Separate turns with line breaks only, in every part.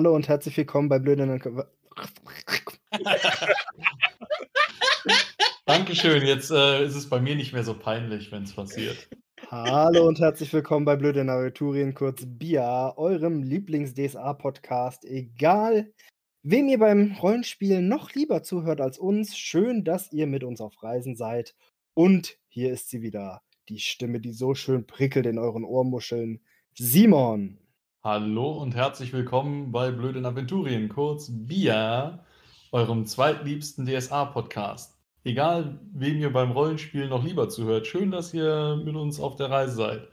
Hallo und herzlich willkommen bei Blöden.
Dankeschön, jetzt äh, ist es bei mir nicht mehr so peinlich, wenn es passiert.
Hallo und herzlich willkommen bei Blöde Aventurien, kurz BIA, eurem Lieblings-DSA-Podcast. Egal, wem ihr beim Rollenspielen noch lieber zuhört als uns, schön, dass ihr mit uns auf Reisen seid. Und hier ist sie wieder, die Stimme, die so schön prickelt in euren Ohrmuscheln, Simon.
Hallo und herzlich willkommen bei Blöden Aventurien, kurz BIA, eurem zweitliebsten DSA-Podcast. Egal, wem ihr beim Rollenspiel noch lieber zuhört, schön, dass ihr mit uns auf der Reise seid.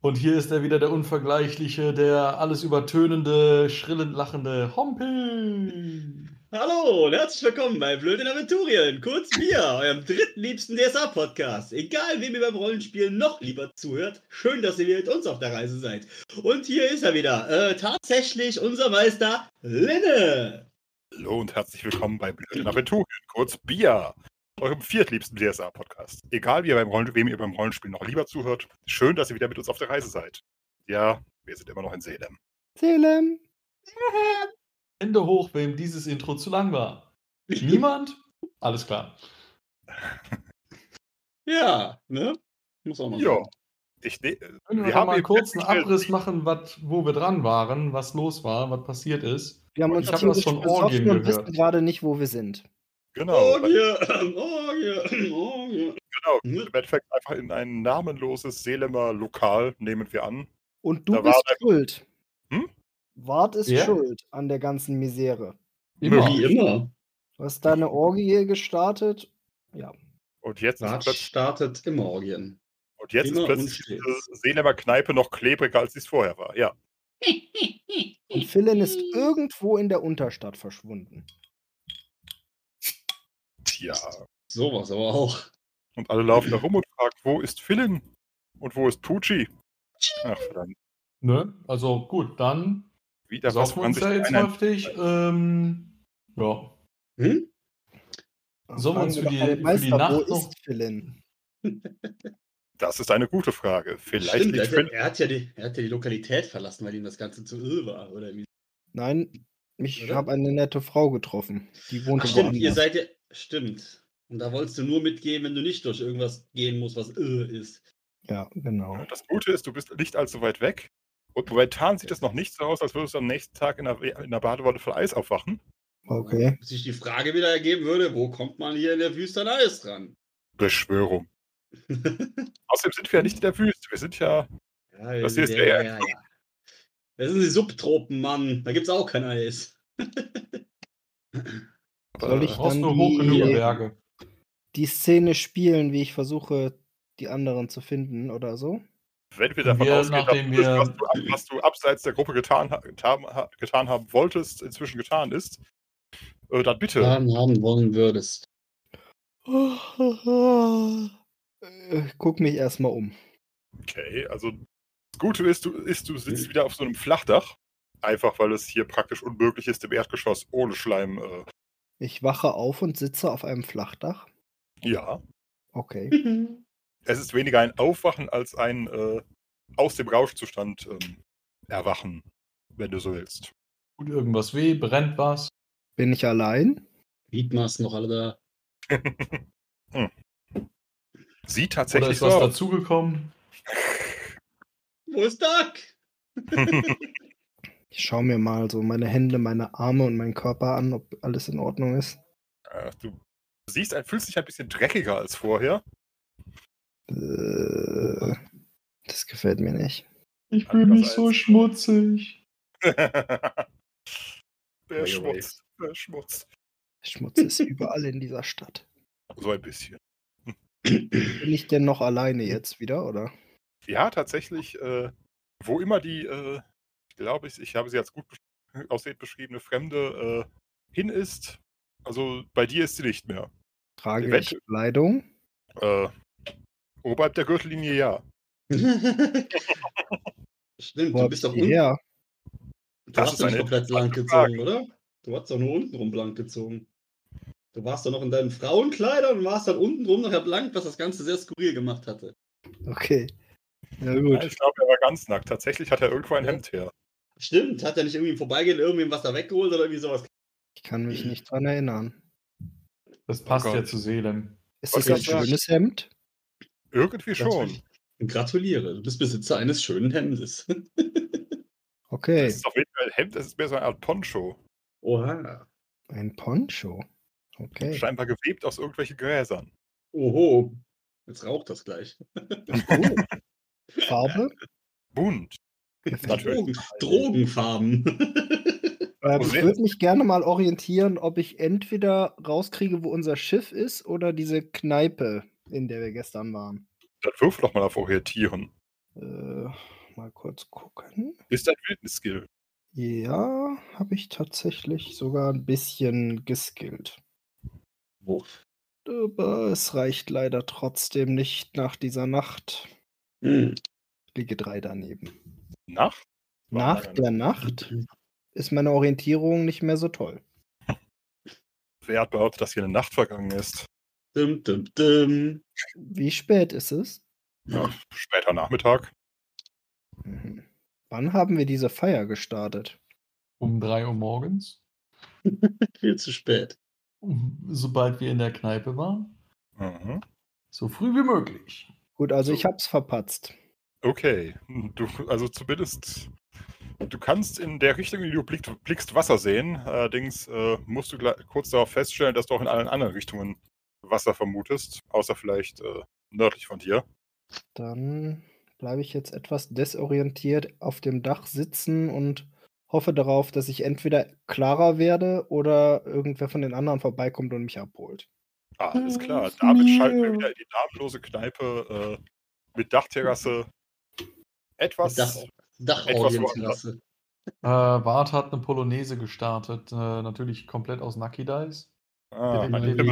Und hier ist er wieder der unvergleichliche, der alles übertönende, schrillend lachende Hompel.
Hallo und herzlich willkommen bei Blöden Aventurien, kurz wir, eurem drittliebsten DSA-Podcast. Egal, wem ihr beim Rollenspielen noch lieber zuhört, schön, dass ihr mit uns auf der Reise seid. Und hier ist er wieder, äh, tatsächlich unser Meister Linne.
Hallo und herzlich willkommen bei Blöden Aventurien, kurz BIA, eurem viertliebsten DSA-Podcast. Egal, wie ihr beim Rollen, wem ihr beim Rollenspiel noch lieber zuhört, schön, dass ihr wieder mit uns auf der Reise seid. Ja, wir sind immer noch in Salem.
Salem.
Hände hoch, wem dieses Intro zu lang war. Niemand? Alles klar.
Ja, ne? Muss auch mal
Ja.
sein.
Ich, ne,
Können wir,
wir haben
mal einen
festgestellt,
Abriss machen, wat, wo wir dran waren, was los war, was passiert ist.
Wir haben
Ich
uns
hab
tierisch
das von
besoffen
Orgien
und
gehört.
wissen gerade nicht, wo wir sind.
Genau,
Orgie, Orgie, Orgie.
genau.
Mhm.
Im Endeffekt einfach in ein namenloses Salemer Lokal, nehmen wir an.
Und du
Da
bist schuld.
Hm?
Wart ist
Ja?
schuld an der ganzen Misere.
Immer.
Wie immer.
Du hast deine Orgie gestartet. Ja.
Und jetzt ist plötzlich,
startet immer Orgien.
und jetzt ist
immer
plötzlich
und
diese. Salemer Kneipe noch klebriger, als sie es vorher war. Ja.
Und Philin ist irgendwo in der Unterstadt verschwunden.
Tja.
Sowas aber auch.
Und alle laufen da rum und fragen, wo ist Philin? Und wo ist Pucci? Ach, verdammt.
Ne? Also gut, dann
Wieder
wir
man
uns
sich
ja jetzt heftig. Ähm, ja.
Hm?
Sollen wir uns für die- für die Nacht
wo
noch-
ist Philin?
Das ist eine gute Frage. Vielleicht
Stimmt, er
liegt
hat, ja,
Philin.
er, hat ja die, er hat ja die Lokalität verlassen, weil ihm das Ganze zu irr war. Oder wie?
Nein, ich habe eine nette Frau getroffen. Die wohnte
Ach, stimmt, ihr seid ja. Stimmt. Und da wolltest du nur mitgehen, wenn du nicht durch irgendwas gehen musst, was irr ist.
Ja, genau.
Das Gute ist, du bist nicht allzu weit weg. Und momentan sieht es noch nicht so aus, als würdest du am nächsten Tag in der, in der Badewanne voll Eis aufwachen.
Okay.
Sich die Frage wieder ergeben würde, wo kommt man hier in der Wüste an Eis ran?
Beschwörung. Außerdem sind wir ja nicht in der Wüste. Wir sind ja.
Ja,
Das
ja,
ist
ja,
der-
ja, ja. Das sind die Subtropen, Mann. Da gibt's auch kein Eis.
Soll ich
Du brauchst
dann
nur hoch genug
die,
Berge.
die Szene spielen, wie ich versuche, die anderen zu finden oder so?
Wenn wir davon
Wir,
ausgehen, dass das,
wir-
was, was du abseits der Gruppe getan, getan, getan haben wolltest, inzwischen getan ist, äh, dann bitte.
Plan haben wollen würdest.
Äh, Guck mich erstmal um.
Okay, also das Gute ist, du, ist, du sitzt wieder auf so einem Flachdach. Einfach weil es hier praktisch unmöglich ist, im Erdgeschoss ohne Schleim. Äh,
Ich wache auf und sitze auf einem Flachdach.
ja.
Okay.
Es ist weniger ein Aufwachen als ein äh, aus dem Rauschzustand ähm, erwachen, wenn du so willst.
Tut irgendwas weh? Brennt was?
Bin ich allein?
Gliedmaß noch alle da.
Sieht
Oder
tatsächlich
ist
so
was
aus.
dazugekommen?
Wo ist Doc?
Ich schaue mir mal so meine Hände, meine Arme und meinen Körper an, ob alles in Ordnung ist.
Äh, du siehst, fühlst dich ein bisschen dreckiger als vorher.
Äh, das gefällt mir nicht.
Ich
fühl mich so
schmutzig.
der
Oi, oi.
Schmutz. Der Schmutz.
Schmutz ist überall in dieser Stadt.
So ein bisschen.
Bin ich denn noch alleine jetzt wieder, oder?
Ja, tatsächlich, äh, wo immer die, äh, ich glaube, ich, ich habe sie als gut besch- aussehend beschriebene Fremde äh, hin ist, also bei dir ist sie nicht mehr.
Trage ich Kleidung?
Oberhalb der Gürtellinie ja.
Stimmt,
Wo
du bist doch unten.
her?
Du
Das
hast
ist
doch nicht komplett blank gezogen, oder? Du hast doch nur unten rum blank gezogen. Du warst doch noch in deinen Frauenkleidern und warst dann unten rum nachher blank, was das Ganze sehr skurril gemacht hatte.
Okay. Ja,
ja
gut.
ich glaube, er war ganz nackt. Tatsächlich hat er irgendwo ein
Ja.
Hemd her.
Stimmt, hat er nicht irgendwie im Vorbeigehen irgendwem was da weggeholt oder irgendwie sowas?
Ich kann mich nicht dran erinnern.
Das passt
Oh
ja zu Seelen.
Ist
Was
das ein schönes Hemd?
Irgendwie schon.
Gratuliere, du bist Besitzer eines schönen Hemdes.
Okay,
Das ist auf jeden Fall ein Hemd, das ist mehr so eine Art Poncho.
Oha.
ein Poncho. Okay.
Scheinbar gewebt aus irgendwelchen Gräsern.
Oho. Jetzt raucht das gleich.
Oh. Farbe?
Bunt. Natürlich.
Drogen, Drogenfarben.
Wo
ich würde mich gerne mal orientieren, ob ich entweder rauskriege, wo unser Schiff ist oder diese Kneipe, in der wir gestern waren.
Dann wirf doch mal auf Orientieren.
Äh, mal kurz gucken.
Ist ein Wildnis-Skill.
Ja, habe ich tatsächlich sogar ein bisschen geskillt.
Wuff.
Aber es reicht leider trotzdem nicht nach dieser Nacht.
Hm.
Liege drei daneben.
Nacht? War
Nach der Nacht ist meine Orientierung nicht mehr so toll.
Wer hat behauptet, dass hier eine Nacht vergangen ist?
Dum, dum, dum.
Wie spät ist es?
Ja, später Nachmittag.
Mhm. Wann haben wir diese Feier gestartet?
Um 3 Uhr morgens.
Viel zu spät.
Sobald wir in der Kneipe waren.
Mhm.
So früh wie möglich.
Gut, also
So.
ich hab's verpatzt.
Okay. Du, also zumindest, du kannst in der Richtung, in die du blickst, blickst Wasser sehen. Allerdings äh, musst du kurz darauf feststellen, dass du auch in allen anderen Richtungen Wasser vermutest. Außer vielleicht äh, nördlich von dir.
Dann bleibe ich jetzt etwas desorientiert auf dem Dach sitzen und hoffe darauf, dass ich entweder klarer werde oder irgendwer von den anderen vorbeikommt und mich abholt.
Alles klar.
Hilf
Damit schalten wir
mir.
wieder in die namenlose Kneipe äh, mit Dachterrasse. Etwas.
Dach,
Etwas
Dachorientierrasse.
Äh, Bart hat eine Polonaise gestartet. Äh, natürlich komplett aus Nucky Dice.
Ah,
Immer
eine
wieder.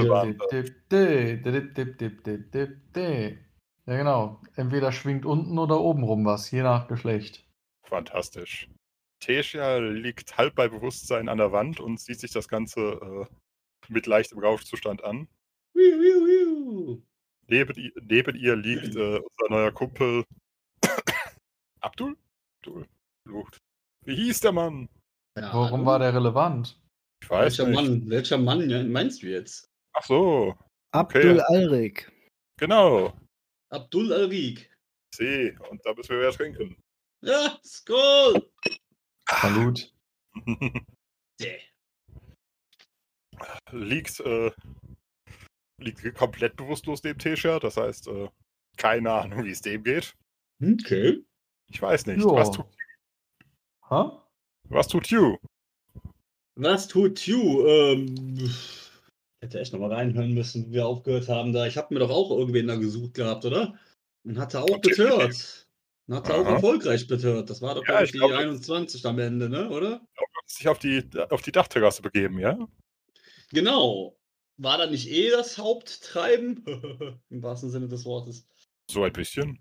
Ja, genau. Entweder schwingt unten oder oben rum was, je nach Geschlecht.
Fantastisch. Tessia liegt halb bei Bewusstsein an der Wand und sieht sich das Ganze äh, mit leichtem Rauschzustand an. Neben, i- neben ihr liegt äh, unser neuer Kumpel Abdul? Abdul. Wie hieß der Mann?
Ja,
Warum war der relevant?
Ich weiß
Welcher
nicht.
Mann, welcher Mann meinst du jetzt?
Ach so,
Abdul Alrik.
genau.
Abdul Alrik.
See, und da müssen wir wieder trinken.
Ja, Skull!
Salut.
Liegt, äh, liegt komplett bewusstlos neben Tessia. Das heißt, äh, keine Ahnung, wie es dem geht.
Okay.
Ich weiß nicht.
Ja.
Was, tut,
Ha?
was tut you?
Was tut you? Ähm, ich hätte echt nochmal reinhören müssen, wie wir aufgehört haben da. Ich habe mir doch auch irgendwen da gesucht gehabt, oder? Und hatte auch betört. Und hatte auch
Aha.
erfolgreich betört. Das war doch,
Ja, ich
die
glaub, das-
21 am Ende, ne? Oder?
Sich auf die, auf die Dachterrasse begeben, ja?
Genau. War da nicht eh das Haupttreiben? Im wahrsten Sinne des Wortes.
So ein bisschen.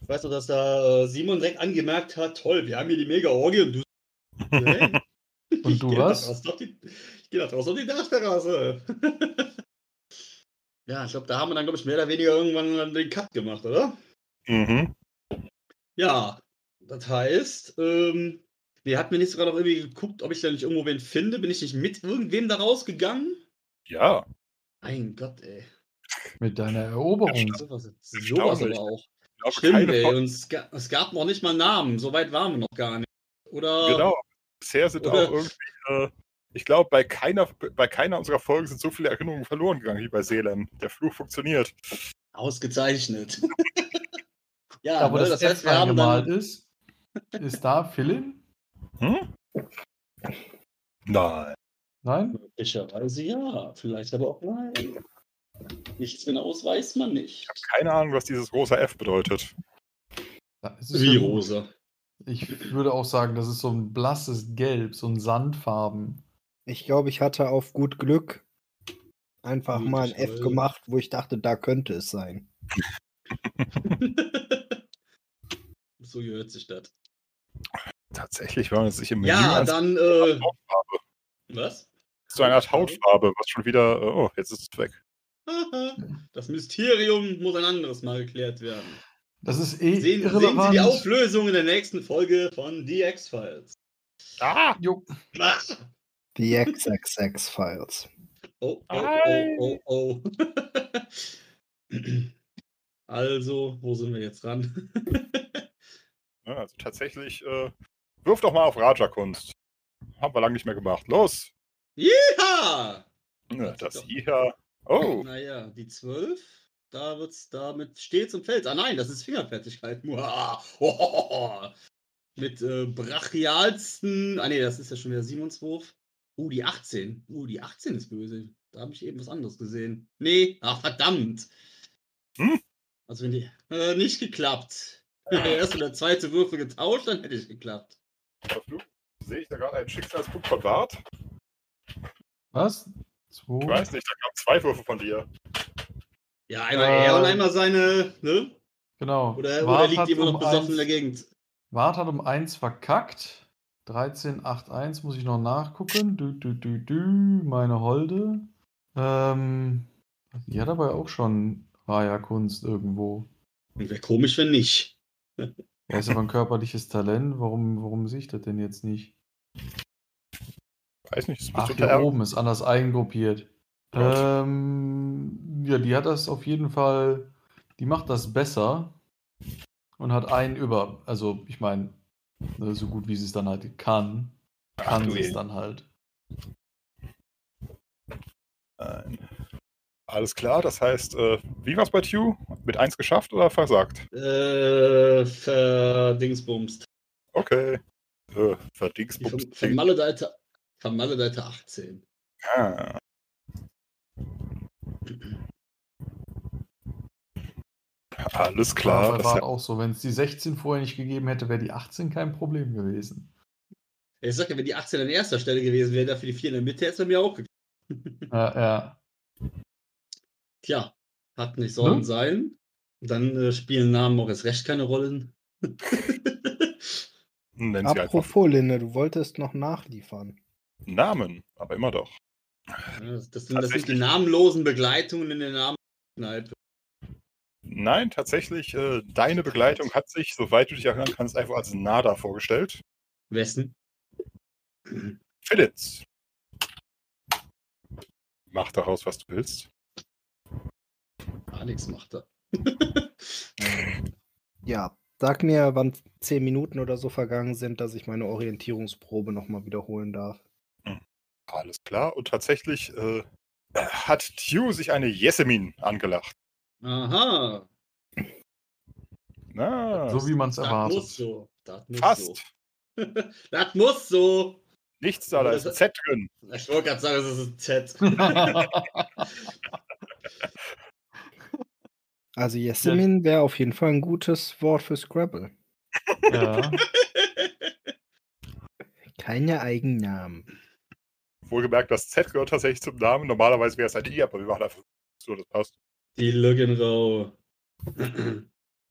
Ich weiß doch, dass da äh, Simon direkt angemerkt hat, toll, wir haben hier die Mega-Orgie und du.
Und
ich
du was?
die- Ich gehe da draußen auf die Dachterrasse. ja, ich glaube, da haben wir dann, glaube ich, mehr oder weniger irgendwann den Cut gemacht, oder?
Mhm.
Ja, das heißt, ähm, wir hatten mir nicht sogar noch irgendwie geguckt, ob ich da nicht irgendwo wen finde. Bin ich nicht mit irgendwem da rausgegangen?
Ja,
Mein Gott, ey.
Mit deiner Eroberung.
Sowas,
Erstaunlich.
aber auch. Stimmt, ey. Und es, ga, es gab noch nicht mal Namen. So weit waren wir noch gar nicht. Oder?
Genau. Bisher sind auch irgendwie, äh, ich glaube, bei keiner, bei keiner unserer Folgen sind so viele Erinnerungen verloren gegangen wie bei Selem. Der Fluch funktioniert.
Ausgezeichnet. ja,
Aber
ne,
das,
das heißt, wir haben
eingemalt
dann.
ist, ist da Philin?
Hm? Nein.
Nein?
Möglicherweise ja, vielleicht aber auch nein. Nichts Genaues weiß man nicht.
Keine Ahnung, was dieses rosa F bedeutet.
Wie rosa.
Ich würde auch sagen, das ist so ein blasses Gelb, so ein Sandfarben.
Ich glaube, ich hatte auf gut Glück einfach mal ein F gemacht, wo ich dachte, da könnte es sein.
so gehört sich das.
Tatsächlich, wenn man es sich im Menü
Ja, dann. Äh,
Hautfarbe.
was?
so eine Art Hautfarbe, was schon wieder, äh, oh, jetzt ist es weg.
Das Mysterium muss ein anderes Mal geklärt werden.
Das ist eh
Sehen, sehen Sie
irrelevant.
die Auflösung in der nächsten Folge von The X-Files.
Ah!
Jo.
Ah!
Die XXX-Files.
Oh, oh, oh, oh, oh. Also, wo sind wir jetzt dran?
Ja, also tatsächlich, äh, wirf doch mal auf Raja-Kunst. Haben wir lange nicht mehr gemacht. Los!
Ja!
Ja, das hier. Oh,
Naja, die 12, da wird's damit stets und fällt. Ah nein, das ist Fingerfertigkeit. Mit äh, brachialsten. Ah nee, das ist ja schon wieder Simons Wurf. Uh, die 18. Uh, die 18 ist böse. Da habe ich eben was anderes gesehen. Nee, ach verdammt.
Hm?
Also wenn die. Äh, nicht geklappt. Der erste und der zweite Würfel getauscht, dann hätte ich geklappt.
Verflucht. Sehe ich da gerade einen Schicksalspunkt von Bart?
Was? Zwei.
Ich weiß nicht, da kamen zwei Würfe von dir.
Ja, einmal
Äh.
er und einmal seine. Ne?
Genau.
Oder, oder liegt immer noch
um
besoffen in der
eins-
Gegend?
Wart hat um 1 verkackt. 13,81 muss ich noch nachgucken. Du, du, du, du, meine Holde. Ähm, die hat aber auch schon Raya-Kunst irgendwo.
Wäre komisch, wenn nicht.
Er ist aber ein körperliches Talent. Warum, warum sehe ich das denn jetzt nicht?
Weiß nicht, es
Ach, hier oben ist anders eingruppiert. Ähm, ja, die hat das auf jeden Fall. Die macht das besser und hat einen über. Also, ich meine, ne, so gut wie sie es dann halt kann, kann sie es dann halt.
Nein. Alles klar, das heißt, äh, wie war's bei Tew? Mit 1 geschafft oder versagt?
Äh, verdingsbumst.
Okay. Äh,
Die verm-
Verdingsbums.
vermaledeite, vermaledeite 18.
Ah. Alles
War
klar.
bei
Das ja,
auch so. Wenn es die 16 vorher nicht gegeben hätte, wäre die 18 kein Problem gewesen.
Ich sag ja, wenn die 18 an erster Stelle gewesen wäre, dafür die 4 in der Mitte, hätte es mir auch geklappt.
Ja, ja.
Tja, hat nicht sollen
Ne?
sein. Dann äh, spielen Namen auch erst recht keine Rollen.
Apropos, Linde, du wolltest noch nachliefern.
Namen, aber immer doch.
Das, das, sind, das sind die namenlosen Begleitungen in der Namenskneipe.
Nein, tatsächlich, äh, deine Begleitung hat sich, soweit du dich erinnern kannst, einfach als Nada vorgestellt.
Wessen?
Philitz. Mach daraus, was du willst.
Alex macht er.
Ja, sag mir, wann zehn Minuten oder so vergangen sind, dass ich meine Orientierungsprobe nochmal wiederholen darf.
Alles klar. Und tatsächlich äh, hat Tew sich eine Jessemin angelacht.
Aha.
Na,
So wie man es
Das muss
erwartet.
so. Das muss
fast.
so. das muss so.
Nichts da, da ist ein Z drin.
Ich wollte gerade sagen, es ist ein Z.
Also Jessemin wäre auf jeden Fall ein gutes Wort für Scrabble.
ja.
Keine Eigennamen.
Wohlgemerkt, das Z gehört tatsächlich zum Namen. Normalerweise wäre es ein I, aber wir machen einfach so, das passt.
Die Lügenrau.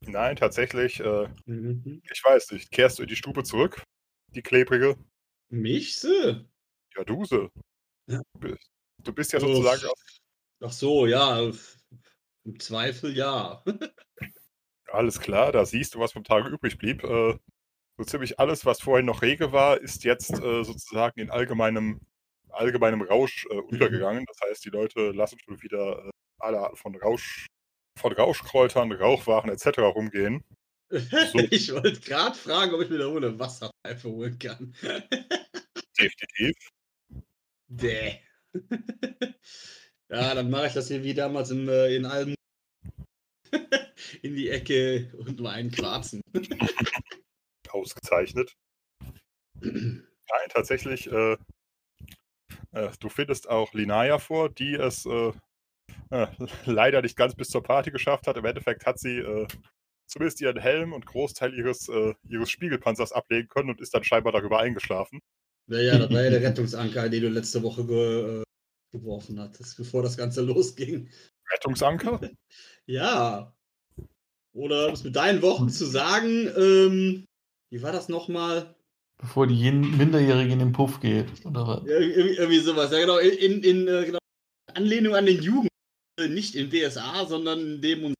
Nein, tatsächlich, äh,
Mhm.
ich weiß nicht. Kehrst du in die Stube zurück? Die klebrige?
Mich so?
Ja, Duse.
Ja.
Du bist, du bist ja
Uff.
sozusagen
Ach so, ja. Im Zweifel ja.
alles klar, da siehst du, was vom Tage übrig blieb. Äh, so ziemlich alles, was vorhin noch rege war, ist jetzt äh, sozusagen in allgemeinem, allgemeinem Rausch äh, untergegangen. Das heißt, die Leute lassen schon wieder äh, alle Arten von Rausch, von Rauschkräutern, Rauchwaren etc. rumgehen.
Ich wollte gerade fragen, ob ich mir da wohl eine Wasserpfeife holen kann.
Definitiv.
Däh. ja, dann mache ich das hier wie damals im, äh, in Alben. in die Ecke und nur einen Quarzen.
Ausgezeichnet. Nein, tatsächlich, äh, äh, du findest auch Linaya vor, die es äh, äh, leider nicht ganz bis zur Party geschafft hat. Im Endeffekt hat sie äh, zumindest ihren Helm und Großteil ihres, äh, ihres Spiegelpanzers ablegen können und ist dann scheinbar darüber eingeschlafen.
Naja, das war ja der Rettungsanker, den du letzte Woche ge, geworfen hattest, bevor das Ganze losging.
Rettungsanker?
Ja. Oder um es mit deinen Worten zu sagen, ähm, wie war das nochmal?
Bevor die Minderjährige in den Puff geht. Oder was?
Ir irgendwie, irgendwie sowas, ja genau, in, in äh, genau, Anlehnung an den Jugend, äh, nicht in DSA, sondern in dem und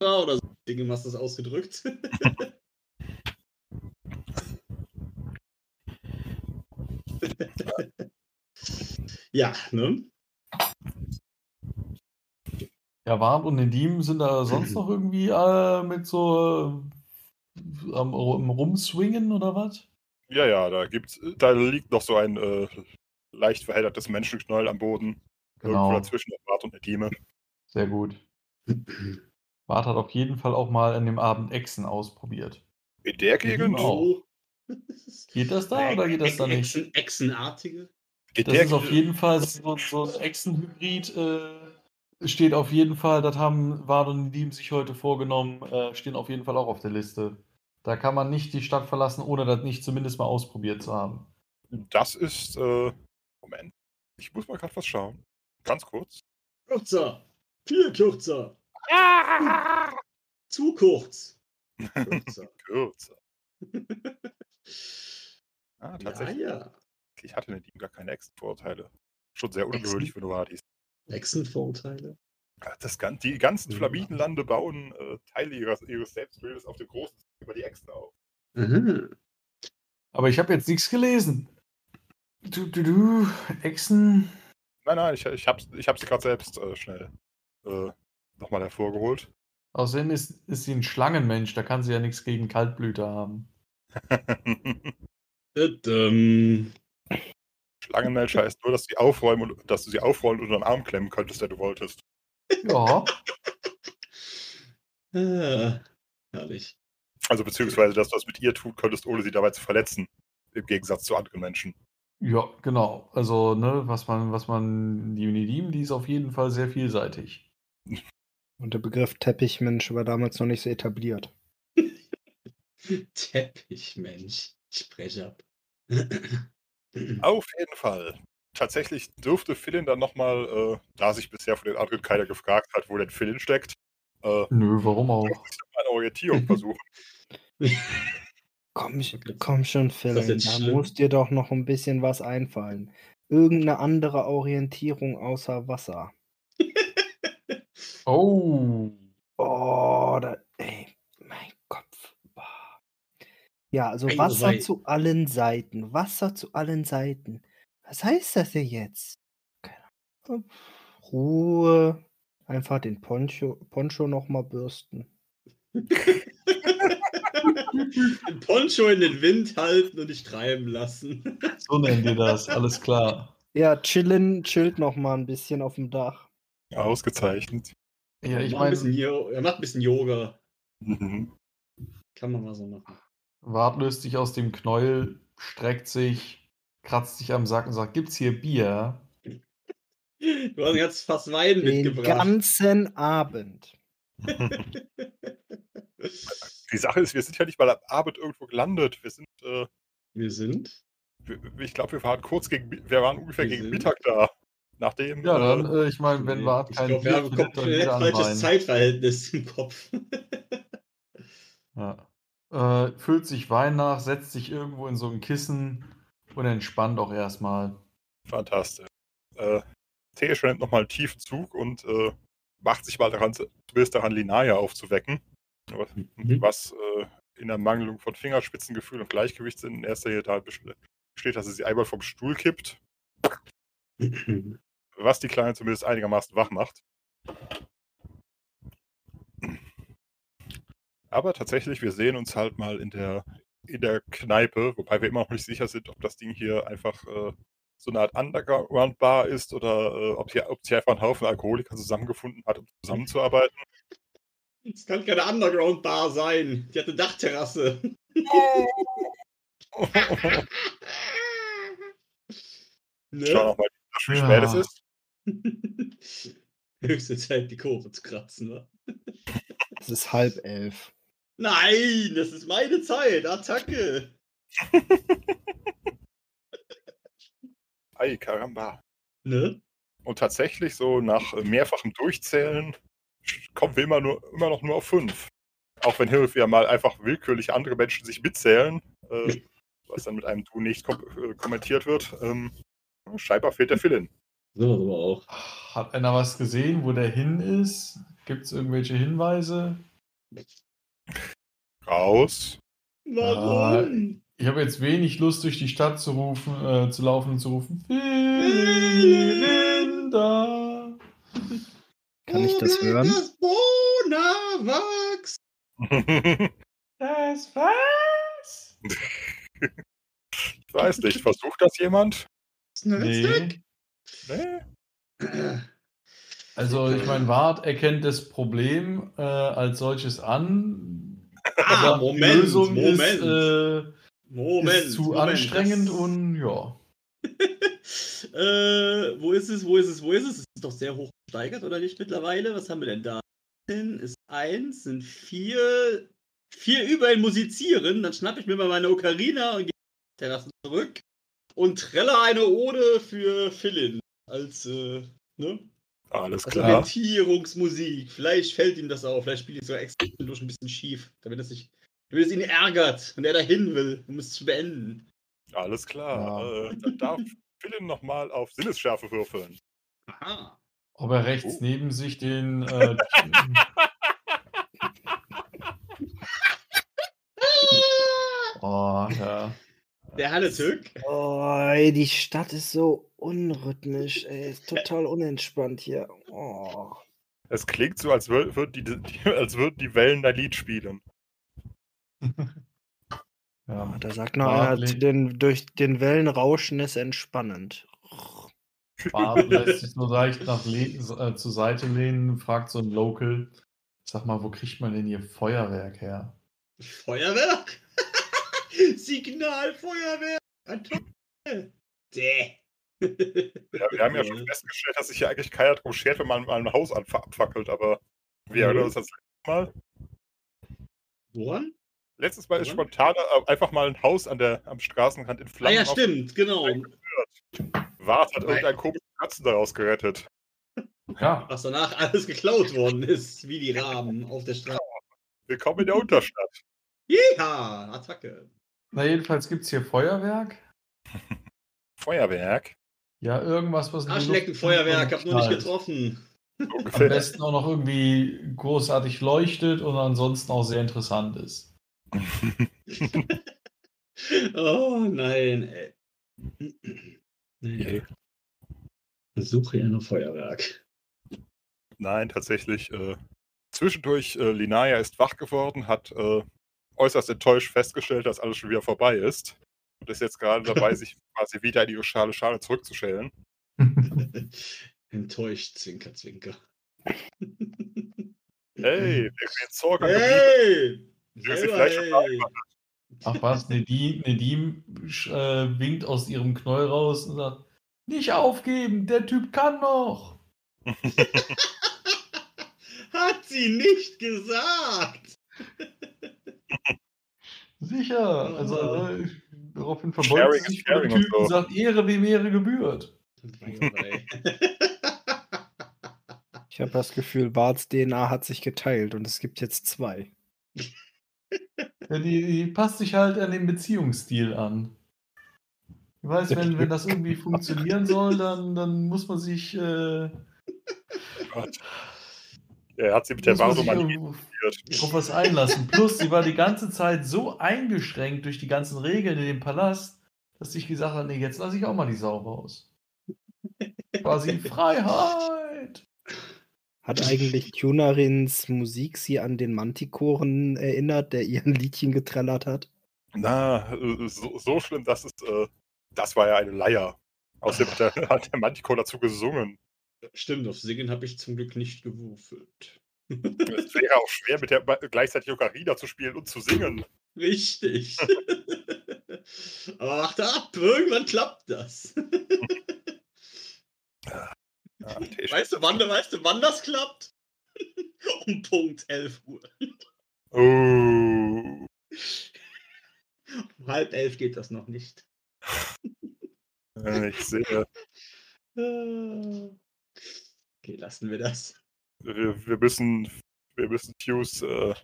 oder so Dinge hast du das ausgedrückt. ja, ne?
Ja, Warm und Nedim sind da sonst noch irgendwie äh, mit so äh, am am Rumswingen oder was?
Ja, ja, da gibt's, da liegt noch so ein äh, leicht verheddertes Menschenknäuel am Boden. Irgendwo
Genau.
dazwischen der Bart und der Dime.
Sehr gut. Bart hat auf jeden Fall auch mal an dem Abend Echsen ausprobiert.
In der Gegend?
auch. Geht das da oder geht das da nicht?
Echsen, Echsenartige?
In
Das
der
ist auf jeden Fall so, so ein Echsenhybrid. Äh, steht auf jeden Fall, das haben Ward und Nedim sich heute vorgenommen, äh, stehen auf jeden Fall auch auf der Liste. Da kann man nicht die Stadt verlassen, ohne das nicht zumindest mal ausprobiert zu haben.
Das ist, äh, Moment. Ich muss mal gerade was schauen. Ganz kurz.
Kürzer. Viel kürzer. Zu kurz. Kürzer.
Kürzer. Ah,
ja,
tatsächlich.
ja.
Ich hatte in dem gar keine Extra-Vorurteile. Schon sehr ungewöhnlich für Novartis.
Echsenvorurteile.
Das, die ganzen
Ja.
Flavidenlande bauen äh, Teile ihres, ihres Selbstbildes auf dem großen über die Äxte auf.
Aha.
Aber ich habe jetzt nichts gelesen. Du, du, du, Echsen.
Nein, nein, ich, ich habe ich hab sie gerade selbst äh, schnell äh, nochmal hervorgeholt.
Außerdem ist, ist sie ein Schlangenmensch, da kann sie ja nichts gegen Kaltblüter haben.
Schlangenmensch heißt nur, dass, sie aufräumen und, dass du sie aufrollen und unter den Arm klemmen könntest, wenn du wolltest.
Ja,
Ah, herrlich.
Also beziehungsweise, dass du das mit ihr tun könntest, ohne sie dabei zu verletzen. Im Gegensatz zu anderen Menschen.
ja, genau. Also, ne, was man, was man, die Unidim, die ist auf jeden Fall sehr vielseitig.
Und der Begriff Teppichmensch war damals noch nicht so etabliert.
Teppichmensch. Ich spreche ab.
Auf jeden Fall. Tatsächlich dürfte Philin dann nochmal, äh, da sich bisher von den anderen keiner gefragt hat, wo denn Philin steckt, äh,
Nö, warum auch?
eine Orientierung versuchen.
Komm, komm schon, Phil. Da
schlimm?
muss dir doch noch ein bisschen was einfallen. Irgendeine andere Orientierung außer Wasser.
Oh.
Oh, da, ey, mein Kopf. Boah. Ja, also
Eine
Wasser
Seite.
zu allen Seiten. Wasser zu allen Seiten. Was heißt das denn jetzt? Keine Ahnung. Ruhe. Einfach den Poncho, Poncho nochmal bürsten.
Den Poncho in den Wind halten und dich treiben lassen.
So nennen wir das, alles klar.
Ja, chillen, chillt nochmal ein bisschen auf dem Dach.
Ausgezeichnet.
Ja, ich meine,
er macht ein bisschen Yoga.
Mhm.
Kann man mal so machen.
Wart löst sich aus dem Knäuel, streckt sich, kratzt sich am Sack und sagt, gibt's hier Bier?
Du hast jetzt fast Wein
Den
mitgebracht.
ganzen Abend.
Die Sache ist, wir sind ja nicht mal am Abend irgendwo gelandet. Wir sind, äh,
Wir sind.
wir, ich glaube, wir waren kurz gegen, wir waren ungefähr
Wir
gegen
sind-
Mittag da. Nachdem,
Ja,
äh,
dann, äh, ich meine, wenn Wart
ich
kein
glaube, wir
Bier
haben
findet, dann
komplett falsches. Zeitverhältnis im Kopf.
Ja. Äh, füllt sich Wein nach, setzt sich irgendwo in so ein Kissen und entspannt auch erstmal.
fantastisch. Äh, Teesche nimmt nochmal einen tiefen Zug und äh, macht sich mal daran, zumindest daran, Linaya aufzuwecken. Was,
Mhm.
was äh, in der Mangelung von Fingerspitzengefühl und Gleichgewichtssinn in erster Linie da besteht, dass sie sie einmal vom Stuhl kippt, was die Kleine zumindest einigermaßen wach macht. Aber tatsächlich, wir sehen uns halt mal in der, in der Kneipe, wobei wir immer noch nicht sicher sind, ob das Ding hier einfach äh, so eine Art Underground-Bar ist oder äh, ob, hier, ob sich einfach ein Haufen Alkoholiker zusammengefunden hat, um zusammenzuarbeiten.
Es kann keine Underground-Bar sein. Die hat eine Dachterrasse. Ne?
Schau nochmal, wie
Ja.
spät es ist.
Höchste Zeit, die Kurve zu kratzen, wa?
Es ist halb elf.
Nein, das ist meine Zeit. Attacke.
Ei, Karamba.
Ne?
Und tatsächlich, so nach äh, mehrfachem Durchzählen, kommen wir immer, nur, immer noch nur auf fünf. Auch wenn und wieder mal einfach willkürlich andere Menschen sich mitzählen, äh, was dann mit einem Du nicht kom äh, kommentiert wird. Ähm, scheinbar fehlt der Philin.
So aber auch.
Hat einer was gesehen, wo der hin ist? Gibt es irgendwelche Hinweise?
Raus.
Warum?
Ich habe jetzt wenig Lust, durch die Stadt zu rufen, äh, zu laufen und zu rufen. Linda.
Kann ich das hören?
Das Bonawachs.
Das was?
ich weiß nicht, versucht das jemand?
Nee.
Nee?
Also, ich meine, Wart erkennt das Problem äh, als solches an.
Ah,
aber die
Moment,
Lösung
Moment.
ist, äh,
Moment.
ist zu
Moment,
anstrengend und ja.
äh, wo ist es, wo ist es, wo ist es? Es ist doch sehr hoch gesteigert, oder nicht mittlerweile? Was haben wir denn da? Ist eins, sind vier, vier überall musizieren. Dann schnappe ich mir mal meine Ocarina und gehe auf die Terrasse zurück und trelle eine Ode für Philin als, äh, ne?
Alles klar.
Orientierungsmusik. Vielleicht fällt ihm das auf. Vielleicht spiele ich sogar extra durch ein bisschen schief, damit es sich, damit es ihn ärgert und er dahin will, um es zu beenden.
Alles klar.
Ja.
Äh, dann darf Philin nochmal auf Sinnesschärfe würfeln.
Aha.
Ob er rechts
Oh.
neben sich den. Äh, oh, ja.
Der Halletück.
Oh, ey, die Stadt ist so unrhythmisch, ey. Ist total unentspannt hier. Oh.
Es klingt so, als, wür würd die, die, als würden die Wellen dein Lied spielen.
ja.
Da sagt noch einer,
Bartley.
zu den, durch den Wellenrauschen ist entspannend.
Bart lässt sich so leicht nach le äh, zur Seite lehnen, fragt so ein Local. Sag mal, wo kriegt man denn hier Feuerwerk her?
Feuerwerk? Signalfeuerwerk! Däh.
Ja, wir haben ja schon festgestellt, dass sich hier eigentlich keiner drum schert, wenn man mal ein Haus abfackelt, aber wir
Mhm.
erinnern uns das letzte Mal.
Woran?
Letztes Mal ist
Woran?
spontan äh, einfach mal ein Haus an der, am Straßenrand in
Ah
Flammen
ja, stimmt, genau.
Wart hat irgendeinen komischen Katzen daraus gerettet.
Ja,
Was danach alles geklaut worden ist, wie die Raben auf der Straße.
Willkommen in der Unterstadt.
Jeha! Attacke.
na jedenfalls gibt es hier Feuerwerk.
Feuerwerk.
Ja, irgendwas, was
Arschleckenfeuerwerk, hab nur nicht getroffen.
Am besten auch noch irgendwie großartig leuchtet und ansonsten auch sehr interessant ist.
Oh nein, ey. Nee. Suche ja nur Feuerwerk.
Nein, tatsächlich. Äh, zwischendurch, äh, Linaya ist wach geworden, hat äh, äußerst enttäuscht festgestellt, dass alles schon wieder vorbei ist. Und ist jetzt gerade dabei, sich quasi wieder in ihre schale Schale zurückzustellen.
Enttäuscht, Zwinker, Zwinker.
Hey, der Zorger
Hey!
Ja, sie
Selber,
vielleicht schon
hey.
Ach was, Nedim, Nedim äh, winkt aus ihrem Knoll raus und sagt, nicht aufgeben, der Typ kann noch.
Hat sie nicht gesagt!
Sicher. Also äh, daraufhin verbeugt sich dem
caring und
sagt, Ehre wem Ehre gebührt.
Ich habe das Gefühl, Barts DNA hat sich geteilt und es gibt jetzt zwei.
Die, die passt sich halt an den Beziehungsstil an. Ich weiß, wenn, wenn das irgendwie funktionieren soll, dann, dann muss man sich, äh.
Er hat sie mit der
sich
manipuliert.
auf was einlassen. Plus, sie war die ganze Zeit so eingeschränkt durch die ganzen Regeln in dem Palast, dass ich gesagt habe, nee, jetzt lasse ich auch mal die Sau raus. Quasi Freiheit.
Hat eigentlich Tunarins Musik sie an den Mantikoren erinnert, der ihren Liedchen getrellert hat?
Na, äh, so, so schlimm, dass es. Äh, das war ja eine Leier. Außerdem hat der, hat der Manticore dazu gesungen.
Stimmt, auf Singen habe ich zum Glück nicht gewürfelt.
Es wäre auch schwer, mit der gleichzeitig Ocarina zu spielen und zu singen.
Richtig. Aber warte ab, irgendwann klappt das.
Ja.
Weißt du, wann, weißt du, wann das klappt? um Punkt 11 Uhr.
Oh.
Um halb elf geht das noch nicht.
Ich sehe.
Okay, lassen wir das.
Wir, wir müssen. Wir müssen Fuse. Äh,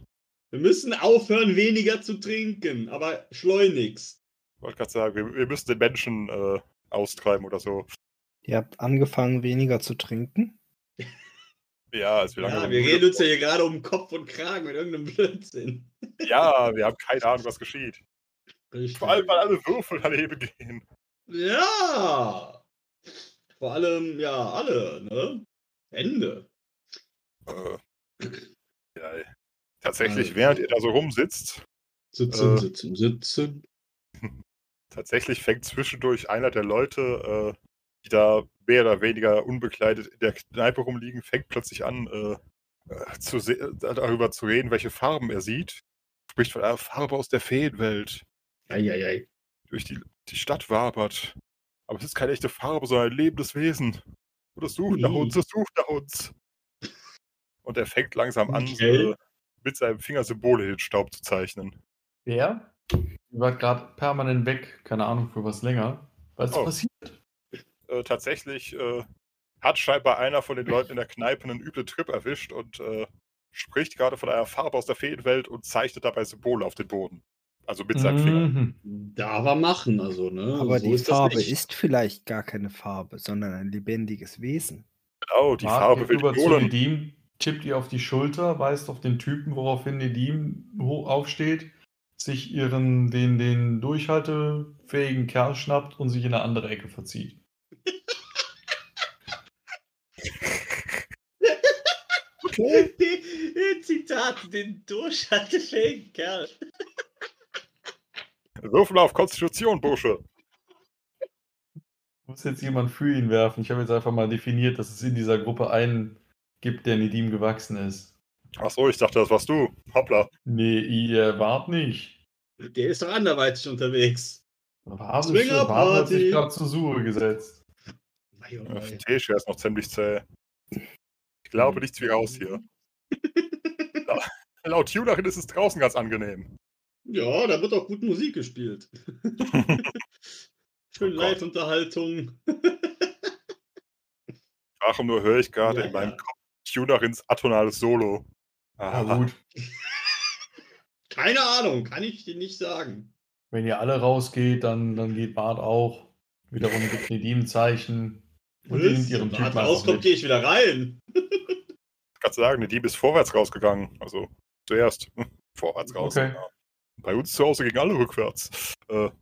Wir müssen aufhören, weniger zu trinken, aber schleunigst.
wollte gerade sagen, wir, wir müssen den Menschen äh, austreiben oder so.
Ihr habt angefangen, weniger zu trinken?
Ja, als wir
Ja,
langsam
wir reden uns ja hier gerade um Kopf und Kragen mit irgendeinem Blödsinn.
Ja, wir haben keine Ahnung, was geschieht.
Richtig.
Vor allem, weil alle Würfel daneben gehen.
Ja! Vor allem, ja, alle, ne? Ende.
Äh, geil. Tatsächlich,
Also.
während ihr da so rumsitzt,
Sitzen,
Äh.
sitzen, sitzen.
tatsächlich fängt zwischendurch einer der Leute, äh, die da mehr oder weniger unbekleidet in der Kneipe rumliegen, fängt plötzlich an, äh, äh, zu se- darüber zu reden, welche Farben er sieht. Spricht von einer Farbe aus der Feenwelt,
Eieiei.
durch die, die Stadt wabert. Aber es ist keine echte Farbe, sondern ein lebendes Wesen. Und es sucht nach uns, es sucht nach uns. Und er fängt langsam an,
Okay.
äh, mit seinem Finger Symbole in den Staub zu zeichnen.
Wer? Ihr wart gerade permanent weg, keine Ahnung für was länger. Was
Oh.
passiert?
Äh, tatsächlich äh, hat scheinbar einer von den Leuten in der Kneipe einen üblen Trip erwischt und äh, spricht gerade von einer Farbe aus der Feenwelt und zeichnet dabei Symbole auf den Boden. Also mit seinem Finger.
Mhm.
Da war machen, also, ne?
Aber
so
die
ist
Farbe ist vielleicht gar keine Farbe, sondern ein lebendiges Wesen.
Genau, die
Wart
Farbe
zu
Nolan.
Nedim, tippt ihr auf die Schulter, weist auf den Typen, woraufhin Nedim hoch aufsteht, sich ihren, den, den durchhaltefähigen Kerl schnappt und sich in eine andere Ecke verzieht.
Die, Zitat, den durchhaltefähigen Kerl.
Würfel auf Konstitution, Bursche.
Muss jetzt jemand für ihn werfen. Ich habe jetzt einfach mal definiert, dass es in dieser Gruppe einen gibt, der Nedim gewachsen ist.
Achso, ich dachte, das warst du. Hoppla.
Nee, ihr wart nicht.
Der ist doch anderweitig unterwegs.
War
Swingerparty.
Hat sich gerade zur Suche gesetzt.
Mei, oh.
Tesche ist noch ziemlich zäh. Ich glaube, nichts wie raus hier. La- Laut Tunerin ist es draußen ganz angenehm.
Ja, da wird auch gut Musik gespielt. Schön
Oh.
Live-Unterhaltung.
Warum nur höre ich gerade
Ja,
in meinem
ja.
Kopf Tunerins atonales Solo.
Ja,
Ah,
gut.
Keine Ahnung, kann ich dir nicht sagen.
Wenn ihr alle rausgeht, dann, dann geht Bart auch. Wiederum gibt Nedim ein Zeichen. Und nimmt ihren Typen
Warte,
einfach
rauskommt, gehe ich wieder rein.
Ich kann sagen, der Dieb ist vorwärts rausgegangen. Also zuerst vorwärts raus.
Okay.
Ja. Bei uns zu Hause gingen alle rückwärts. Äh,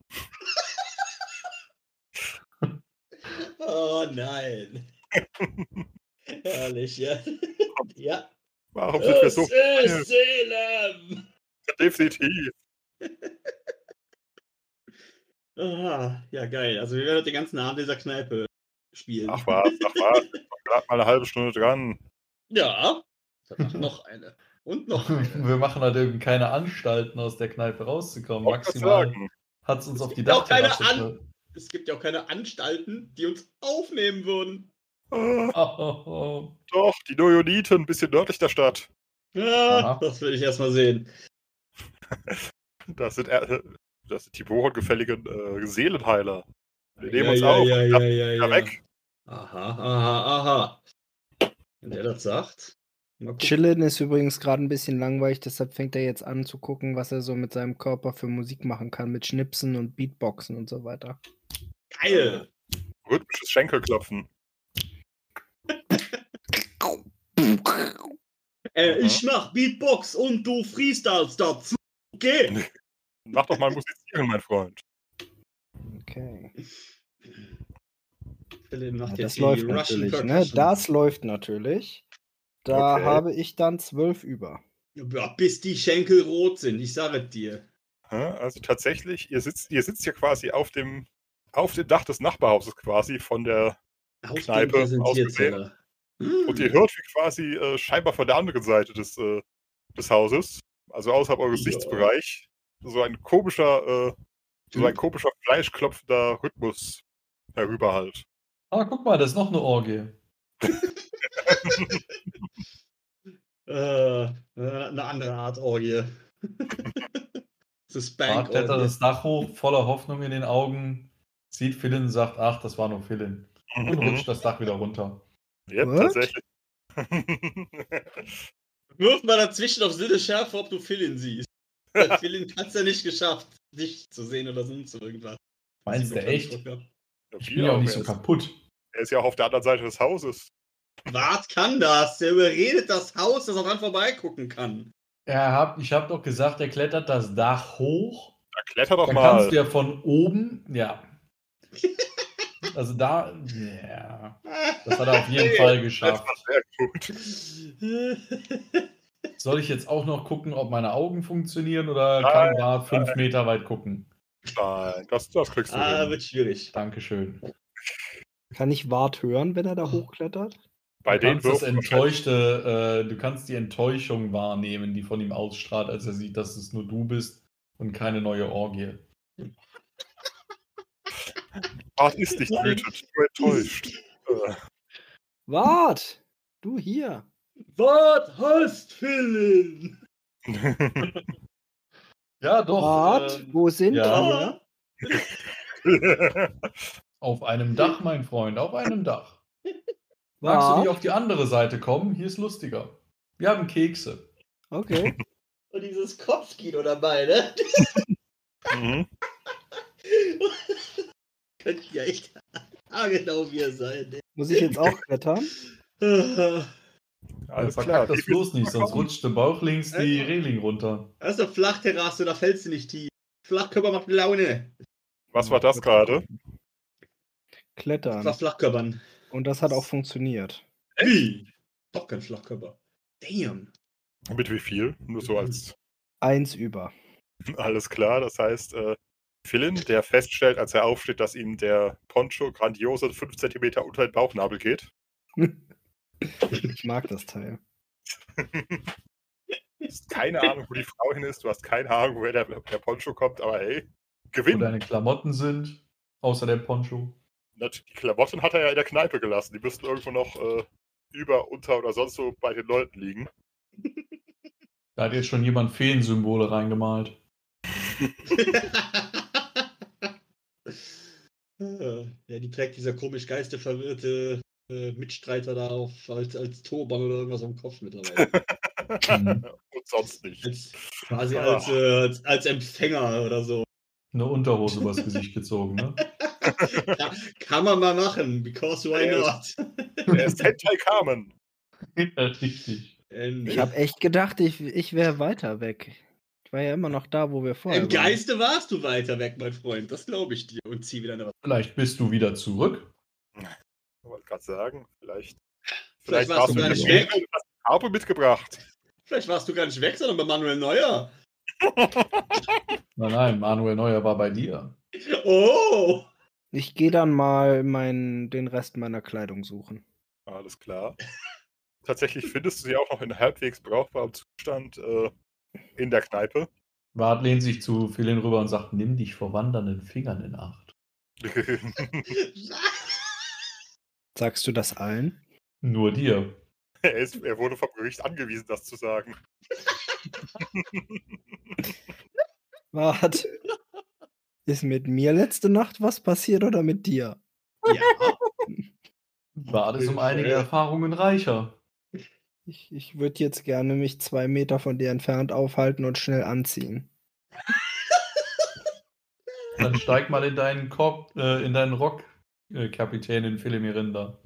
Oh nein. Herrlich, ja. ja.
warum sind wir so
Salem.
definitiv?
Ah, ja, geil. Also wir werden den ganzen Abend dieser Kneipe spielen.
Ach was, ach was. Gerade mal eine halbe Stunde dran.
Ja. Danach noch eine. Und noch eine.
Wir machen halt eben keine Anstalten, aus der Kneipe rauszukommen.
Grad
Maximal hat es uns auf die
auch
Dachterrasse.
Es gibt ja auch keine Anstalten, die uns aufnehmen würden.
Oh, oh, oh.
doch, die Nojoniten, ein bisschen nördlich der Stadt.
Ja, das will ich erstmal sehen.
Das sind, äh, das sind die bohrengefälligen äh, Seelenheiler. Wir nehmen
ja,
uns
ja,
auf.
Ja, ja, ja, ja.
weg.
Aha, aha, aha. Wenn der das sagt.
Chillen ist übrigens gerade ein bisschen langweilig, deshalb fängt er jetzt an zu gucken, was er so mit seinem Körper für Musik machen kann, mit Schnipsen und Beatboxen und so weiter.
Geil.
Rhythmisches Schenkelklopfen.
Äh,
Aha.
ich mach Beatbox und du freestylst dazu. Okay.
Mach doch mal musizieren, mein Freund.
Okay.
Philipp macht
Ja,
jetzt
das
die
läuft
Russian
natürlich, ne? Das läuft natürlich. Da
Okay.
habe ich dann zwölf über.
Ja, bis die Schenkel rot sind, ich sage dir.
Ja, Also tatsächlich, ihr sitzt, ihr sitzt hier quasi auf dem, auf dem Dach des Nachbarhauses quasi von der
Auf dem
Kneipe
Präsentierteller.
und ihr hört, wie quasi äh, scheinbar von der anderen Seite des, äh, des Hauses, also außerhalb eures
Ja.
Sichtsbereich, so ein komischer, äh, so ein komischer fleischklopfender Rhythmus herüberhallt.
Ah, guck mal, das ist noch eine Orgie.
Äh, eine andere Art Orgie. das ist
Bart klettert das Dach hoch, voller Hoffnung in den Augen, sieht Philin und sagt, ach, das war nur Philin. Und rutscht das Dach wieder runter.
Ja,
What?
tatsächlich.
Wirf mal dazwischen auf Sinne Schärfe, ob du Philin siehst. Weil Philin hat es ja nicht geschafft, dich zu sehen oder sonst irgendwas.
Meinst du echt? Ich bin ja auch nicht so
er, ist,
kaputt.
er ist ja auch auf der anderen Seite des Hauses.
Bart kann das. Der überredet das Haus, dass er dran vorbeigucken kann.
Er hab, ich habe doch gesagt, er klettert das Dach hoch
Na, kletter doch
Dann
mal.
kannst du ja von oben, ja. Also da, ja. Das hat er auf jeden Fall
Das
geschafft.
war sehr gut.
Soll ich jetzt auch noch gucken, ob meine Augen funktionieren oder
Nein,
kann Bart fünf Meter weit gucken?
Nein, das, das kriegst du
ah,
hin.
wird schwierig.
Dankeschön.
Kann ich Wart hören, wenn er da hochklettert?
Bei
du
den
kannst das enttäuschte, äh, du kannst die Enttäuschung wahrnehmen, die von ihm ausstrahlt, als er sieht, dass es nur du bist und keine neue Orgie.
Bart ist nicht wütend, nur enttäuscht.
Wart! Du hier!
Was hast Philin?
Ja, doch.
Wart!
ähm,
Wo sind
ja.
wir?
auf einem Dach, mein Freund, auf einem Dach. Magst du nicht auf die andere Seite kommen? Hier ist lustiger. Wir haben Kekse.
Okay.
Und dieses Kopfkino dabei, ne?
mhm.
Könnte ja echt genau wir sein, ne?
Muss ich jetzt auch klettern?
Alles
Verkack
klar.
das bloß nicht, sonst rutscht der Bauch links die
Ja.
Reling runter.
Das ist eine Flachterrasse, da fällst du nicht tief. Flachkörper macht Laune.
Was war das gerade?
Das
Klettern.
war Flachkörpern.
Und das hat auch funktioniert.
Wie? Doch kein Flachkörper. Damn.
Mit wie viel? Nur so als
Eins über.
alles klar. Das heißt, äh, Philin, der feststellt, als er aufsteht, dass ihm der Poncho grandiose 5 cm unter den Bauchnabel geht.
Ich mag das Teil.
Du hast keine Ahnung, wo die Frau hin ist. Du hast keine Ahnung, woher der, der Poncho kommt. Aber hey,
Wo
Gewinn.
deine Klamotten sind, außer der Poncho.
Die Klamotten hat er ja in der Kneipe gelassen. Die müssten irgendwo noch äh, über, unter oder sonst so bei den Leuten liegen.
Da hat jetzt schon jemand Feensymbole reingemalt.
ja, die trägt dieser komisch geisterverwirrte äh, Mitstreiter da auf als, als Turban oder irgendwas am Kopf mittlerweile.
Und sonst nicht.
als, quasi
Ah.
als, äh, als, als Empfänger oder so.
Eine Unterhose übers Gesicht gezogen, ne?
Ja, kann man mal machen, because why
Ja,
not?
Er ist Hentai Carmen.
Ja, richtig.
Ich habe echt gedacht, ich, ich wäre weiter weg. Ich war ja immer noch da, wo wir vorher
Im
waren.
Geiste warst du weiter weg, mein Freund. Das glaube ich dir. Und zieh wieder eine
Vielleicht bist du wieder zurück.
Ich wollte gerade sagen, vielleicht.
Vielleicht warst du gar nicht weg.
Die Farbe mitgebracht.
Vielleicht warst du gar nicht weg, sondern bei Manuel Neuer.
Nein, nein, Manuel Neuer war bei dir.
Oh!
Ich gehe dann mal mein, den Rest meiner Kleidung suchen.
Alles klar. Tatsächlich findest du sie auch noch in halbwegs brauchbarem Zustand äh, in der Kneipe.
Bart lehnt sich zu Philin rüber und sagt, nimm dich vor wandernden Fingern in Acht.
Sagst du das allen?
Nur dir.
er, ist, er wurde vom Gericht angewiesen, das zu sagen.
Wart. Ist mit mir letzte Nacht was passiert oder mit dir?
ja.
Bart ist um einige Erfahrungen reicher.
Ich, ich würde jetzt gerne mich zwei Meter von dir entfernt aufhalten und schnell anziehen.
Dann steig mal in deinen, Korb, äh, in deinen Rock, äh, Kapitänin Philimirinda.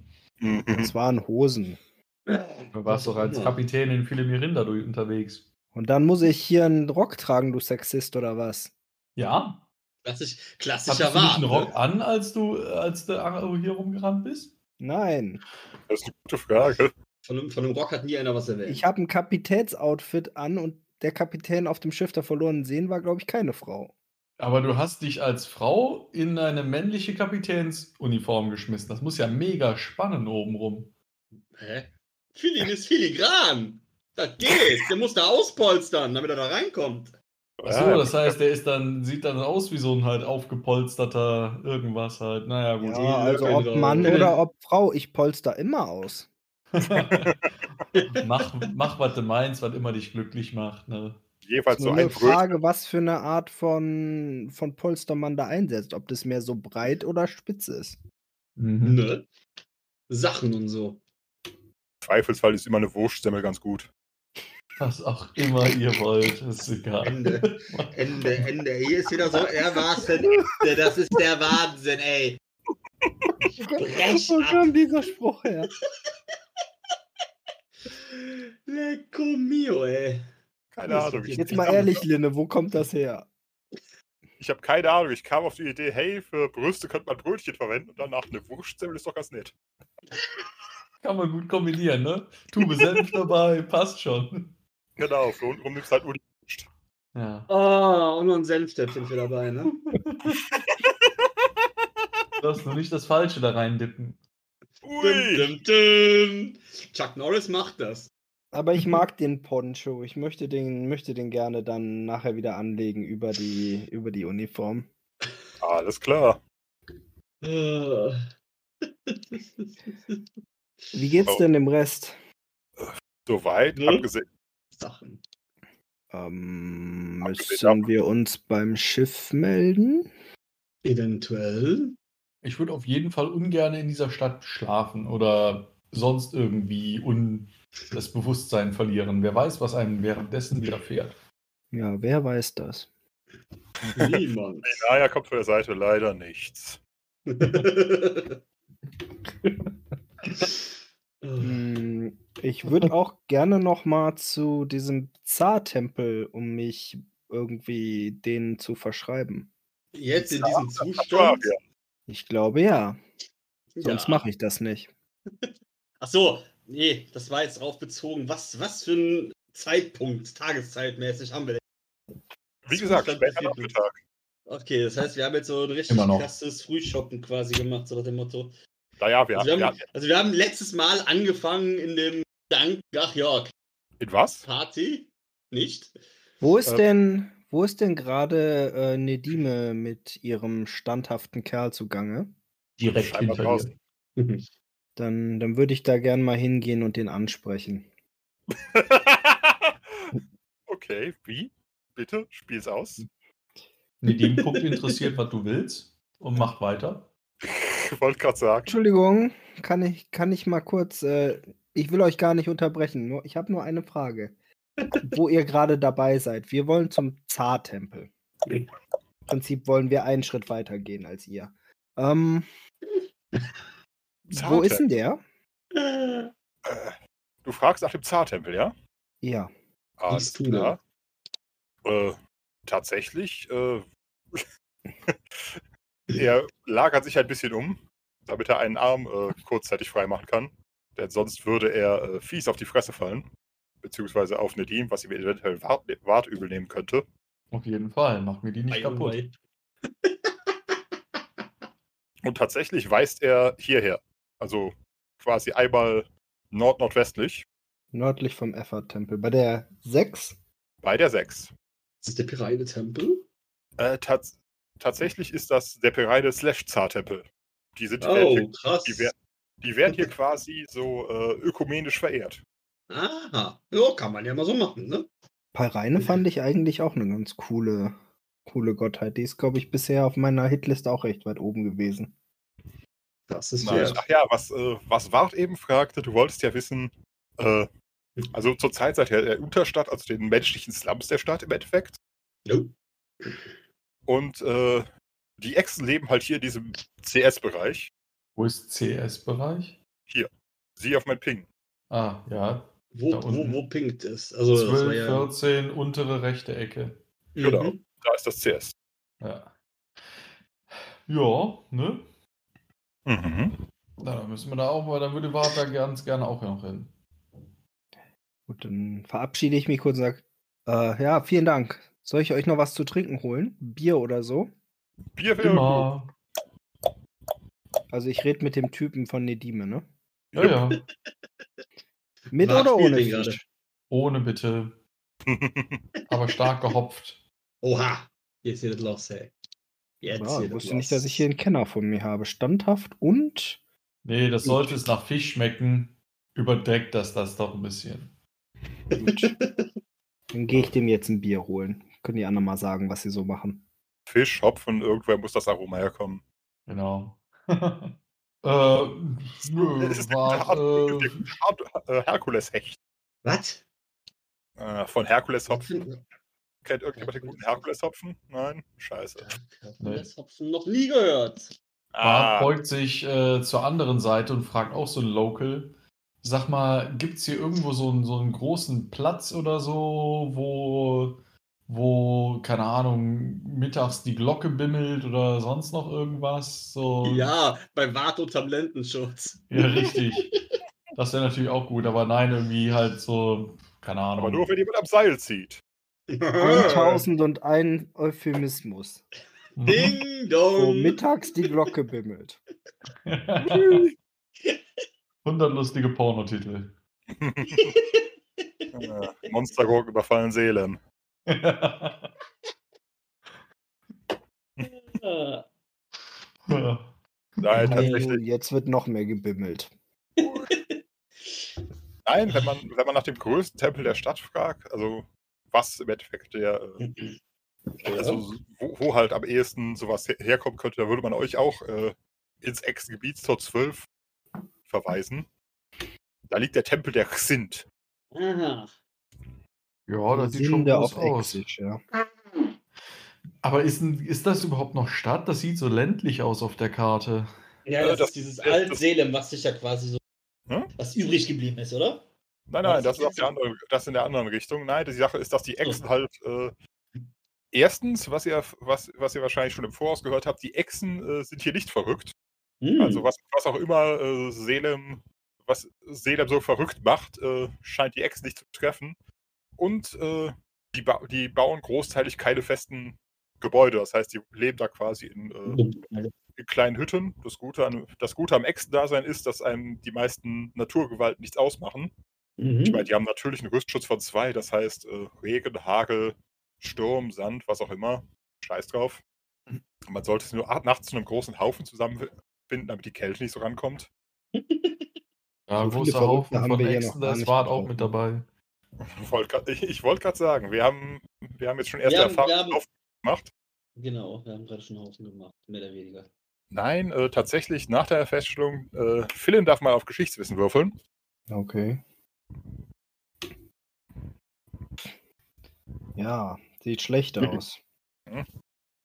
Das waren Hosen.
Du warst doch als Kapitänin Philimirinda du unterwegs.
Und dann muss ich hier einen Rock tragen, du Sexist oder was?
Ja?
Klassisch,
Hattest
klassischer
du nicht einen Rock
Ne?
an, als du, als du äh, hier rumgerannt bist?
Nein.
Das ist eine gute Frage.
Von, einem, von einem Rock hat nie einer was erwähnt.
Ich habe ein Kapitänsoutfit an und der Kapitän auf dem Schiff der verlorenen Seen war, glaube ich, keine Frau.
Aber du hast dich als Frau in eine männliche Kapitänsuniform geschmissen. Das muss ja mega spannen obenrum.
Hä? Filin ist filigran. Das geht. Der muss da auspolstern, damit er da reinkommt.
Achso,
Ja,
das heißt, der ist dann, sieht dann aus wie so ein halt aufgepolsterter irgendwas halt. Naja, gut.
Ja, also ob
genau.
Mann oder ob Frau, ich polster immer aus.
mach, mach, was du meinst, was immer dich glücklich macht. Ne?
Jeweils so ein
eine
Brötchen.
Frage, was für eine Art von, von Polster man da einsetzt. Ob das mehr so breit oder spitz ist.
Mhm.
Ne? Sachen und so.
Zweifelsfall ist immer eine Wurstsemmel ganz gut.
Was auch immer ihr wollt, ist egal.
Ende. Ende, Ende. Hier ist wieder so, er war's denn. Das ist der Wahnsinn, ey. Brech
Wo
ab.
kam dieser Spruch her?
Lecco mio, ey.
Keine
Das
Ahnung.
Jetzt mal ehrlich, Linne, wo kommt das her?
Ich habe keine Ahnung. Ich kam auf die Idee, hey, für Brüste könnte man Brötchen verwenden und danach eine Wurstsemmel ist doch ganz nett.
Kann man gut kombinieren, ne? Tube Senf dabei, passt schon.
Genau, für untenrum nimmst du halt nur die Wurst.
Ja.
Oh, und noch ein Senftöpfchen für dabei, ne?
Du darfst nur nicht das Falsche da reindippen.
Ui!
Dum, dum, dum. Chuck Norris macht das.
Aber ich mag den Poncho. Ich möchte den, möchte den gerne dann nachher wieder anlegen über die, über die Uniform.
Alles klar.
Äh.
Wie geht's
Oh.
denn dem Rest?
Soweit,
Ne?
abgesehen.
Sachen.
Ähm, müssen wir uns beim Schiff melden?
Eventuell.
Ich würde auf jeden Fall ungern in dieser Stadt schlafen oder sonst irgendwie un das Bewusstsein verlieren. Wer weiß, was einem währenddessen widerfährt.
Ja, wer weiß das?
Niemand.
Naja, kommt von der Seite leider nichts.
Hm, Ich würde auch gerne noch mal zu diesem Zar-Tempel, um mich irgendwie den zu verschreiben.
Jetzt in diesem Zustand.
ja.
Ich glaube ja. Sonst mache ich das nicht.
Ach so, nee, das war jetzt darauf bezogen. Was, was für ein Zeitpunkt, tageszeitmäßig haben wir denn?
Wie gesagt, später. Nachmittag.
Okay, das heißt, wir haben jetzt so ein richtig krasses Frühshoppen quasi gemacht, so nach dem Motto.
Naja, wir
Also wir,
haben,
haben, also wir haben letztes Mal angefangen in dem Dank, ach ja,
In was?
Party, nicht?
Wo ist
Äh,
denn, wo ist denn gerade äh, Nedime mit ihrem standhaften Kerl zugange?
Direkt hinter
draußen.
dir.
Dann, dann würde ich da gern mal hingehen und den ansprechen.
okay, wie? Bitte, spiel's aus.
Nedim guckt interessiert, was du willst und macht weiter.
Ich wollte gerade sagen.
Entschuldigung, kann ich, kann ich mal kurz, äh, ich will euch gar nicht unterbrechen, nur, ich habe nur eine Frage. wo ihr gerade dabei seid. Wir wollen zum Zar-Tempel. Im Prinzip wollen wir einen Schritt weiter gehen als ihr. Ähm, wo ist denn der?
Äh,
du fragst nach dem Zartempel, ja?
Ja.
Alles
Siehst du
klar. Äh, tatsächlich, äh, er lagert sich ein bisschen um, damit er einen Arm äh, kurzzeitig freimachen kann. Denn sonst würde er äh, fies auf die Fresse fallen. Beziehungsweise auf Nedim, was ihm eventuell Wart, Wart übel nehmen könnte.
Auf jeden Fall, mach mir die nicht kaputt.
Und tatsächlich weist er hierher. Also quasi einmal nord-nordwestlich
Nördlich vom Effort-Tempel. Bei der 6?
bei der 6.
Ist das der Pyramide-Tempel?
Äh, tats tatsächlich ist das der Pereide slash Zartempel. Die sind
Oh,
äh,
krass.
die, wer die werden hier quasi so äh, ökumenisch verehrt.
Aha. Ja, kann man ja mal so machen, ne?
Pereine fand ich eigentlich auch eine ganz coole, coole Gottheit. Die ist, glaube ich, bisher auf meiner Hitliste auch recht weit oben gewesen.
Das ist wert.
ach ja, was, äh, was Wart eben fragte, du wolltest ja wissen, äh, also zurzeit seid ihr der Unterstadt, also den menschlichen Slums der Stadt im Endeffekt.
No.
Und äh, die Echsen leben halt hier in diesem CS-Bereich.
Wo ist CS-Bereich?
Sieh auf mein Ping.
Ah, ja.
Wo, wo, wo pinkt es? Also, das war
12,
ja.
14, untere rechte Ecke.
Genau.
Mhm.
Da ist das CS.
Ja. Ja, ne?
Mhm.
Na, dann müssen wir da auch mal, dann würde Wart da ganz gerne auch noch hin.
Gut, dann verabschiede ich mich kurz und sage, äh, ja, vielen Dank. Soll ich euch noch was zu trinken holen? Bier oder so?
Bier wäre gut.
Immer.
Also ich rede mit dem Typen von Nedime, ne?
Ja, ja.
Mit
Wart
oder ohne. Fisch?
Ohne bitte. Aber stark gehopft.
Oha. Jetzt es los, ey. Jetzt
Ja, ich wusste nicht, dass ich hier einen Kenner von mir habe. Standhaft und
Nee, das sollte es nach Fisch schmecken. Überdeckt das das doch ein bisschen.
gut. dann gehe ich dem jetzt ein Bier holen. Können die anderen mal sagen, was sie so machen.
Fisch, Hopfen, irgendwer muss das Aroma herkommen.
Genau. äh, nö,
Es der
äh,
Herkules-Hecht.
Was?
Äh, von Herkules-Hopfen.
Hopfen?
Kennt irgendjemand den guten Herkules-Hopfen? Nein? Scheiße.
Das Hopfen noch nie gehört.
Bart
Ah,
beugt sich äh, zur anderen Seite und fragt auch so ein Local. Sag mal, gibt es hier irgendwo so einen, so einen großen Platz oder so, wo wo, keine Ahnung, mittags die Glocke bimmelt oder sonst noch irgendwas. So.
Ja, bei Wart unterm Lendenschutz.
Ja, richtig. Das wäre natürlich auch gut, aber nein, irgendwie halt so, keine Ahnung.
Aber nur, wenn jemand am Seil zieht.
1001 Euphemismus.
Ding
Wo
dong.
mittags die Glocke bimmelt.
100 lustige Pornotitel.
Monstergurken überfallen Seelen. Nein, tatsächlich.
jetzt wird noch mehr gebimmelt.
Nein, wenn man, wenn man nach dem größten Tempel der Stadt fragt, also was im Endeffekt der, äh, also wo, wo halt am ehesten sowas her herkommen könnte, da würde man euch auch äh, ins Ex-Gebiet zur 12 verweisen. Da liegt der Tempel der Xint.
Aha.
ja, das sieht schon groß
auf
aus.
Exisch, ja.
Aber ist, ist das überhaupt noch Stadt? Das sieht so ländlich aus auf der Karte.
Ja,
Äh,
das,
das-
ist dieses
das-
Alt-Selem, was sich ja quasi so.
Hm?
Was übrig geblieben ist, oder?
Nein, nein, das
ist
andere, das in der anderen Richtung. Nein, die Sache ist, dass die. Echsen halt äh, erstens, was ihr, was, was ihr wahrscheinlich schon im Voraus gehört habt, die Echsen äh, sind hier nicht verrückt.
Hm.
Also was, was auch immer äh, Selem, was Selem so verrückt macht, äh, scheint die Echsen nicht zu treffen. Und äh, die, ba die bauen großteilig keine festen Gebäude. Das heißt, die leben da quasi in, äh, in kleinen Hütten. Das Gute, an, das Gute am Echsen-Dasein ist, dass einem die meisten Naturgewalten nichts ausmachen.
Mhm.
Ich meine, die haben natürlich einen Rüstschutz von zwei, das heißt äh, Regen, Hagel, Sturm, Sand, was auch immer. Scheiß drauf. Man sollte es nur nachts zu einem großen Haufen zusammenfinden, damit die Kälte nicht so rankommt.
Ja,
So
großer Haufen
haben
von
wir hier noch
Echsen,
gar
das
nicht
war auch mit dabei.
Ich, wollte gerade sagen, wir haben, wir haben jetzt schon erste Erfahrungen gemacht.
Genau, wir haben gerade schon einen Haufen gemacht, mehr oder weniger.
Nein, äh, tatsächlich nach der Feststellung, äh, Philin darf mal auf Geschichtswissen würfeln.
Okay. Ja, sieht schlecht aus.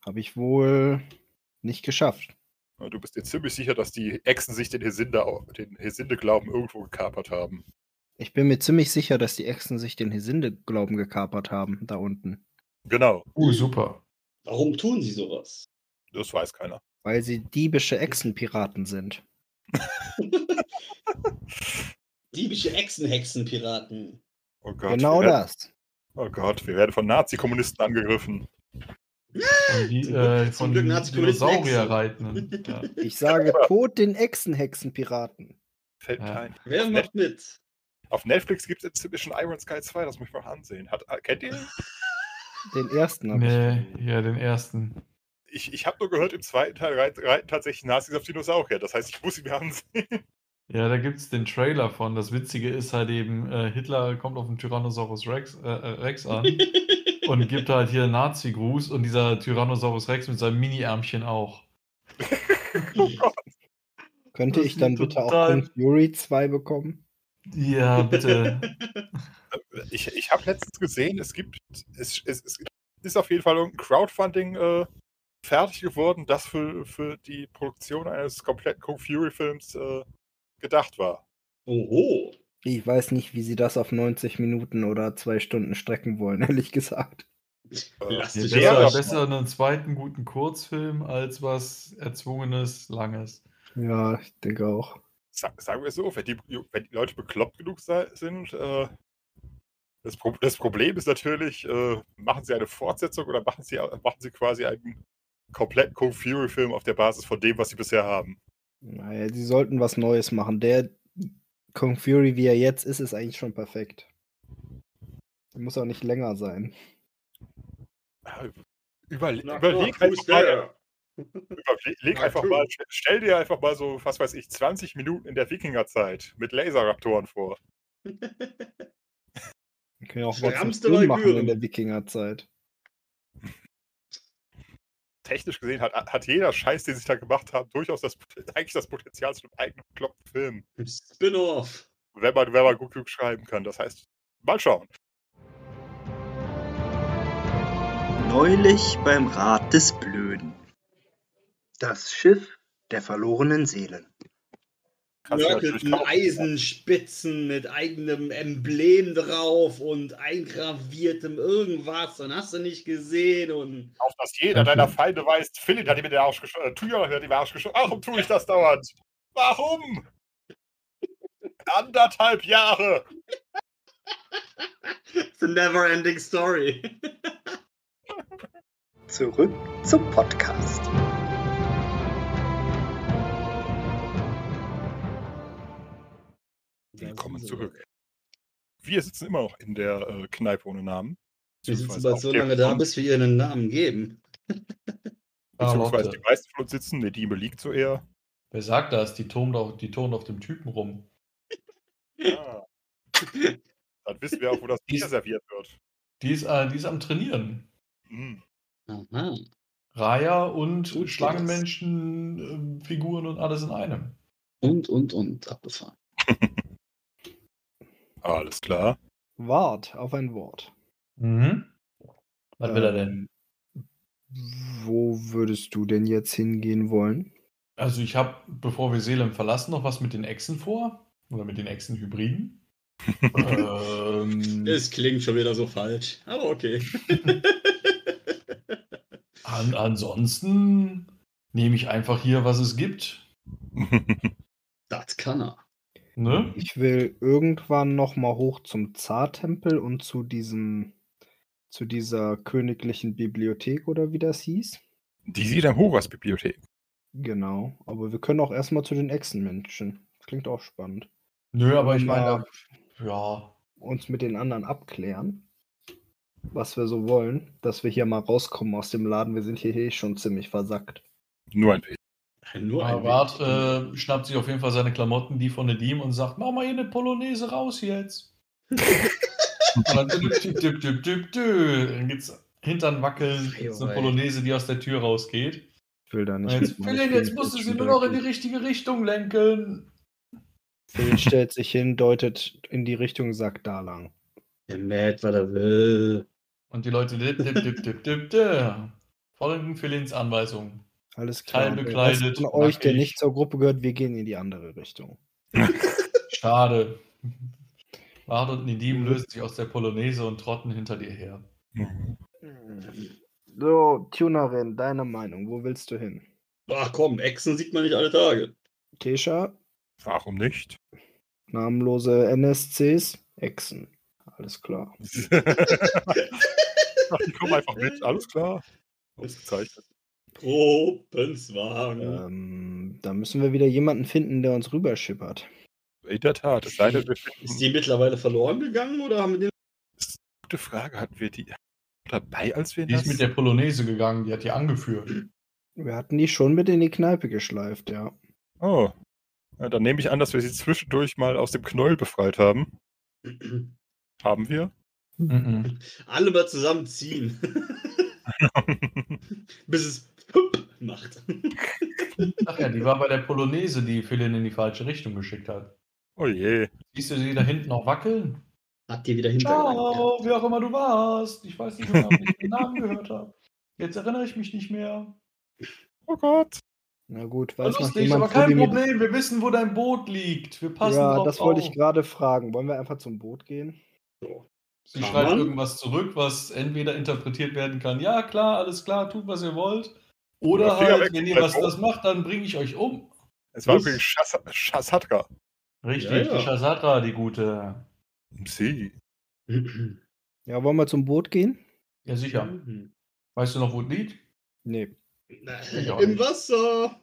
Habe ich wohl nicht geschafft.
Du bist dir ziemlich sicher, dass die Echsen sich den Hesinde, au- den Hesinde-Glauben irgendwo gekapert haben.
Ich bin mir ziemlich sicher, dass die Echsen sich den Hesinde-Glauben gekapert haben, da unten.
Genau,
Uh, super.
Warum tun sie sowas?
das weiß keiner.
Weil sie diebische Echsenpiraten sind.
Diebische Echsenhexenpiraten.
Oh Gott,
genau
werden,
das.
Oh Gott, wir werden von Nazi-Kommunisten angegriffen.
Von, die, äh, von
Glück Nazi-Kommunisten
Dinosaurier
Echsen.
reitenden. Ja.
Ich sage Tod den Echsenhexenpiraten.
Fällt
Ja.
ein.
Wer
Auf
macht mit?
Auf Netflix gibt es inzwischen Iron Sky 2, das muss ich mal ansehen. Hat, äh, kennt ihr? den?
Den ersten habe
Nee,
ich.
ja, den ersten.
Ich, ich habe nur gehört, im zweiten Teil reit- reiten tatsächlich Nazis auf Dinosaurier. Das heißt, ich muss ihn mir ansehen.
Ja, da gibt es den Trailer von. Das Witzige ist halt eben, äh, Hitler kommt auf den Tyrannosaurus Rex, äh, äh, Rex an und gibt halt hier einen Nazi-Gruß und dieser Tyrannosaurus Rex mit seinem Mini-Ärmchen auch.
Könnte
Das
ich dann bitte auch
total-
Kung Fury 2 bekommen?
Ja, bitte.
Ich, ich habe letztens gesehen, es gibt, es, es, es ist auf jeden Fall irgendein Crowdfunding äh, fertig geworden, das für, für die Produktion eines kompletten Kung Fury-Films äh, gedacht war.
Oho.
Ich weiß nicht, wie sie das auf 90 Minuten oder zwei Stunden strecken wollen, ehrlich gesagt.
Äh,
Lass
Ja,
dich
sehr
besser, besser einen zweiten guten Kurzfilm als was Erzwungenes, Langes.
Ja, ich denke auch.
Sa- sagen wir es so, wenn die, wenn die Leute bekloppt genug sind, äh, das, Pro das Problem ist natürlich, äh, machen sie eine Fortsetzung oder machen sie, machen sie quasi einen kompletten Kung Fury-Film auf der Basis von dem, was sie bisher haben.
Naja, sie sollten was Neues machen. Der Kung Fury, wie er jetzt ist, ist eigentlich schon perfekt. Der muss auch nicht länger sein.
Überle
Knock,
überleg
who's
einfach mal, überleg
Na,
einfach mal, st- stell dir einfach mal so, was weiß ich, 20 Minuten in der Wikingerzeit mit Laserraptoren vor.
Wir können ja auch was machen in der Wikingerzeit.
Technisch gesehen hat, hat jeder Scheiß, den sie da gemacht haben, durchaus das, eigentlich das Potenzial zu einem eigenen bekloppten Film.
Spin-off.
Wenn man, wenn man gut genug schreiben kann. Das heißt, mal schauen.
Neulich beim Rat des Blöden. Das Schiff der verlorenen Seelen.
Kaufen.
Eisenspitzen mit eigenem Emblem drauf und eingraviertem irgendwas und hast du nicht gesehen und
Auf dass jeder deiner Feinde weiß, Philipp hat ihm in den Arsch geschossen, äh, Tyrion hat ihm Arsch geschossen. Warum tue ich das dauernd? Warum? Anderthalb Jahre.
it's a never ending story.
Zurück zum Podcast.
Willkommen zurück. Wir sitzen immer noch in der äh, Kneipe ohne Namen.
Wir sitzen
Beziehungsweise
bald so lange da, bis wir ihr einen Namen geben.
Beziehungsweise
Charlotte.
die meisten von uns sitzen. Ne, die liegt so eher.
Wer sagt das? Die turnt auf, die auf dem Typen rum.
Ah. Dann wissen wir auch, wo das Bier serviert wird.
Die ist, äh, die ist am Trainieren.
Hm.
Aha.
Raya und
Gut,
Schlangenmenschen, ähm, Figuren und alles in einem.
Und, und, und, abgefahren.
Alles klar.
Wart auf ein Wort.
Mhm. Was will er denn?
Ähm, Wo würdest du denn jetzt hingehen wollen?
Also ich habe, bevor wir Seelen verlassen, noch was mit den Echsen vor. Oder mit den Echsenhybriden. ähm,
Es klingt schon wieder so falsch, aber okay.
an, ansonsten nehme ich einfach hier, was es gibt.
Das kann er.
Ne?
Ich will irgendwann noch mal hoch zum Zartempel und zu diesem zu dieser königlichen Bibliothek oder wie das hieß.
Die sieht am Horas-Bibliothek.
Genau, aber wir können auch erstmal zu den Echsenmenschen. Klingt auch spannend.
Nö, aber ich meine,
ja, Uns mit den anderen abklären, was wir so wollen, dass wir hier mal rauskommen aus dem Laden. Wir sind hier eh schon ziemlich versackt.
Nur ein wenig.
Nur ein
Bart
wenig.
äh, schnappt sich auf jeden Fall seine Klamotten, die von Nedim, und sagt, mach mal hier eine Polonaise raus jetzt. und dann düpp, düpp, düpp, düpp. Dann geht's Hintern wackeln, ist eine
ei.
Polonaise, die aus der Tür rausgeht.
Ich will da
Und
nicht.
jetzt,
mitmachen.
Philin,
Ich
jetzt musst du sie nur noch in die richtige Richtung lenken.
Phil stellt sich hin, deutet in die Richtung, sagt da lang.
Der Matt, was er will.
Und die Leute dip, dip, dip, dip, dip, dip. folgen Philins Anweisungen.
Alles klar.
Bekleidet,
Von euch, der nicht zur Gruppe gehört, wir gehen in die andere Richtung.
Schade. Bart und Nedim lösen sich aus der Polonaise und trotten hinter dir her.
Mhm.
So, Tunerin, deine Meinung, wo willst du hin?
Ach komm, Echsen sieht man nicht alle Tage.
Kesha,
Warum nicht?
namenlose NSCs, Echsen. Alles klar.
Ach, die kommen einfach mit, alles klar. Ausgezeichnet.
Gruppenzwang.
Ähm, da müssen wir wieder jemanden finden, der uns rüberschippert.
In der Tat, wir finden.
Ist die mittlerweile verloren gegangen oder haben wir den.
Gute Frage, hatten wir die dabei, als wir
Die ist
das?
mit der Polonaise gegangen, die hat die angeführt.
Wir hatten die schon mit in die Kneipe geschleift, ja.
Oh. Ja, dann nehme ich an, dass wir sie zwischendurch mal aus dem Knäuel befreit haben. Haben wir?
Mhm.
Alle mal zusammenziehen. Bis es macht.
Ach ja, die war bei der Polonaise, die Philin in die falsche Richtung geschickt hat.
oh je.
Siehst du sie da hinten noch wackeln?
Habt ihr wieder hinter.
Ciao, wie auch immer du warst. Ich weiß nicht ob ich den Namen gehört habe. Jetzt erinnere ich mich nicht mehr.
Oh Gott.
Na gut, weiß noch
lustig,
jemand,
aber
wo die
kein. Problem. Wir wissen, wo dein Boot liegt. Wir passen
Ja,
drauf
das wollte ich
auf.
gerade fragen. Wollen wir einfach zum Boot gehen?
Sie
Kann
schreibt irgendwas zurück, was entweder interpretiert werden kann, ja klar, alles klar, tut was ihr wollt. Oder
Oder Finger
halt,
weg,
wenn ihr
bleib
was das macht, dann bringe ich euch um.
Es war übrigens Shas- Shasatra.
Richtig,
Ja, ja.
die Shazatra, die gute.
Sie.
Ja, wollen wir zum Boot gehen?
Ja, sicher.
Mhm.
Weißt du noch, wo es liegt?
Nee.
Auch
Im
nicht.
Wasser.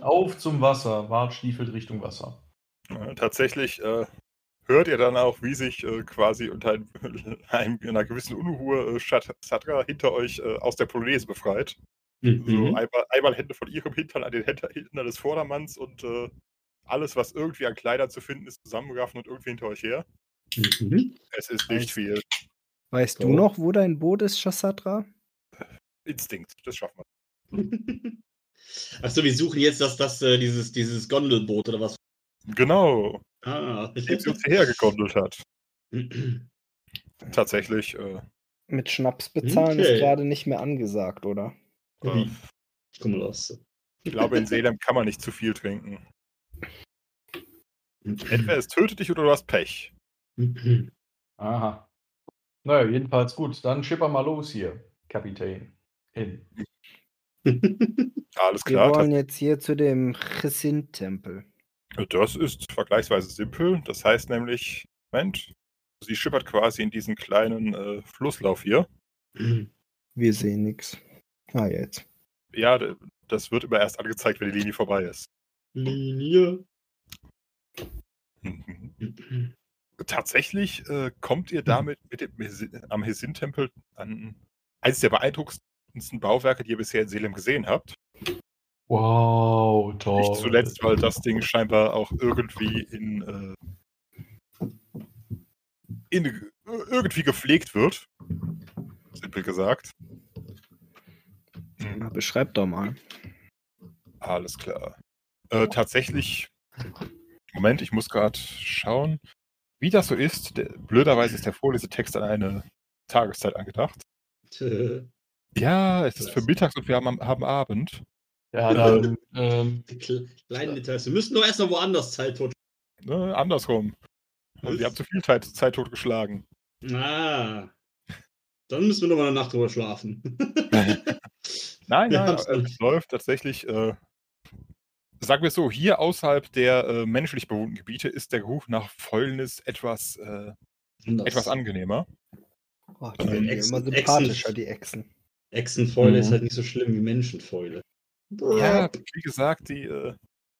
Auf zum Wasser. Wart stiefelt Richtung Wasser.
Tatsächlich äh, hört ihr dann auch, wie sich äh, quasi unter ein, einem, einer gewissen Unruhe äh, Shasatra hinter euch äh, aus der Polonaise befreit. So
Mhm.
einmal, einmal Hände von ihrem Hintern an den Hinter- Hintern des Vordermanns und äh, alles, was irgendwie an Kleidern zu finden ist, zusammenraffen und irgendwie hinter euch her.
Mhm.
Es ist nicht viel.
Weißt
So.
du noch, wo dein Boot ist, Chassatra?
Instinkt, das schaffen wir.
Achso, wir suchen jetzt das, das, äh, dieses, dieses Gondelboot oder was?
Genau,
Ah.
sie uns hierher gegondelt hat. Tatsächlich, äh,
Mit Schnaps bezahlen
Okay.
ist gerade nicht mehr angesagt, oder?
Wie? Mal aus.
ich glaube, in Salem kann man nicht zu viel trinken. Entweder es tötet dich oder du hast Pech.
Aha. Naja, jedenfalls gut. Dann schipper mal los hier, Kapitän. In.
Alles
Wir
klar.
wollen jetzt hier zu dem Chesin-Tempel.
Das ist vergleichsweise simpel. Das heißt nämlich, Moment, sie schippert quasi in diesen kleinen äh, Flusslauf hier.
Wir sehen nichts. Ah, jetzt.
Ja, das wird immer erst angezeigt, wenn die Linie vorbei ist.
Linie.
Mhm. Tatsächlich äh, kommt ihr damit mit dem am Hesin-Tempel an eines der beeindruckendsten Bauwerke, die ihr bisher in Selem gesehen habt.
Wow, toll.
Nicht zuletzt, weil das Ding scheinbar auch irgendwie in, äh, in äh, irgendwie gepflegt wird. Simpel gesagt.
Na, beschreib doch mal.
Alles klar. Äh, tatsächlich, Moment, ich muss gerade schauen, wie das so ist. Der, blöderweise ist der Vorlesetext an eine Tageszeit angedacht. Ja, es ist für mittags und wir haben, haben Abend.
Ja, dann, ähm,
Die kle- kleinen Details. Wir müssen doch erst mal woanders Zeit tot.
Ne, andersrum.
Was?
Wir haben zu viel Zeit, Zeit totgeschlagen.
Ah. Dann müssen wir noch mal eine Nacht drüber schlafen.
Nein, nein,
noch
es
nicht.
läuft tatsächlich. Äh, sagen wir es so, hier außerhalb der äh, menschlich bewohnten Gebiete ist der Geruch nach Fäulnis etwas, äh, etwas angenehmer.
Oh, die
Äh,
werden
Echsen-
immer
Echsen-
sympathischer, die Echsen.
Echsenfäule ist
Mhm.
halt nicht so schlimm wie Menschenfäule.
Ja, wie gesagt, die äh,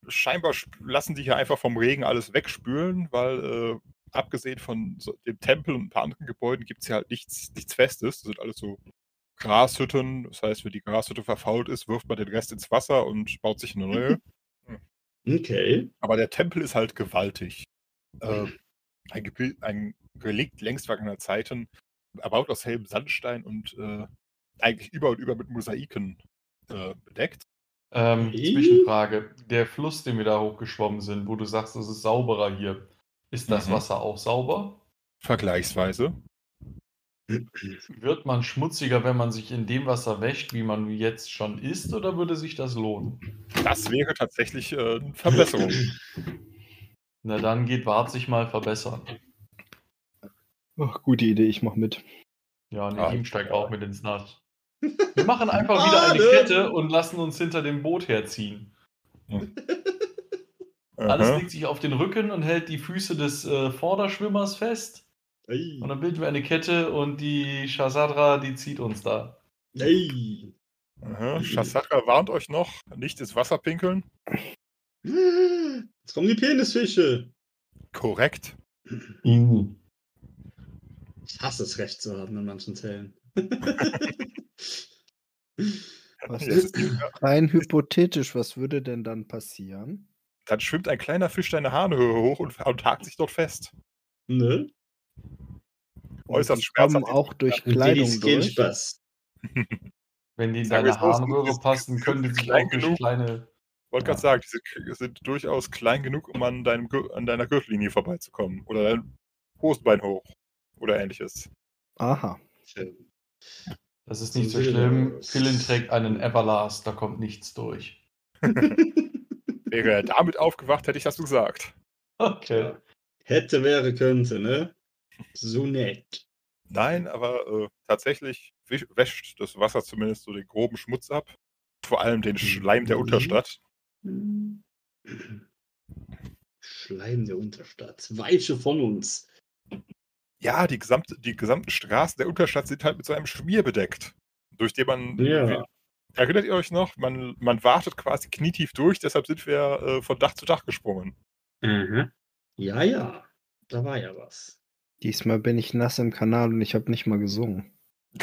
scheinbar lassen die hier einfach vom Regen alles wegspülen, weil äh, abgesehen von so dem Tempel und ein paar anderen Gebäuden gibt es hier halt nichts, nichts Festes. Das sind alles so Grashütten. Das heißt, wenn die Grashütte verfault ist, wirft man den Rest ins Wasser und baut sich eine neue.
Okay.
Aber der Tempel ist halt gewaltig. Äh, ein, Gebil ein Relikt längst vergangener Zeiten, erbaut aus hellem Sandstein und äh, eigentlich über und über mit Mosaiken äh, bedeckt.
ähm,
Okay.
Zwischenfrage. Der Fluss, den wir da hochgeschwommen sind, wo du sagst, es ist sauberer hier. Ist das
Mhm.
Wasser auch sauber?
Vergleichsweise.
Wird man schmutziger, wenn man sich in dem Wasser wäscht, wie man jetzt schon ist, oder würde sich das lohnen?
Das wäre tatsächlich äh, eine Verbesserung.
Na dann geht Wart sich mal verbessern.
Ach, gute Idee, ich mach mit.
Ja,
Ah,
Nedim steigt auch mit ins Nass. Wir machen einfach wieder eine
Baden!
Kette und lassen uns hinter dem Boot herziehen. Alles legt sich auf den Rücken und hält die Füße des äh, Vorderschwimmers fest.
Ei.
Und dann bilden wir eine Kette und die Shazadra, die zieht uns da.
Ei.
Aha. Shasatra warnt euch noch, nicht ins Wasser pinkeln.
Jetzt kommen die Penisfische.
Korrekt.
Ich hasse es, recht zu haben in manchen Fällen.
Was ist rein hypothetisch, was würde denn dann passieren?
Dann schwimmt ein kleiner Fisch deine Hahnhöhe hoch und, und hakt sich dort fest.
ne?
Äußerst
die kommen
schmerzhaft.
auch durch Kleidung durch.
Spaß.
Wenn die in deine Harnröhre passen, können die sich auch durch
genug.
kleine.
Ich wollte gerade sagen, diese K- sind durchaus klein genug, um an, deinem, an deiner Gürtellinie vorbeizukommen. Oder dein Hosenbein hoch. Oder ähnliches.
Aha.
Das ist nicht so schlimm. Philin trägt einen Everlast, da kommt nichts durch.
Wäre er damit aufgewacht, hätte ich das gesagt.
Okay.
Hätte, wäre, könnte, ne? So nett.
Nein, aber äh, tatsächlich wäscht das Wasser zumindest so den groben Schmutz ab. Vor allem den Schleim der
Mhm.
Unterstadt.
Schleim der Unterstadt. Weiche von uns.
Ja, die, gesamte, die gesamten Straßen der Unterstadt sind halt mit so einem Schmier bedeckt. Durch den man.
Ja.
Erinnert ihr euch noch? Man, man wartet quasi knietief durch, deshalb sind wir äh, von Dach zu Dach gesprungen.
Ja, ja. Da war ja was.
Diesmal bin ich nass im Kanal und ich habe nicht mal gesungen.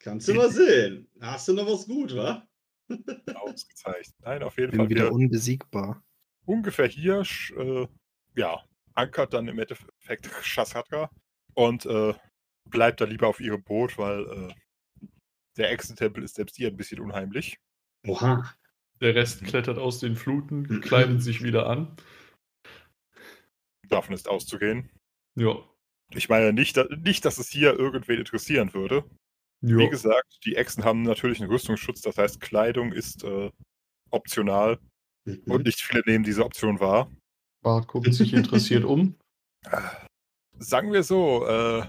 Kannst du mal sehen. Hast du noch was gut, wa?
Ausgezeichnet. Nein, auf jeden
Bin
Fall.
wieder unbesiegbar.
ungefähr hier, äh, ja, ankert dann im Endeffekt Shasatra und äh, bleibt dann lieber auf ihrem Boot, weil äh, der Echsentempel ist selbst ihr ein bisschen unheimlich.
Oha.
Der Rest klettert aus den Fluten, kleidet sich wieder an.
Davon ist auszugehen.
Ja.
Ich meine nicht, nicht, dass es hier irgendwen interessieren würde. Wie
ja.
gesagt, die Echsen haben natürlich einen Rüstungsschutz, das heißt, Kleidung ist äh, optional
Mhm.
und nicht viele nehmen diese Option wahr.
Bart guckt sich interessiert um.
Sagen wir so, äh,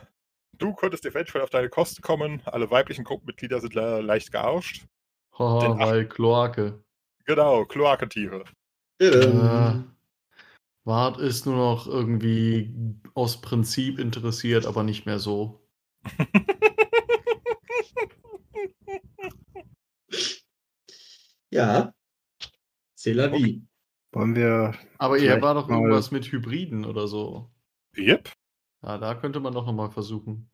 du könntest eventuell auf deine Kosten kommen. Alle weiblichen Gruppenmitglieder sind le leicht gearscht.
Haha, weil Kloake.
Genau, Kloakentiere.
Ähm,
Bart ist nur noch irgendwie aus Prinzip interessiert, aber nicht mehr so.
ja. C'est la vie.
Wollen wir.
Aber ihr war doch irgendwas mit Hybriden oder so.
Yep.
Ja, da könnte man doch nochmal versuchen.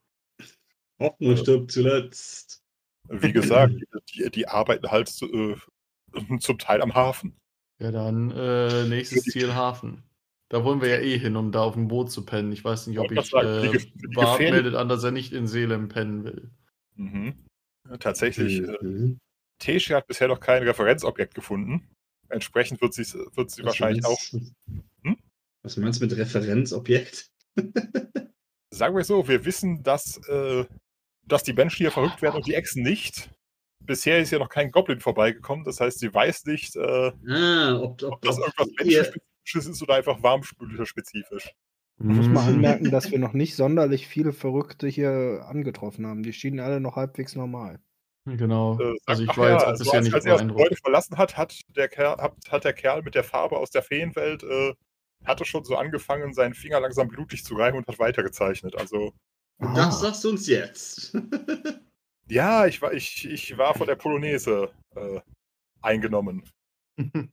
Hoffnung stirbt zuletzt.
Wie gesagt, die, die arbeiten halt zu, äh, zum Teil am Hafen.
Ja, dann äh, nächstes Ziel Hafen. Da wollen wir ja eh hin, um da auf dem Boot zu pennen. Ich weiß nicht, ob ich.
sagen,
Äh,
die die
Bart meldet an, dass er nicht in Salem pennen will.
Mhm. Tatsächlich, äh,
Mhm.
Tesche hat bisher noch kein Referenzobjekt gefunden. Entsprechend wird, sie wird sie
Was
wahrscheinlich auch, Hm?
Was meinst du mit Referenzobjekt?
sagen wir so, wir wissen, dass, äh, dass die Menschen hier verrückt werden und die Echsen nicht. Bisher ist ja noch kein Goblin vorbeigekommen, das heißt, sie weiß nicht, äh,
Ah, ob, ob,
ob das
ob
irgendwas Menschenspezifisches ist oder einfach warmspüler-spezifisch.
Ich muss mal
Mhm.
anmerken, dass wir noch nicht sonderlich viele Verrückte hier angetroffen haben. Die schienen alle noch halbwegs normal.
Genau.
Äh,
Also ich war jetzt
ja,
auch
also
bisher
als,
nicht
als er das. Gebäude verlassen hat, hat der, Kerl, hat, hat der Kerl mit der Farbe aus der Feenwelt äh, hatte schon so angefangen, seinen Finger langsam blutig zu reiben und hat weitergezeichnet. Also
Und das sagst du uns jetzt.
ja, ich war, ich, ich war von der Polonaise äh, eingenommen.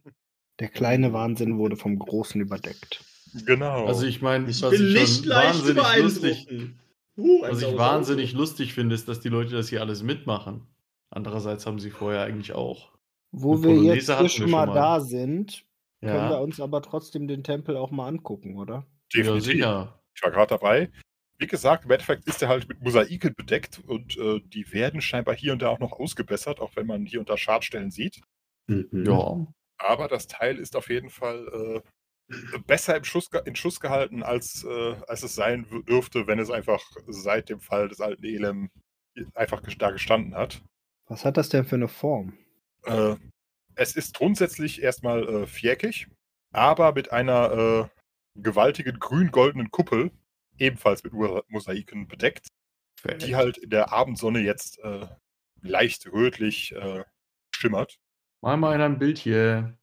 Der kleine Wahnsinn wurde vom Großen überdeckt.
Genau.
Also ich meine,
Ich
was
bin
ich
nicht
schon
leicht
wahnsinnig lustig.
Uh,
was ich wahnsinnig lustig finde, ist, dass die Leute das hier alles mitmachen. Andererseits haben sie vorher eigentlich auch.
Wo
Eine
wir
Polonaise
jetzt schon
wir
mal,
schon mal.
da sind, können wir
Ja,
uns aber trotzdem den Tempel auch mal angucken, oder?
ja
definitiv.
sicher.
Ich war gerade dabei. Wie gesagt, im Endeffekt ist er halt mit Mosaiken bedeckt und äh, die werden scheinbar hier und da auch noch ausgebessert, auch wenn man hier und da Schadstellen sieht.
Mhm.
Ja.
Aber das Teil ist auf jeden Fall äh, besser im Schuss, in Schuss gehalten, als, äh, als es sein dürfte, wenn es einfach seit dem Fall des alten Elem einfach da gestanden hat.
Was hat das denn für eine Form?
Äh, es ist grundsätzlich erstmal äh, viereckig, aber mit einer äh, gewaltigen grün-goldenen Kuppel, ebenfalls mit Mosaiken bedeckt, die halt in der Abendsonne jetzt äh, leicht rötlich äh, schimmert.
Mal mal einer ein Bild hier.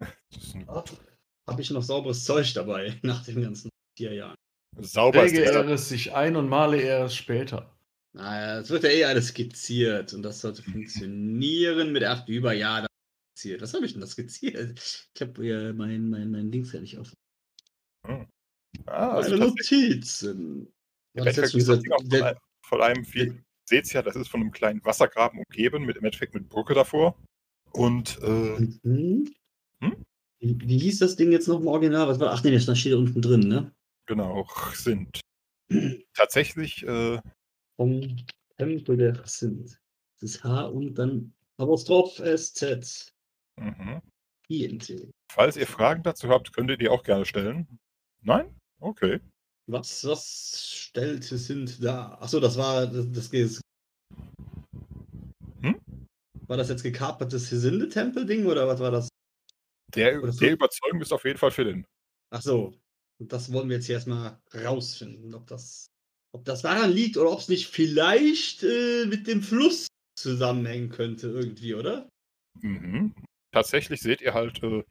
Ein
Habe ich noch sauberes Zeug dabei nach den ganzen vier Jahren?
sauber der,
er es sich ein und male er es später.
Naja, es wird ja eh alles skizziert und das sollte funktionieren mit 8 über. Ja, das ist skizziert. Was habe ich denn da skizziert? Ich habe ja mein, mein, mein Dings ja nicht auf.
Ah, also
Notizen.
Im Endeffekt ist das Ding auch
dieser-
von, einem- von einem, wie seht ja, das ist von einem kleinen Wassergraben umgeben, mit im Endeffekt mit Brücke davor. Und äh,
Mhm.
Hm?
Wie, wie hieß das Ding jetzt noch im Original? Was war? Ach nee, das steht da unten drin, ne?
genau, sind tatsächlich äh,
Vom Tempel der sind. Das ist H und dann Apostroph SZ.
mhm.
INT.
falls ihr Fragen dazu habt, könnt ihr die auch gerne stellen. Nein? Okay.
Was, was stellte sind da? Achso, das war das, das
Hm?
War das jetzt gekapertes Hesinde-Tempel-Ding oder was war das?
Der,
so-
der Überzeugung ist auf jeden Fall Philin.
Achso. Und das wollen wir jetzt hier erstmal rausfinden, ob das, ob das daran liegt oder ob es nicht vielleicht äh, mit dem Fluss zusammenhängen könnte irgendwie, oder?
Mhm. Tatsächlich seht ihr halt, äh,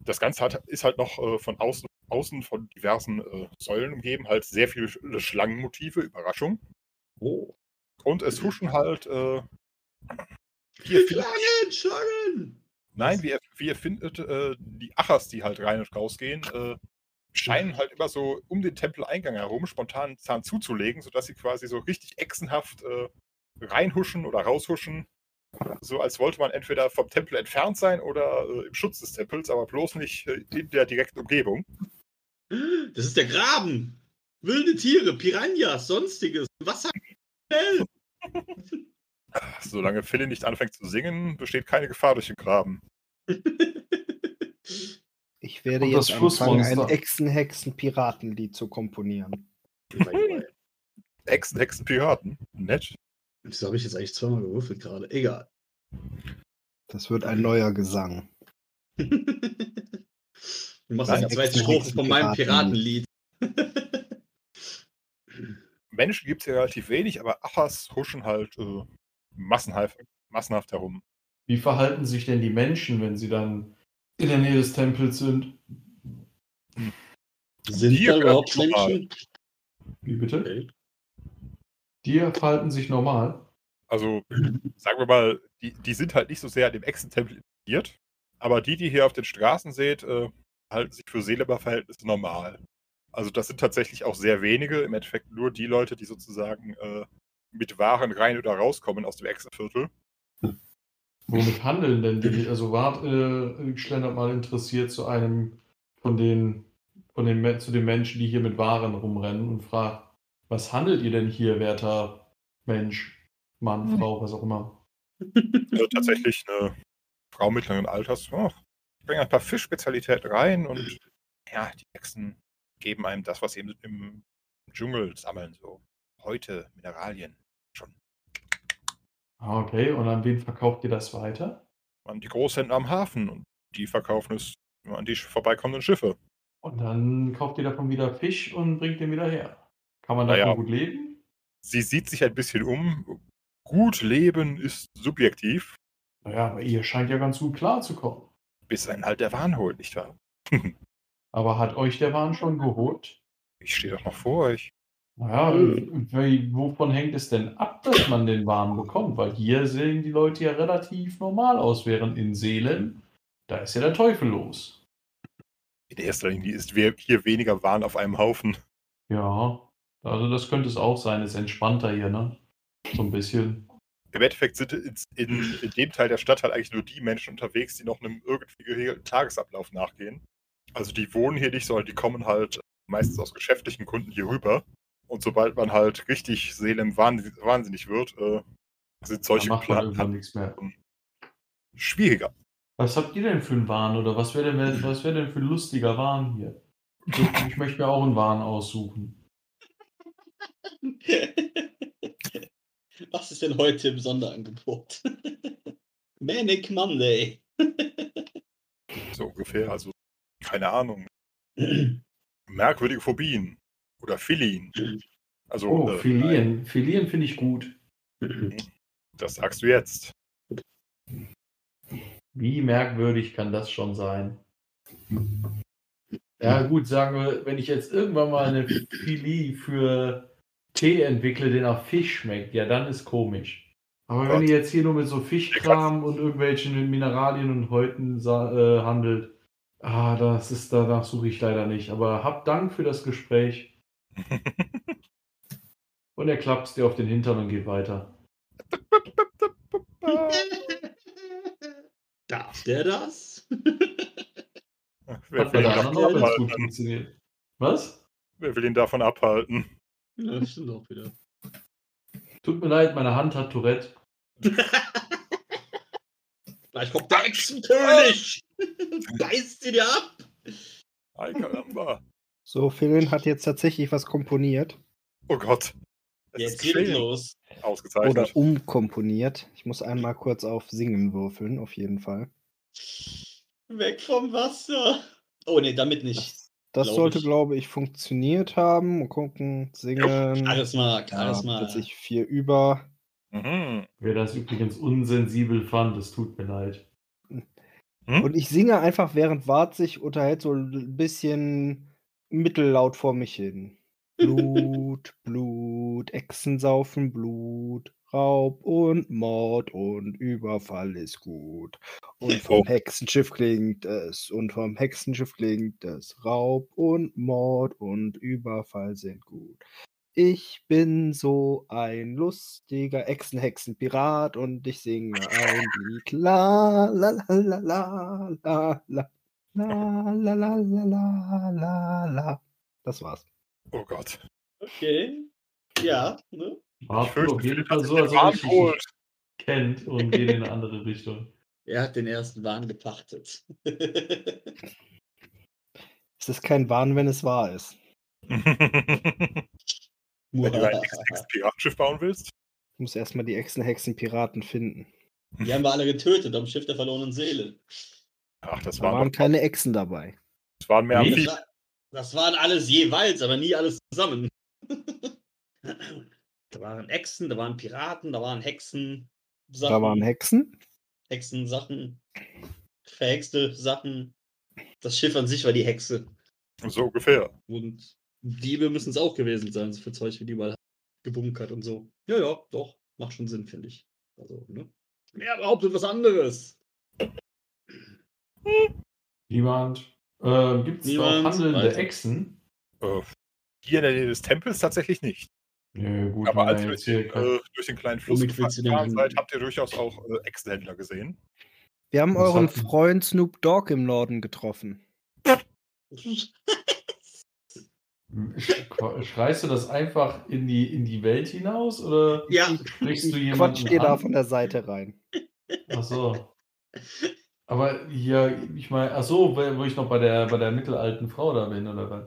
das Ganze hat, ist halt noch äh, von außen, außen von diversen äh, Säulen umgeben, halt sehr viele Sch- Schlangenmotive, Überraschung.
Oh.
Und es huschen halt, äh,
Schlangen, Schlangen!
nein, wie ihr, wie ihr findet, äh, die Achers, die halt rein und rausgehen, äh, scheinen halt immer so um den Tempeleingang herum spontan Zahn zuzulegen, sodass sie quasi so richtig echsenhaft äh, reinhuschen oder raushuschen. So als wollte man entweder vom Tempel entfernt sein oder äh, im Schutz des Tempels, aber bloß nicht äh, in der direkten Umgebung.
Das ist der Graben! Wilde Tiere, Piranhas, sonstiges. Wasser. Schnell!
Solange Philly nicht anfängt zu singen, besteht keine Gefahr durch den Graben.
Ich werde
Und das
jetzt anfangen, ein. Echsen-Hexen-Piratenlied zu komponieren.
Echsen, Hexen, Piraten. Nett.
Wieso habe ich jetzt eigentlich zweimal gewürfelt gerade? Egal.
Das wird ein neuer Gesang.
Du machst jetzt die zweite
Hexen,
Strophe
Hexen,
von meinem
Piraten.
Piratenlied.
Menschen gibt es ja relativ wenig, aber Achas huschen halt äh, massenhaft, massenhaft herum.
Wie verhalten sich denn die Menschen, wenn sie dann in der Nähe des Tempels sind?
Sind
Hier
da überhaupt. Menschen?
Wie bitte?
Okay.
Die verhalten sich normal.
Also, sagen wir mal, die, die sind halt nicht so sehr an dem Echsentempel interessiert, aber die, die hier auf den Straßen seht, äh, halten sich für Seeleberverhältnisse normal. Also das sind tatsächlich auch sehr wenige, im Endeffekt nur die Leute, die sozusagen äh, mit Waren rein oder rauskommen aus dem Echsenviertel.
Womit handeln denn die? Also wart äh, schlendert mal interessiert zu einem von den, von den zu den Menschen, die hier mit Waren rumrennen und fragt, was handelt ihr denn hier, werter Mensch, Mann, Frau, was auch immer?
Also tatsächlich eine Frau mittleren Alters. Oh, ich bringe ein paar Fischspezialitäten rein und ja, die Echsen geben einem das, was sie im, im Dschungel sammeln. So heute Mineralien schon.
Ah, Okay, und an wen verkauft ihr das weiter?
An die Großhändler am Hafen und die verkaufen es an die vorbeikommenden Schiffe.
Und dann kauft ihr davon wieder Fisch und bringt den wieder her. Kann man
Naja.
davon gut leben?
Sie sieht sich ein bisschen um. Gut leben ist subjektiv,
Naja, aber ihr scheint ja ganz gut klarzukommen.
bis ein halt der Wahn holt, nicht wahr?
Aber hat euch der Wahn schon geholt?
Ich stehe doch noch vor euch.
Naja,
Hm.
wie- wovon hängt es denn ab, dass man den Wahn bekommt? Weil hier sehen die Leute ja relativ normal aus, während in Seelen, da ist ja der Teufel los.
In erster Linie ist hier weniger Wahn auf einem Haufen.
Ja, also das könnte es auch sein, ist entspannter hier, ne? So ein bisschen.
Im Endeffekt sind in, in, in dem Teil der Stadt halt eigentlich nur die Menschen unterwegs, die noch einem irgendwie geregelten Tagesablauf nachgehen. Also die wohnen hier nicht, sondern die kommen halt meistens aus geschäftlichen Kunden hier rüber. Und sobald man halt richtig Seelen wahnsinnig, wahnsinnig wird, äh, sind solche Planen
irgendwann nichts mehr.
schwieriger.
Was habt ihr denn für einen Wahn oder was wäre denn, was wäre denn für ein lustiger Wahn hier? Ich, ich möchte mir auch einen Wahn aussuchen.
Was ist denn heute im Sonderangebot? Manic Monday.
So ungefähr. Also, keine Ahnung. Merkwürdige Phobien. Oder Philien. Also,
Oh,
äh,
Filien. Filien finde ich gut.
das sagst du jetzt.
Wie merkwürdig kann das schon sein? Ja, gut, sagen wir, wenn ich jetzt irgendwann mal eine Filie für Tee entwickle, der nach Fisch schmeckt, ja, dann ist komisch. Aber wenn ihr jetzt hier nur mit so Fischkram und irgendwelchen Mineralien und Häuten äh, handelt, ah, das ist, danach suche ich leider nicht. Aber habt Dank für das Gespräch und er klappt dir auf den Hintern und geht weiter.
Darf der das?
Wer
Hat
will,
bei
ihn davon abhalten?
Was?
Wer will ihn davon abhalten?
Ja, das stimmt auch wieder.
Tut mir leid, meine Hand hat Tourette.
Gleich kommt der Echsenkönig! Beißt sie dir ab!
Ay, caramba.
So, Philin hat jetzt tatsächlich was komponiert
Oh Gott. Es
Jetzt
ist
geht los.
Ausgezeichnet.
oder umkomponiert. Ich muss einmal kurz auf Singen würfeln, auf jeden Fall.
Weg vom Wasser. Oh nee, damit nicht.
Das
Glaub
sollte,
ich.
glaube ich, funktioniert haben. Mal gucken, singen.
Charisma,
Ja,
Charisma.
plötzlich vier über.
Mhm.
Wer das übrigens unsensibel fand, es tut mir leid.
Hm?
Und ich singe einfach, während Wart sich unterhält, so ein bisschen mittellaut vor mich hin. Blut, Blut, Echsen saufen Blut, Raub und Mord und Überfall ist gut. Und vom
Oh.
Hexenschiff klingt es, und vom Hexenschiff klingt es, Raub und Mord und Überfall sind gut. Ich bin so ein lustiger Echsen-Hexen-Pirat und ich singe ein Lied. La la la la la la la la la la la la la la. Das war's.
Oh Gott.
Okay. Ja, ne?
War auf jeden Fall so, als ob ich
geholt.
nicht kennt und geht in eine andere Richtung.
Er hat den ersten Wahn gepachtet.
Es ist kein Wahn, wenn es wahr ist.
Wenn du ein Piratenschiff bauen willst.
Ich muss erstmal die Echsen-Hexen-Piraten finden.
Die haben wir alle getötet am Schiff der verlorenen Seele.
Ach, das
Da
waren,
waren keine Echsen dabei.
das waren mehr
Nee.
Das, war, das waren alles jeweils, aber nie alles zusammen. Da waren Echsen, da waren Piraten, da waren Hexen, Sachen,
Da waren Hexen.
Hexensachen, verhexte Sachen. Das Schiff an sich war die Hexe.
So ungefähr.
Und Diebe müssen es auch gewesen sein, so für Zeug wie die mal gebunkert und so. Ja, ja, doch. Macht schon Sinn, finde ich. Also, ne? Wer behauptet was anderes?
Niemand. Äh, Gibt es noch handelnde. Echsen?
Äh, hier in der Nähe des Tempels tatsächlich nicht.
Nö, gut,
Aber als ihr durch
hier
den, äh, durch den kleinen Fluss gefahren seid, habt ihr durchaus auch äh, Echsenhändler gesehen.
Wir haben
Was
euren Freund Snoop Dogg im Norden getroffen.
Sch- Schreist du das einfach in die, in die Welt hinaus oder
ja,
sprichst du
Ich
jemanden
quatsch dir da
an?
von der Seite rein.
Ach so. Aber hier, ich meine, ach so, wo wo ich noch bei der, bei der mittelalten Frau da bin, oder was?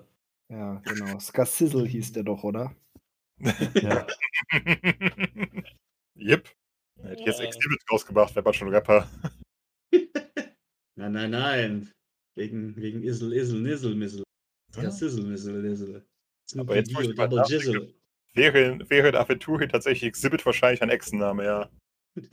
Ja, genau. Skassizzle hieß der doch, oder?
Ja.
Jep. Hätte ich jetzt. Exhibit rausgemacht, wäre man schon Rapper.
Nein, nein, nein. Wegen, wegen Isel, Isel, Nissel, Missel.
Ja.
Sizzle, Missel, Nissel.
Aber jetzt, wo ich drüber
Double
nachdenke-
Jizzle.
Wäre, wäre in Aventurien tatsächlich Exhibit wahrscheinlich ein Echsenname, ja.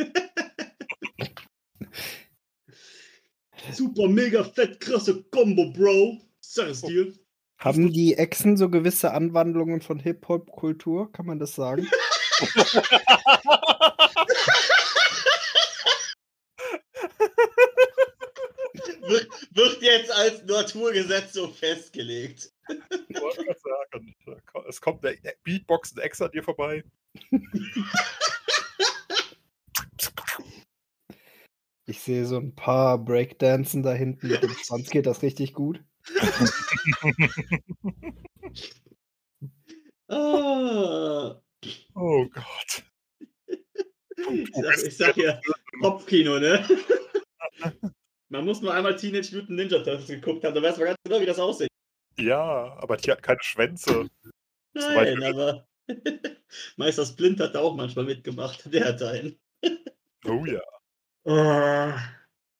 Super, mega fett, krasse Combo, Bro. Sag es dir.
Haben die Echsen so gewisse Anwandlungen von Hip-Hop-Kultur? Kann man das sagen?
Wird, wird jetzt als Naturgesetz so festgelegt.
Sagen, es kommt der Beatbox und Ex an dir vorbei.
Ich sehe so ein paar Breakdancen da hinten. Mit dem Schwanz geht das richtig gut.
Ah,
Oh Gott.
ich, sag, ich sag ja, Kopfkino, ne? Man muss nur einmal Teenage Mutant Ninja Turtles geguckt haben, da weiß man ganz genau, wie das aussieht.
Ja, aber die hat keine Schwänze.
Nein, aber Meister Splint hat da auch manchmal mitgemacht. Der hat einen.
Oh ja.
Ah,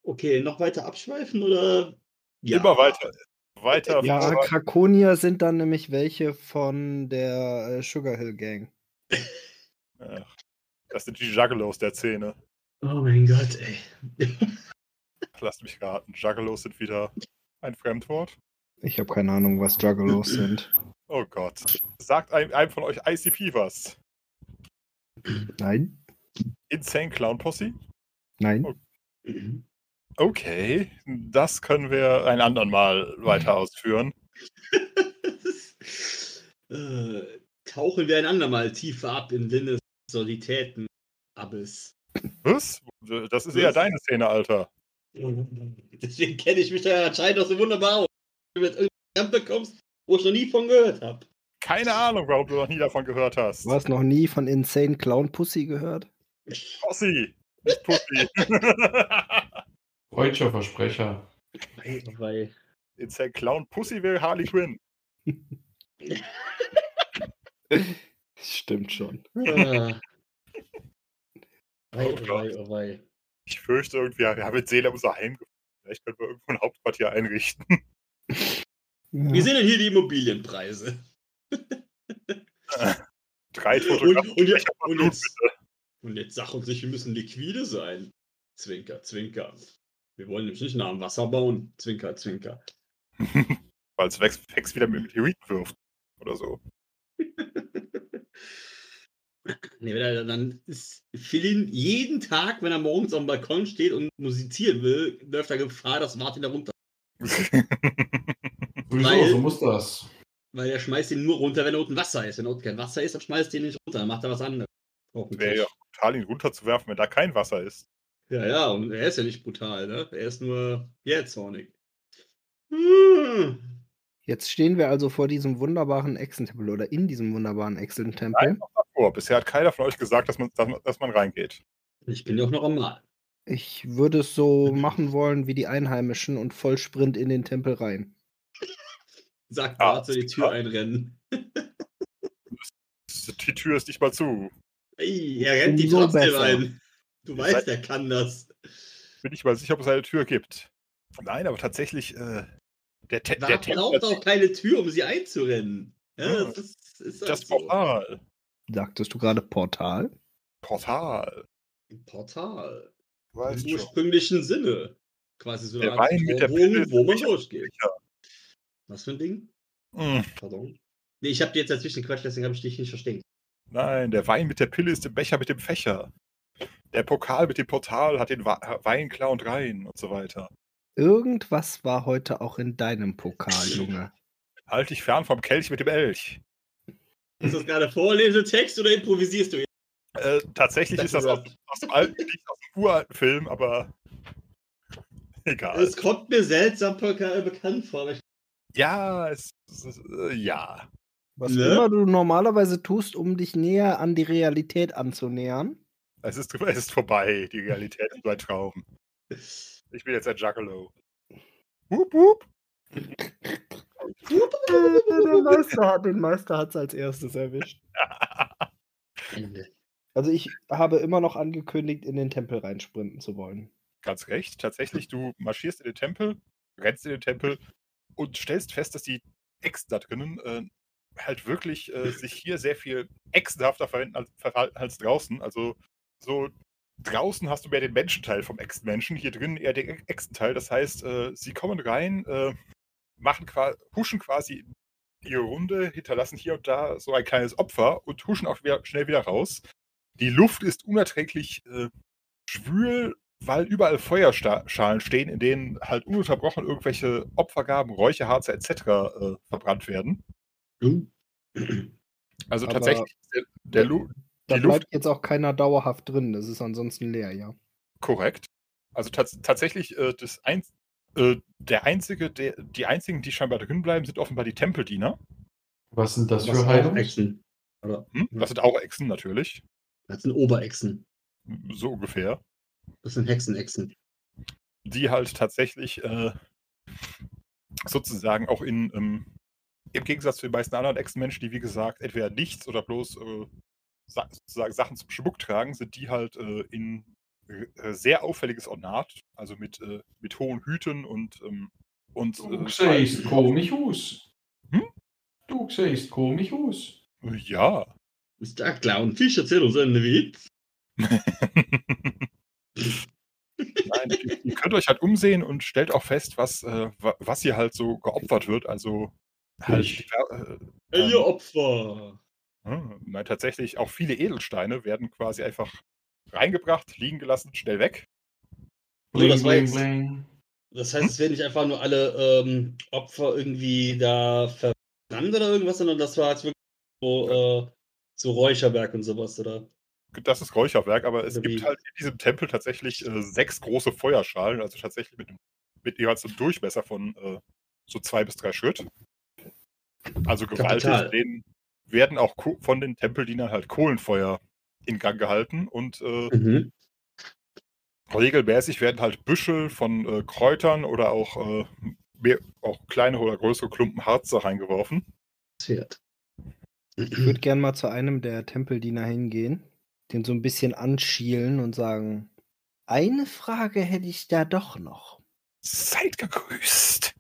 Okay, noch weiter abschweifen oder?
Immer weiter. Weiter.
Ja,
vor-
Krakonier sind dann nämlich welche von der äh, Sugar Hill Gang.
Ach, das sind die Juggalos der Szene.
Oh mein Gott, ey.
Lasst mich raten. Juggalos sind wieder ein Fremdwort.
Ich habe keine Ahnung, was Juggalos sind.
Oh Gott. Sagt einem, einem von euch ICP was?
Nein?
Insane Clown Posse?
Nein?
Oh. Okay, das können wir ein andern Mal weiter ausführen.
äh, tauchen wir ein andermal tiefer ab in Linnes Solitäten. Abyss.
Was? Das ist eher
Was?
deine Szene, Alter.
Deswegen kenne ich mich da anscheinend auch so wunderbar aus. Wenn du jetzt irgendeinen bekommst, wo ich noch nie von gehört habe.
Keine Ahnung, warum du noch nie davon gehört hast.
Du hast noch nie von Insane Clown Pussy gehört?
Pussy, nicht Pussy.
Freudscher Versprecher.
Weil,
Insane Clown Pussy wäre Harley Quinn.
Stimmt schon.
ah. Wei,
Oh
oh wei, oh wei.
Ich fürchte irgendwie, wir haben mit Seele unser Heim gefunden. Vielleicht können wir irgendwo ein Hauptquartier einrichten.
Wie
Ja.
sind denn hier die Immobilienpreise?
Drei
Und,
Fotografen.
und, jetzt,
Sprecher von
und, jetzt, und jetzt sag uns nicht, wir müssen liquide sein. Zwinker, zwinker. Wir wollen nämlich nicht nah am Wasser bauen. Zwinker, zwinker.
Weil es Vex, Vex wieder mit Meteoriten wirft. Oder so.
Nee, dann ist Philin jeden Tag, wenn er morgens am Balkon steht und musizieren will, läuft er Gefahr, dass Martin da runter. Weil-
so muss das.
Weil er schmeißt ihn nur runter, wenn er unten Wasser ist. Wenn unten kein Wasser ist, dann schmeißt er ihn nicht runter, dann macht er was anderes.
Wäre ja brutal, ihn runterzuwerfen, wenn da kein Wasser ist.
Ja, ja, und er ist ja nicht brutal, ne? Er ist nur jähzornig. Hm.
Jetzt stehen wir also vor diesem wunderbaren Echsentempel oder in diesem wunderbaren Echsentempel.
Oh, bisher hat keiner von euch gesagt, dass man, dass man, dass man reingeht.
Ich bin ja auch noch am Mal.
Ich würde es so machen wollen wie die Einheimischen und voll Sprint in den Tempel rein.
Sagt
Ah,
Bart so die Tür einrennen.
Die Tür ist nicht mal zu.
Ey, er rennt die
Umso
trotzdem
besser.
ein. Du
Ihr
weißt, er kann das.
Bin ich mal sicher, ob es eine Tür gibt. Nein, aber tatsächlich, äh, der, Te
Man
der Tempel,
braucht auch keine Tür, um sie einzurennen. Ja,
Ja,
das ist, ist
das
halt so.
Portal.
Sagtest du gerade Portal?
Portal.
Portal. Im
schon.
ursprünglichen Sinne. Quasi so
Der
eine Art
Wein mit der ist
wo man durchgeht. Was für ein Ding?
Mm,
Pardon. Nee, ich habe dir jetzt dazwischen Quatsch, deswegen habe ich dich nicht verstehen.
Nein, der Wein mit der Pille ist im Becher mit dem Fächer. Der Pokal mit dem Portal hat den Wein klar und rein und so weiter.
Irgendwas war heute auch in deinem Pokal, Junge.
Halt dich fern vom Kelch mit dem Elch.
Ist das gerade vorlesende Text oder improvisierst du jetzt?
Äh, tatsächlich
Das
ist das aus, aus dem alten Gedicht, aus dem uralten Film, aber egal.
Es kommt mir seltsam beca- bekannt vor. Ich-
Ja, es, es äh, ja.
Was
Ne?
immer du normalerweise tust, um dich näher an die Realität anzunähern.
Es ist, es ist vorbei. Die Realität ist ein Traum. Ich bin jetzt ein Juggalo. Wup, wup.
Der Meister hat, den Meister hat es als erstes erwischt. Also ich habe immer noch angekündigt, in den Tempel reinsprinten zu wollen.
Ganz recht. Tatsächlich, du marschierst in den Tempel, rennst in den Tempel und stellst fest, dass die Echsen da drinnen äh, halt wirklich äh, sich hier sehr viel echsenhafter verhalten als, verhalten als draußen. Also so draußen hast du mehr den Menschenteil vom Echsenmenschen, hier drinnen eher den Echsenteil. Das heißt, äh, sie kommen rein, äh, machen qua huschen quasi ihre Runde, hinterlassen hier und da so ein kleines Opfer und huschen auch wieder, schnell wieder raus. Die Luft ist unerträglich äh, schwül, weil überall Feuerschalen stehen, in denen halt ununterbrochen irgendwelche Opfergaben, Räucherharze etc. Äh, verbrannt werden.
Hm?
Also
Aber-
tatsächlich der, der
Da
die Luft
bleibt jetzt auch keiner dauerhaft drin. Das ist ansonsten leer, ja.
korrekt. Also tats tatsächlich äh, das ein äh, der einzige, der, die einzigen, die scheinbar drin bleiben, sind offenbar die Tempeldiener.
Was sind das
Was
für?
Echsen. Oder,
Hm? Das sind auch Echsen natürlich.
das sind Oberechsen.
So ungefähr.
Das sind Hexenechsen.
die halt tatsächlich äh, sozusagen auch in, ähm, im Gegensatz zu den meisten anderen Ex-Menschen, die wie gesagt entweder nichts oder bloß äh, sozusagen Sachen zum Schmuck tragen, sind die halt äh, in äh, sehr auffälliges Ornat, also mit, äh, mit hohen Hüten und, ähm, und
Du
äh,
siehst komisch aus.
Hm?
Du siehst komisch aus.
ja.
Mr. Clownfisch, erzähl uns einen Witz.
Nein, ihr, könnt euch halt umsehen und stellt auch fest, was, äh, wa- was hier halt so geopfert wird. Also halt, äh, Ähm.
Opfer.
Hm, Nein, tatsächlich auch viele Edelsteine werden quasi einfach reingebracht, liegen gelassen, schnell weg.
So, das
Bling,
war
bling,
jetzt-
bling.
Das heißt, es werden nicht einfach nur alle ähm, Opfer irgendwie da verbrannt oder irgendwas, sondern das war jetzt wirklich so, äh, so Räucherwerk und sowas, oder?
Das ist Räucherwerk, aber es
Oder
gibt
wie?
halt in diesem Tempel tatsächlich äh, sechs große Feuerschalen, also tatsächlich mit, mit jeweils einem Durchmesser von äh, so zwei bis drei Schritt. Also gewaltig.
Kapital.
Denen werden auch von den Tempeldienern halt Kohlenfeuer in Gang gehalten und äh,
Mhm.
regelmäßig werden halt Büschel von äh, Kräutern oder auch, äh, mehr, auch kleine oder größere Klumpen Harz da reingeworfen.
Pferd.
Ich würde gern mal zu einem der Tempeldiener hingehen, den so ein bisschen anschielen und sagen: Eine Frage hätte ich da doch noch.
Seid gegrüßt.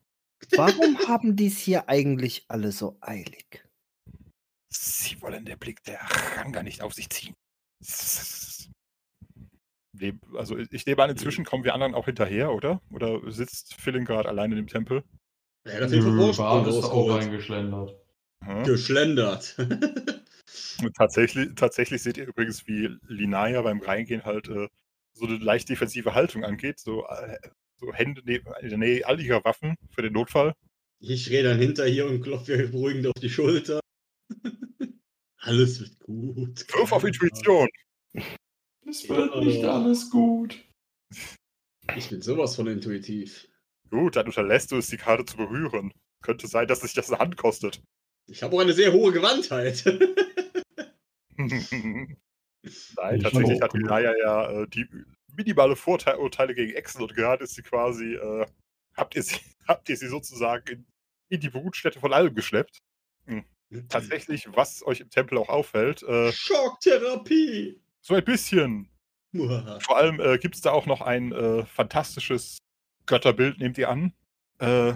Warum haben die es hier eigentlich alle so eilig?
Sie wollen der Blick der Ranga nicht auf sich ziehen. Also ich nehme an, inzwischen kommen wir anderen auch hinterher, oder? Oder sitzt Philin gerade allein in dem Tempel?
Fall
Nö,
Vorsprung
Bart ist auch reingeschlendert.
Hm?
Geschlendert.
Und Tatsächlich, tatsächlich seht ihr übrigens, wie Linaya beim Reingehen halt äh, so eine leicht defensive Haltung angeht. So, äh, so Hände neben, in der Nähe all ihrer Waffen für den Notfall.
ich stehe dann hinter hier und klopfe ihr beruhigend auf die Schulter. Alles wird gut.
Wirf auf Intuition.
Es wird nicht alles gut.
Ich bin sowas von intuitiv.
Gut, dann unterlässt du es, die Karte zu berühren. Könnte sein, dass sich das eine Hand kostet.
Ich habe auch eine sehr hohe Gewandtheit.
Nein,
Ich
tatsächlich hat
gut.
Linaya ja äh, die minimale Vorteile gegen Echsen und gerade ist sie quasi, äh, habt, ihr sie, habt ihr sie sozusagen in, in die Brutstätte von allem geschleppt. Tatsächlich, was euch im Tempel auch auffällt, äh,
Schocktherapie.
so ein bisschen. Vor allem äh, gibt es da auch noch ein äh, fantastisches Götterbild, nehmt ihr an. Äh,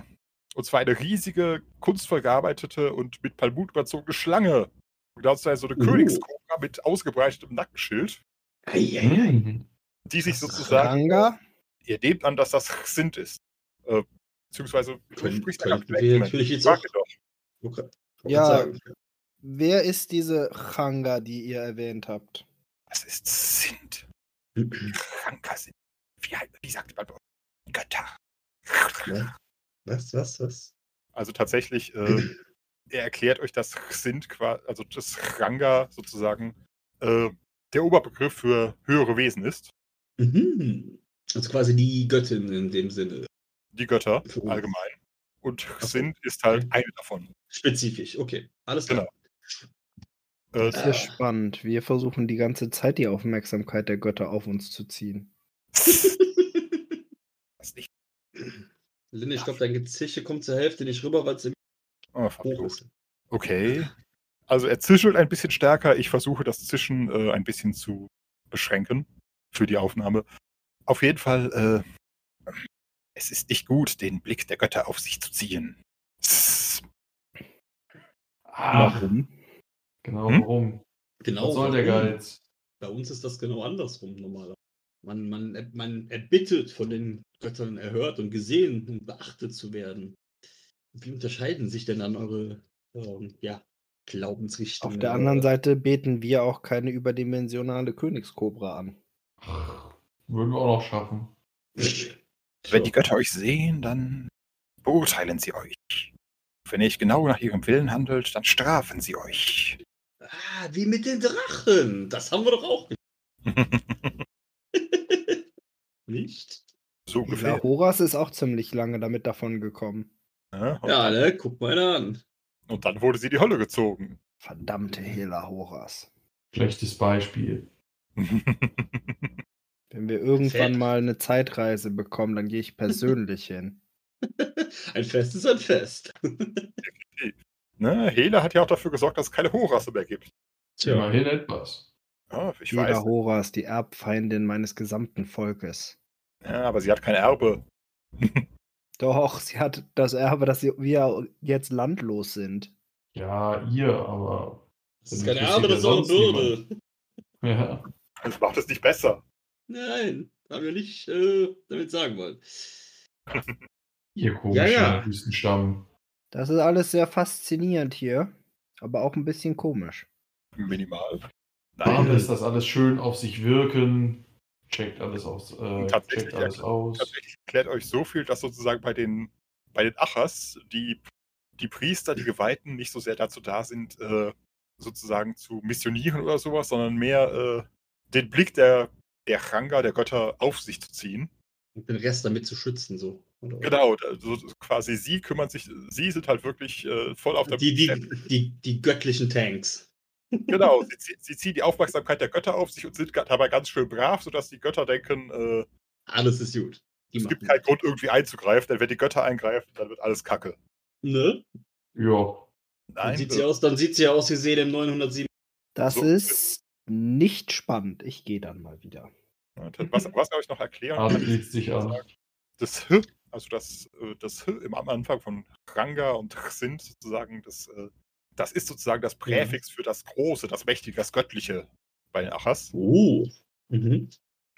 und zwar eine riesige, kunstvoll gearbeitete und mit Palmut überzogene Schlange. Genau so eine
Oh.
Königskobra mit ausgebreitetem Nackenschild,
Eieiei.
Hm.
die sich sozusagen,
Ranga?
ihr nehmt an, dass das Sind ist. Äh, beziehungsweise, du sprichst da ganz
wir natürlich jetzt
Sag
auch-
mir doch.
Okay.
Ja.
Sagen.
Wer ist diese Changa, die ihr erwähnt habt?
Das ist Sind. Kranker Sind. Wie, wie sagt man bei euch? Götter.
Was, was, was?
Also tatsächlich, äh, er erklärt euch, dass Sind, qua- also das Ranga sozusagen äh, der Oberbegriff für höhere Wesen ist.
Mhm. Also quasi die Göttin in dem Sinne.
Die Götter allgemein. Und
so.
Sind ist halt
Okay.
eine davon.
Spezifisch, okay. Alles klar.
Äh,
Das ist ja spannend. Wir versuchen die ganze Zeit die Aufmerksamkeit der Götter auf uns zu ziehen.
das nicht.
Lynn, ich glaube, dein Geziche kommt zur Hälfte nicht rüber, weil es im
Oh,
hoch ist.
Okay. Also er zischelt ein bisschen stärker. Ich versuche das Zischen äh, ein bisschen zu beschränken für die Aufnahme. Auf jeden Fall, äh, es ist nicht gut, den Blick der Götter auf sich zu ziehen.
Ach,
Warum?
genau,
Hm?
warum?
Genau.
Was soll der
warum?
Geiz?
Bei uns ist das genau andersrum normalerweise. Man, man, man erbittet von den Göttern erhört und gesehen und beachtet zu werden. Wie unterscheiden sich denn dann eure ähm, ja, Glaubensrichtungen?
Auf der anderen Seite beten wir auch keine überdimensionale Königskobra an.
Würden wir auch noch schaffen.
Wenn die Götter euch sehen, dann beurteilen sie euch. Wenn ihr nicht genau nach ihrem Willen handelt, dann strafen sie euch.
Ah, wie mit den Drachen. Das haben wir doch auch. Nicht?
so
Dieser
ungefähr.
Horas ist auch ziemlich lange damit davon gekommen.
Ja, und,
Ja, ne? Guck mal einer an.
und dann wurde sie in die Hölle gezogen.
Verdammte Hela Horas.
Schlechtes Beispiel.
Wenn wir irgendwann
Fett.
mal eine Zeitreise bekommen, dann gehe ich persönlich hin.
Ein Fest ist ein Fest.
ne? Hela hat ja auch dafür gesorgt, dass es keine Horasse mehr gibt.
Immerhin etwas.
Ja, ich
Hela
weiß.
Horas, die Erbfeindin meines gesamten Volkes.
Ja, aber sie hat kein Erbe.
Doch, sie hat das Erbe, dass wir jetzt landlos sind.
Ja, ihr, aber.
Das ist Arme,
ja
das ist auch eine Bürde.
Ja.
Das macht es nicht besser.
Nein, haben wir nicht äh, damit sagen wollen.
Ihr komischer
Ja, ja.
Wüstenstamm.
Das ist alles sehr faszinierend hier, aber auch ein bisschen komisch.
Minimal.
Warum
Nein,
lässt das alles schön auf sich wirken? Checkt alles aus. Äh,
Tatsächlich,
checkt alles
ja.
aus.
tatsächlich erklärt euch so viel, dass sozusagen bei den, bei den Achas die, die Priester, die Geweihten, nicht so sehr dazu da sind, äh, sozusagen zu missionieren oder sowas, sondern mehr äh, den Blick der, der Ranga, der Götter, auf sich zu ziehen.
Und den Rest damit zu schützen, so. Oder?
Genau, also quasi sie kümmern sich, sie sind halt wirklich äh, voll auf der
Die, die, die, die göttlichen Tanks.
Genau, sie, sie ziehen die Aufmerksamkeit der Götter auf sich und sind dabei ganz schön brav, sodass die Götter denken, äh,
Alles ist gut. Die
es gibt keinen Grund, irgendwie einzugreifen, denn wenn die Götter eingreifen, dann wird alles kacke.
Ne?
Ja.
Dann
Nein,
sieht
äh,
sie aus, dann sieht sie aus wie Seele im 907.
Das
So.
ist nicht spannend. Ich gehe dann mal wieder.
was, was er euch noch erklären
Hart
kann,
geht's dich an.
das H, also das, äh, das H im am Anfang von Ranga und sind sozusagen, das, äh, das ist sozusagen das Präfix für das Große, das Mächtige, das Göttliche bei den Achas.
Oh. Mhm.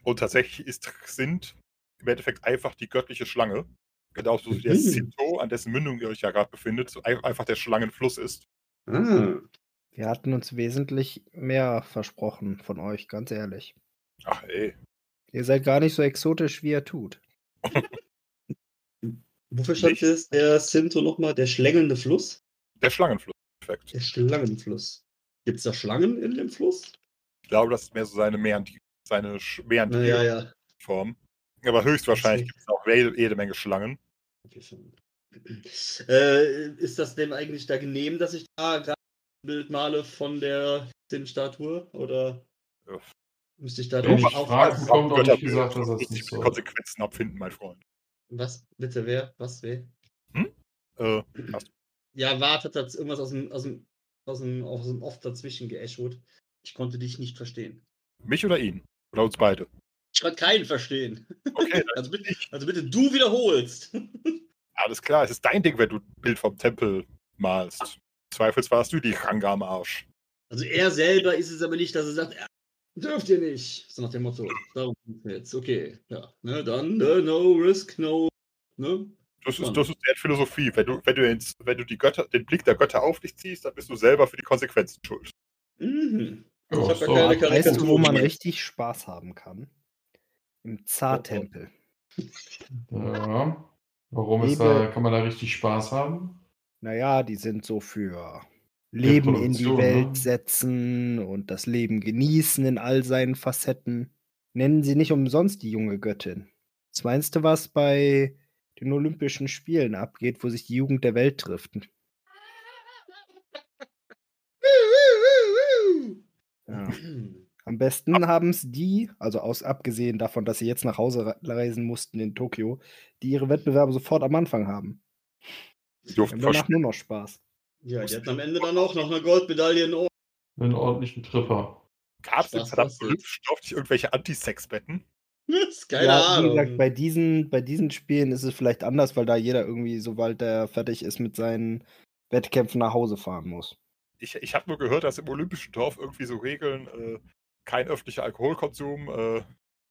Und tatsächlich ist sind im Endeffekt einfach die göttliche Schlange. Genauso wie der
Mhm.
Sinto, an dessen Mündung ihr euch ja gerade befindet, einfach der Schlangenfluss ist.
Ah.
Wir hatten uns wesentlich mehr versprochen von euch, ganz ehrlich.
Ach ey.
Ihr seid gar nicht so exotisch, wie ihr tut.
Wofür stand jetzt der Sinto nochmal? Der schlängelnde Fluss?
Der Schlangenfluss. Perfekt.
Der Schlangenfluss. Gibt es da Schlangen in dem Fluss?
Ich glaube, das ist mehr so seine Meandi seine
Ja, ja.
Aber höchstwahrscheinlich gibt es auch jede, Menge Schlangen.
Okay, schon. Äh, ist das dem eigentlich da genehm, dass ich da gerade Bild male von der Sin-Statue? Oder
Ja.
müsste ich da
Wenn ich
auf-
frage,
auf-
bekommt auch nicht
Götter-
gesagt, dass das nicht so.
Konsequenzen abfinden, mein Freund.
Was? Bitte, wer? Was, wer?
Äh,
Ja, wartet, hat irgendwas aus dem, aus dem, aus dem, aus dem Off dazwischen geäschert. Ich konnte dich nicht verstehen.
mich oder ihn? Oder uns beide.
Ich kann keinen verstehen.
Okay,
Also bitte, also bitte du wiederholst.
alles klar. Es ist dein Ding, wenn du ein Bild vom Tempel malst. Zweifelsfall hast du die Range am Arsch.
Also er selber ist es aber nicht, dass er sagt, dürft ihr nicht. So nach dem Motto. Darum geht's jetzt. Okay. Ja. Ne, dann, ne, no risk, no. Ne?
Das ist, das ist deren Philosophie. Wenn du, wenn du, ins, wenn du die Götter, den Blick der Götter auf dich ziehst, dann bist du selber für die Konsequenzen schuld.
Mhm. Ich habe
so.
keine
Weißt du, wo man richtig Spaß haben kann? Im Zartempel.
Ja. Warum ist
Liebe-
da, kann man da richtig Spaß haben?
Naja, die sind so für Leben in die Welt
ne?
setzen und das Leben genießen in all seinen Facetten. Nennen sie nicht umsonst die junge Göttin. Was meinst du, was bei den Olympischen Spielen abgeht, wo sich die Jugend der Welt trifft? Ja. Am besten haben es die, also aus abgesehen davon, dass sie jetzt nach Hause re- reisen mussten in Tokio, die ihre Wettbewerbe sofort am Anfang haben. Haben danach
verstehen.
nur noch Spaß.
Ja, die hatten am Ende dann auch noch eine Goldmedaille in Ordnung.
Einen ordentlichen Tripper.
Gab es den
Was
verdammten
kostet?
Impfstoff nicht irgendwelche Anti-Sex-Betten?
Keine
ja, wie
Ahnung.
gesagt, bei diesen, bei diesen Spielen ist es vielleicht anders, weil da jeder irgendwie, sobald er fertig ist mit seinen Wettkämpfen, nach Hause fahren muss.
Ich, ich habe nur gehört, dass im Olympischen Dorf irgendwie so Regeln, äh, kein öffentlicher Alkoholkonsum. Äh,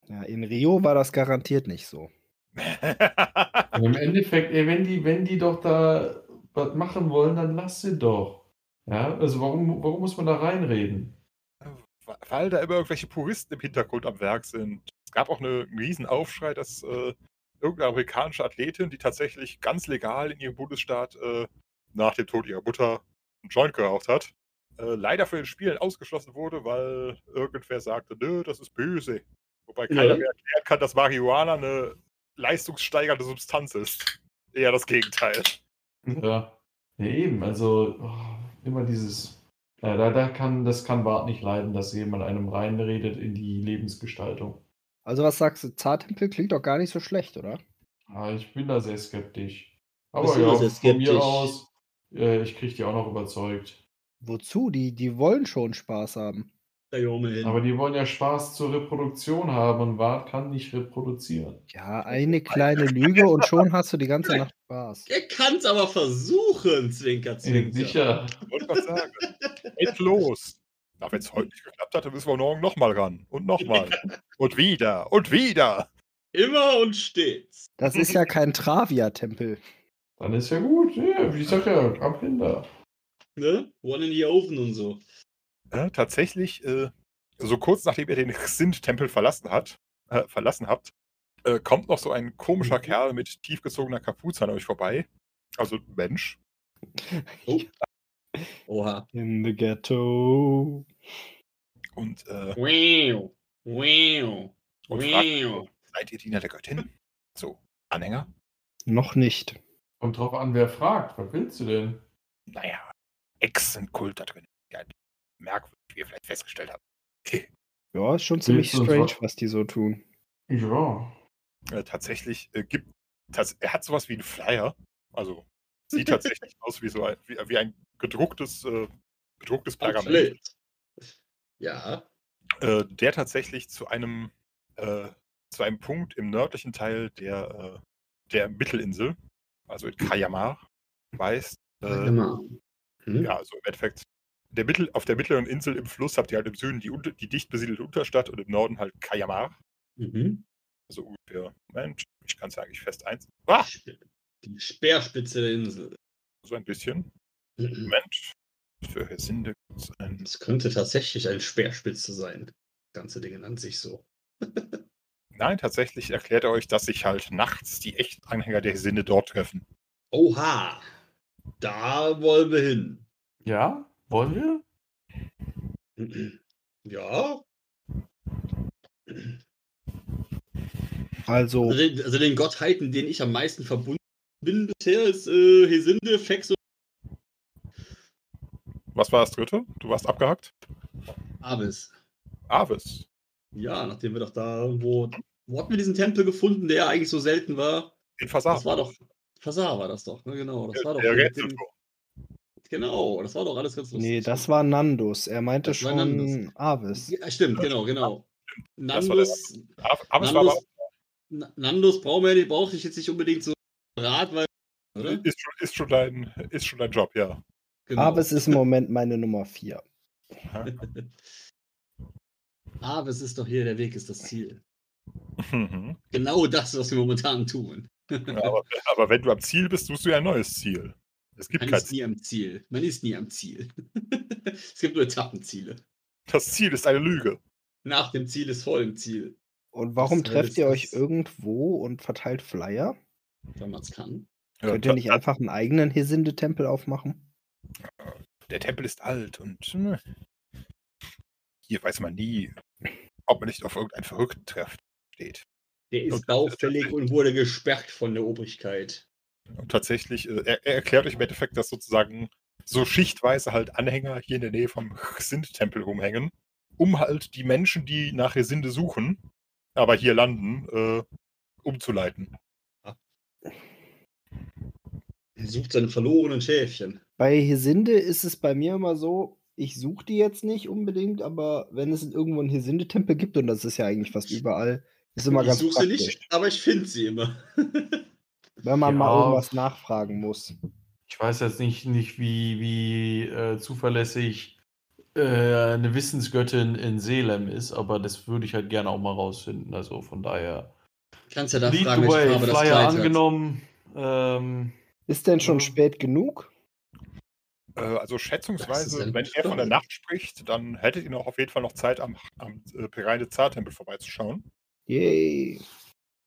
Ja, in Rio war das garantiert nicht so.
Und Im Endeffekt, ey, wenn die, wenn die doch da was machen wollen, dann lass sie doch. Ja, also warum, warum muss man da reinreden?
weil da immer irgendwelche Puristen im Hintergrund am Werk sind. Es gab auch eine, einen riesen Aufschrei, dass äh, irgendeine amerikanische Athletin, die tatsächlich ganz legal in ihrem Bundesstaat äh, nach dem Tod ihrer Mutter einen Joint geraucht hat, äh, leider für den Spielen ausgeschlossen wurde, weil irgendwer sagte, nö, das ist böse. Wobei keiner
Ja.
mehr erklären kann, dass Marihuana eine leistungssteigernde Substanz ist. Eher das Gegenteil.
Ja, ja eben, also oh, immer dieses, ja, da, da kann, das kann Bart nicht leiden, dass jemand einem reinredet in die Lebensgestaltung.
Also, was sagst du? Zartempel klingt doch gar nicht so schlecht, oder?
Ah, ich bin da sehr skeptisch. Aber ja,
sehr
von mir
skeptisch?
aus, äh, ich kriege die auch noch überzeugt.
Wozu? Die, die wollen schon Spaß haben.
Da mal hin.
Aber die wollen ja Spaß zur Reproduktion haben und Bart kann nicht reproduzieren.
Ja, eine kleine Lüge und schon hast du die ganze Nacht Spaß.
er kann es aber versuchen, Zwinker, Zwinker.
sicher.
Wollte was sagen. Endlos. Na, wenn es heute nicht geklappt hat, dann müssen wir morgen nochmal ran. Und nochmal. Und wieder. Und wieder.
Immer und stets.
Das ist ja kein Travia-Tempel.
Dann ist ja gut. Ja, ich sag ja, ab hinter.
Ne? One in the Oven und so.
Äh, tatsächlich, äh, so kurz nachdem ihr den Xint-Tempel verlassen, hat, äh, verlassen habt, äh, kommt noch so ein komischer
Mhm.
Kerl mit tiefgezogener Kapuze an euch vorbei. Also Mensch.
Oh. Oha.
In the ghetto.
Und äh,
Wow. Wow.
Und fragt seid ihr Diener der Göttin? So, Anhänger?
Noch nicht.
Kommt drauf an, wer fragt. Was willst du denn?
Naja, Echsenkult da drin. Merkwürdig, wie ihr vielleicht festgestellt habt.
Ja, ist schon ziemlich strange,
was-
die so tun.
Ja.
äh, tatsächlich äh, gibt, tats er hat sowas wie einen Flyer. Also sieht tatsächlich aus wie so ein, wie, wie ein gedrucktes, äh, gedrucktes Pergament.
Ja.
äh, der tatsächlich zu einem, äh, zu einem Punkt im nördlichen Teil der, äh, der Mittelinsel, also in Kayamar, weist. Äh,
Immer. Hm?
ja, also im Endeffekt. Der Mittel, auf der mittleren Insel im Fluss habt ihr halt im Süden die, die dicht besiedelte Unterstadt und im Norden halt Kayamar.
Mhm.
Also ungefähr, Moment, ich kann es eigentlich fest eins. Ah,
Die Speerspitze der Insel.
so ein bisschen.
Mhm.
Moment. Für Hesinde kurz ein.
Das könnte tatsächlich eine Speerspitze sein. Das ganze Ding nennt sich so.
Nein, tatsächlich erklärt er euch, dass sich halt nachts die echten Anhänger der Hesinde dort treffen.
Oha. Da wollen wir hin.
Ja? Wollen wir?
Ja.
Also,
Also den, also den Gottheiten, denen ich am meisten verbunden bin bisher, ist äh, Hesinde, Fex und
Was war das dritte? Du warst abgehackt?
Avis.
Avis.
Ja, nachdem wir doch da, wo, wo hatten wir diesen Tempel gefunden, der eigentlich so selten war?
In Fasar.
Das war doch, Fasar war das doch, ne? Genau. Das war doch
der
mit
Rätselturm.
Genau, das war doch alles ganz lustig.
nee, das war Nandos. Er meinte
Das war
schon
Nandos.
Avis.
Ja, stimmt, genau, genau.
Aber es war aber,
Nandus, Na- Nandus brauchen wir nicht, brauche ich jetzt nicht unbedingt so Rat, weil. Oder?
ist, schon, ist, schon dein, ist schon dein Job, ja.
Genau.
Aber es ist im Moment meine Nummer 4.
Aber es ist doch hier, der Weg ist das Ziel.
Mhm.
Genau das, was wir momentan tun.
aber, aber wenn du am Ziel bist, suchst du ja ein neues Ziel. Es gibt
Man
kein
ist
Ziel.
nie am Ziel. Man ist nie am Ziel. es gibt nur Etappenziele.
Das Ziel ist eine Lüge.
Nach dem Ziel ist vor dem Ziel,
Und warum
Das
trefft ihr euch irgendwo und verteilt Flyer?
wenn man es kann.
Ja,
Könnt ihr nicht einfach einen eigenen Hesinde-Tempel aufmachen?
Der Tempel ist alt und ne, hier weiß man nie, ob man nicht auf irgendeinen Verrückten trifft. Steht.
Der ist baufällig und wurde gesperrt von der Obrigkeit.
Und tatsächlich, äh, er, er erklärt euch im Endeffekt, dass sozusagen so schichtweise halt Anhänger hier in der Nähe vom Sind-Tempel rumhängen, um halt die Menschen, die nach Resinde suchen, aber hier landen, äh, umzuleiten.
Er sucht seine verlorenen Schäfchen.
Bei Hesinde ist es bei mir immer so, ich suche die jetzt nicht unbedingt, aber wenn es irgendwo einen Hesinde-Tempel gibt, und das ist ja eigentlich fast überall, ist immer
ich
ganz
suche sie nicht, aber ich finde sie immer.
wenn man mal
Ja.
irgendwas nachfragen muss.
Ich weiß jetzt nicht, nicht wie, wie äh, zuverlässig äh, eine Wissensgöttin in Selem ist, aber das würde ich halt gerne auch mal rausfinden. Also von daher.
Kannst ja da
Lead
fragen,
the
welche
way,
Farbe
Flyer angenommen. Ähm,
Ist denn schon
Ja.
spät genug?
Äh, also schätzungsweise, wenn er von der. Nacht spricht, dann hättet ihr noch auf jeden Fall noch Zeit, am, am äh, Pereine Zar-Tempel vorbeizuschauen.
Yay.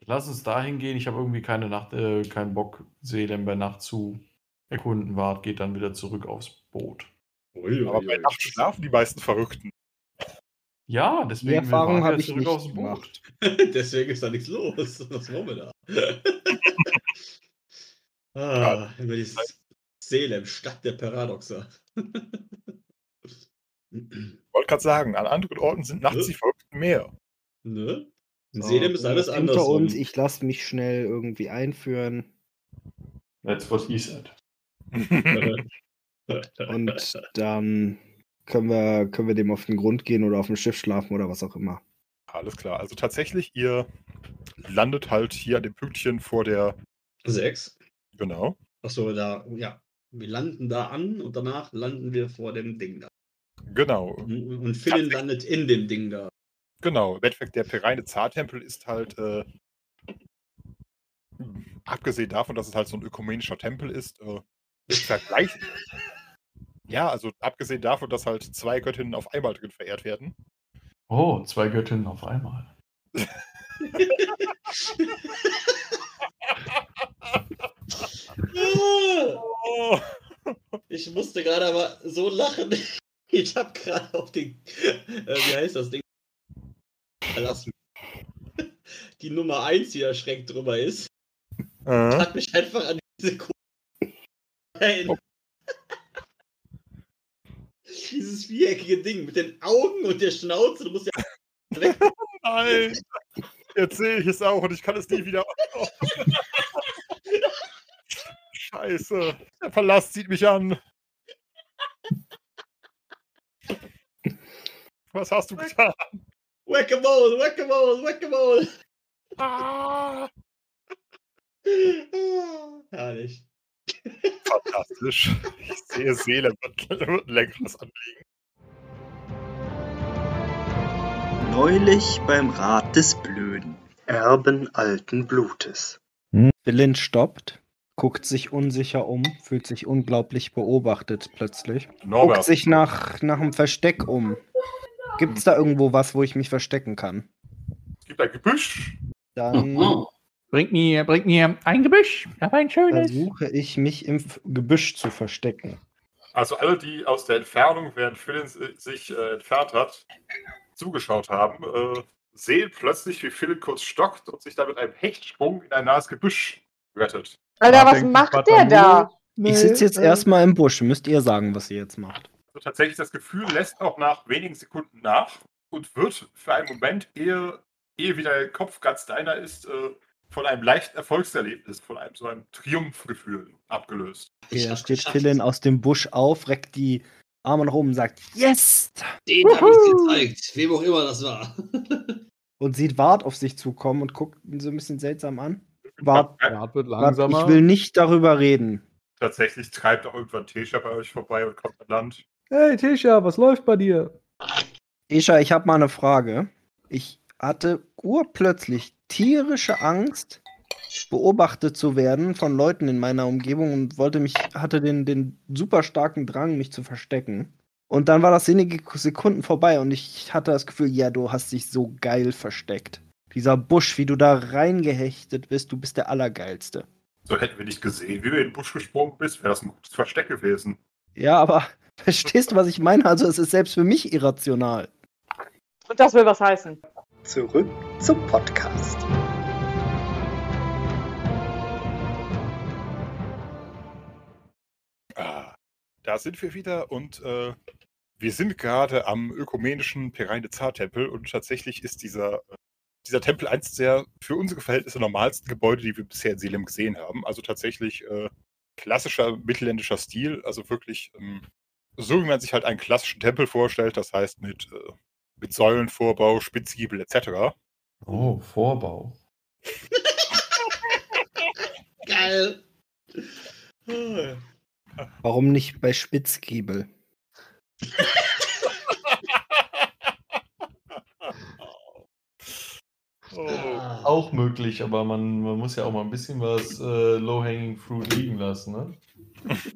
Lass uns dahin gehen. Ich habe irgendwie keine Nacht, äh, keinen Bock, Selem bei Nacht zu erkunden. Wart geht dann wieder zurück aufs Boot.
Ui,
Aber bei. Nacht schlafen die meisten Verrückten.
Ja,
Die
deswegen will
Erfahrung habe ich
zurück
nicht
aufs Boot.
Deswegen ist da nichts los. Was wollen wir da? ah, über die Selem, Stadt der Paradoxa.
wollte gerade sagen, an anderen Orten sind nachts
Ja.
die Verrückten mehr.
ne? In
So,
Selem ist alles
hinter
anders.
uns, ich lasse mich schnell irgendwie einführen
That's what he said.
und dann können wir, können wir dem auf den Grund gehen oder auf dem Schiff schlafen oder was auch immer.
Alles klar. Also tatsächlich, ihr landet halt hier an dem Pünktchen vor der,
Sechs.
genau,
Achso, da, ja. Wir landen da an und danach landen wir vor dem Ding da.
genau,
Und und Philin landet in dem Ding da.
Genau. Im Endeffekt, der Pereine Zar-Tempel ist halt, äh, abgesehen davon, dass es halt so ein ökumenischer Tempel ist, äh, vergleich. Ja, also abgesehen davon, dass halt zwei Göttinnen auf einmal drin verehrt werden.
Oh, zwei Göttinnen auf einmal.
Ich musste gerade aber so lachen. Ich habe gerade auf den, äh, wie heißt das Ding? Verlassen. Die Nummer 1, die da schräg drüber ist,
äh,
hat mich einfach an diese Kuh erinnert. Dieses viereckige Ding mit den Augen und der Schnauze, du musst ja weg.
nein! Jetzt sehe ich es auch und ich kann es nie wieder. Scheiße. Der Palast zieht mich an. Was hast du getan?
Whack-a-mole, whack-a-mole, whack-a-mole.
Ah,
Ah, Herrlich.
fantastisch. Ich sehe Seele wird, ein längeres Anliegen.
Neulich beim Rat des Blöden. Erben alten Blutes.
Billin stoppt, guckt sich unsicher um, fühlt sich unglaublich beobachtet plötzlich. Guckt
Norbert,
sich nach, nach einem Versteck um. Gibt es da irgendwo was, wo ich mich verstecken kann?
es gibt ein Gebüsch.
Dann
Oh,
Bringt mir, bringt mir ein Gebüsch, aber ein schönes.
versuche ich mich im Gebüsch zu verstecken.
Also alle, die aus der Entfernung, während Philin sich äh, entfernt hat, zugeschaut haben, äh, sehen plötzlich, wie Philin kurz stockt und sich dann mit einem Hechtsprung in ein nahes Gebüsch rettet.
Alter,
Da
was
denkt
macht der da?
Ich sitze jetzt erstmal im Busch. Müsst ihr sagen, was ihr jetzt macht.
Also tatsächlich, das Gefühl lässt auch nach wenigen Sekunden nach und wird für einen Moment, ehe, ehe wieder der Kopf ganz deiner ist, äh, von einem leichten Erfolgserlebnis, von einem so einem Triumphgefühl abgelöst.
Er
hab's
steht. Philin aus dem Busch auf, reckt die Arme nach oben und sagt, yes!
Den habe ich gezeigt, wem auch immer das war.
Und sieht Wart auf sich zukommen und guckt ihn so ein bisschen seltsam an. Wart,
Rad wird
Wart
langsamer.
ich will nicht darüber reden.
Tatsächlich treibt auch irgendwann Tesha bei euch vorbei und kommt an Land.
Hey Tisha, was läuft bei dir?
Escha, ich habe mal eine Frage. Ich hatte urplötzlich tierische Angst, beobachtet zu werden von Leuten in meiner Umgebung und wollte mich, hatte den, den super starken Drang, mich zu verstecken. Und dann war das sinnige Sekunden vorbei und ich hatte das Gefühl, ja, du hast dich so geil versteckt. Dieser Busch, wie du da reingehechtet bist, du bist der Allergeilste.
So hätten wir nicht gesehen, wie du in den Busch gesprungen bist, wäre das ein gutes Versteck gewesen.
Ja, aber verstehst du, was ich meine? Also es ist selbst für mich irrational.
Und das will was heißen.
Zurück zum Podcast.
Ah, da sind wir wieder und äh, wir sind gerade am ökumenischen Pereine-Zar-Tempel und tatsächlich ist dieser, dieser Tempel eins der für unsere Verhältnisse normalsten Gebäude, die wir bisher in Selim gesehen haben. Also tatsächlich äh, klassischer mittelländischer Stil, also wirklich ähm, so, wie man sich halt einen klassischen Tempel vorstellt, das heißt mit, äh, mit Säulenvorbau, Spitzgiebel etc.
Oh, Vorbau.
Geil.
Warum nicht bei Spitzgiebel?
Oh.
Auch möglich, aber man, man muss ja auch mal ein bisschen was äh, Low-Hanging Fruit liegen lassen, ne?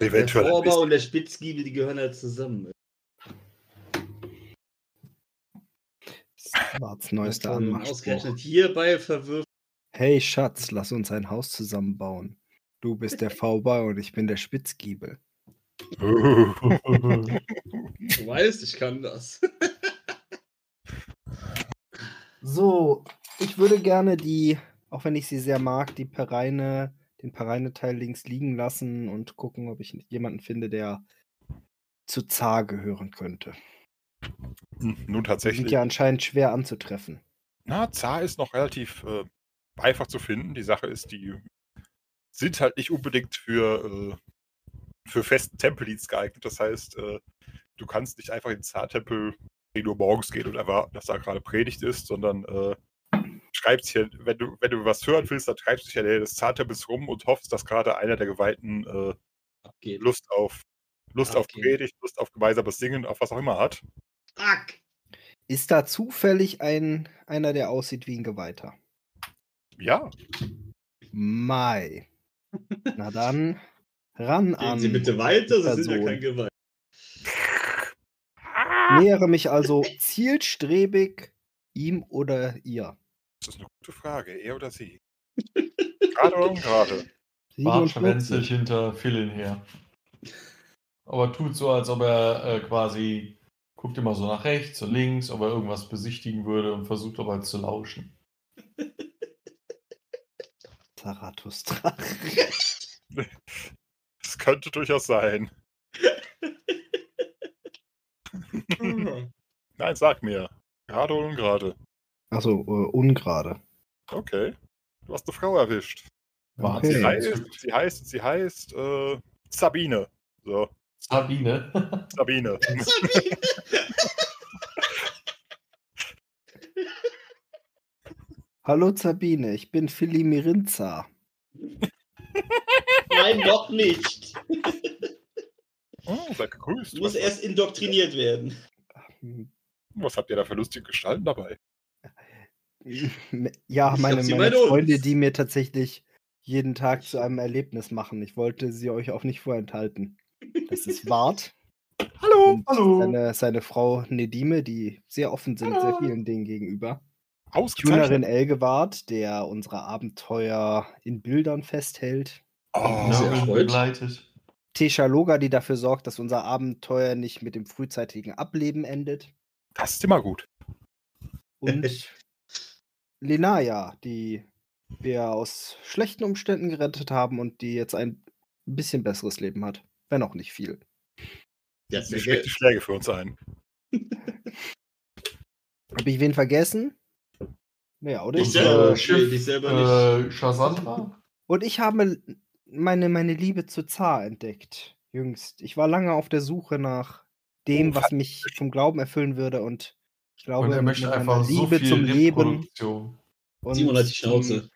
Der
Eventuell ein
Vorbau und der Spitzgiebel, die gehören halt zusammen.
Warts neuester Anmachspruch.
Ausgerechnet hierbei verwirft.
Hey Schatz, lass uns ein Haus zusammenbauen. Du bist der V-Bau und ich bin der Spitzgiebel.
Du weißt, ich kann das.
So, ich würde gerne die, auch wenn ich sie sehr mag, die Pereine, den Pereine-Teil links liegen lassen und gucken, ob ich jemanden finde, der zu Zar gehören könnte.
Hm, Nun
Die sind
tatsächlich.
ja anscheinend schwer anzutreffen.
Na, Zar ist noch relativ äh, einfach zu finden. Die Sache ist, die sind halt nicht unbedingt für, äh, für festen Tempeldienst geeignet. Das heißt, äh, du kannst nicht einfach in den Zar-Tempel nur morgens gehen und erwarten, dass da gerade Predigt ist, sondern schreibst hier, wenn du, wenn du was hören willst, dann treibst du dich ja des Zar-Tempels rum und hoffst, dass gerade einer der Geweihten äh. Lust auf Lust auf
Okay.
Predigt, Lust auf gemeinsames Singen, auf was auch immer hat.
Fuck.
Ist da zufällig ein, einer, der aussieht wie ein Geweihter?
Ja,
Mai. Na dann, ran
Gehen
an.
Sie bitte weiter, Sie sind ja kein Gewalt.
Nähere mich also zielstrebig ihm oder ihr.
Das ist eine gute Frage. Er oder sie? Gerade oder ungerade?
Bart
47.
schwänzt sich hinter Philin her. Aber tut so, als ob er äh, quasi guckt immer so nach rechts und links, ob er irgendwas besichtigen würde und versucht aber zu lauschen.
Zarathustra.
Das könnte durchaus sein. Nein, sag mir. Gerade oder ungerade?
Achso, äh, ungerade.
Okay. Du hast eine Frau erwischt.
Okay.
Sie heißt, sie heißt, sie heißt äh, Sabine. So,
Sabine.
Sabine.
Hallo Sabine, ich bin Philly Mirinza.
Nein, noch nicht.
Oh, seid gegrüßt.
Muss
Was,
erst indoktriniert werden.
was habt ihr da für lustige Gestalten dabei?
Ja, meine, meine. Freunde, die mir tatsächlich jeden Tag zu einem Erlebnis machen. Ich wollte sie euch auch nicht vorenthalten. Das ist Wart.
Hallo!
hallo.
Seine, seine Frau Nedime, die sehr offen sind, sehr vielen Dingen gegenüber.
Ausgezeichnet.
Tunerin Elgewart, der unsere Abenteuer in Bildern festhält.
Oh,
sehr
Nörgeln
erfreut.
begleitet.
Tesha Loga, die dafür sorgt, dass unser Abenteuer nicht mit dem frühzeitigen Ableben endet.
das ist immer gut.
Und Lenaya, die wir aus schlechten Umständen gerettet haben und die jetzt ein bisschen besseres Leben hat. Wenn auch nicht viel.
Ja, sehr
schlägt die Schläge für uns ein.
Habe ich wen vergessen? Ja, oder?
Ich
Und,
selber,
äh, Schiff,
dich selber nicht.
Äh, Shazandra?
Und ich habe meine, meine Liebe zu Zar entdeckt. jüngst. Ich war lange auf der Suche nach dem,
Oh,
was mich vom Glauben erfüllen würde und ich glaube,
Und er möchte einfach so
Liebe
viel
zum Leben und
Simon hat die
zum,
Schnauze.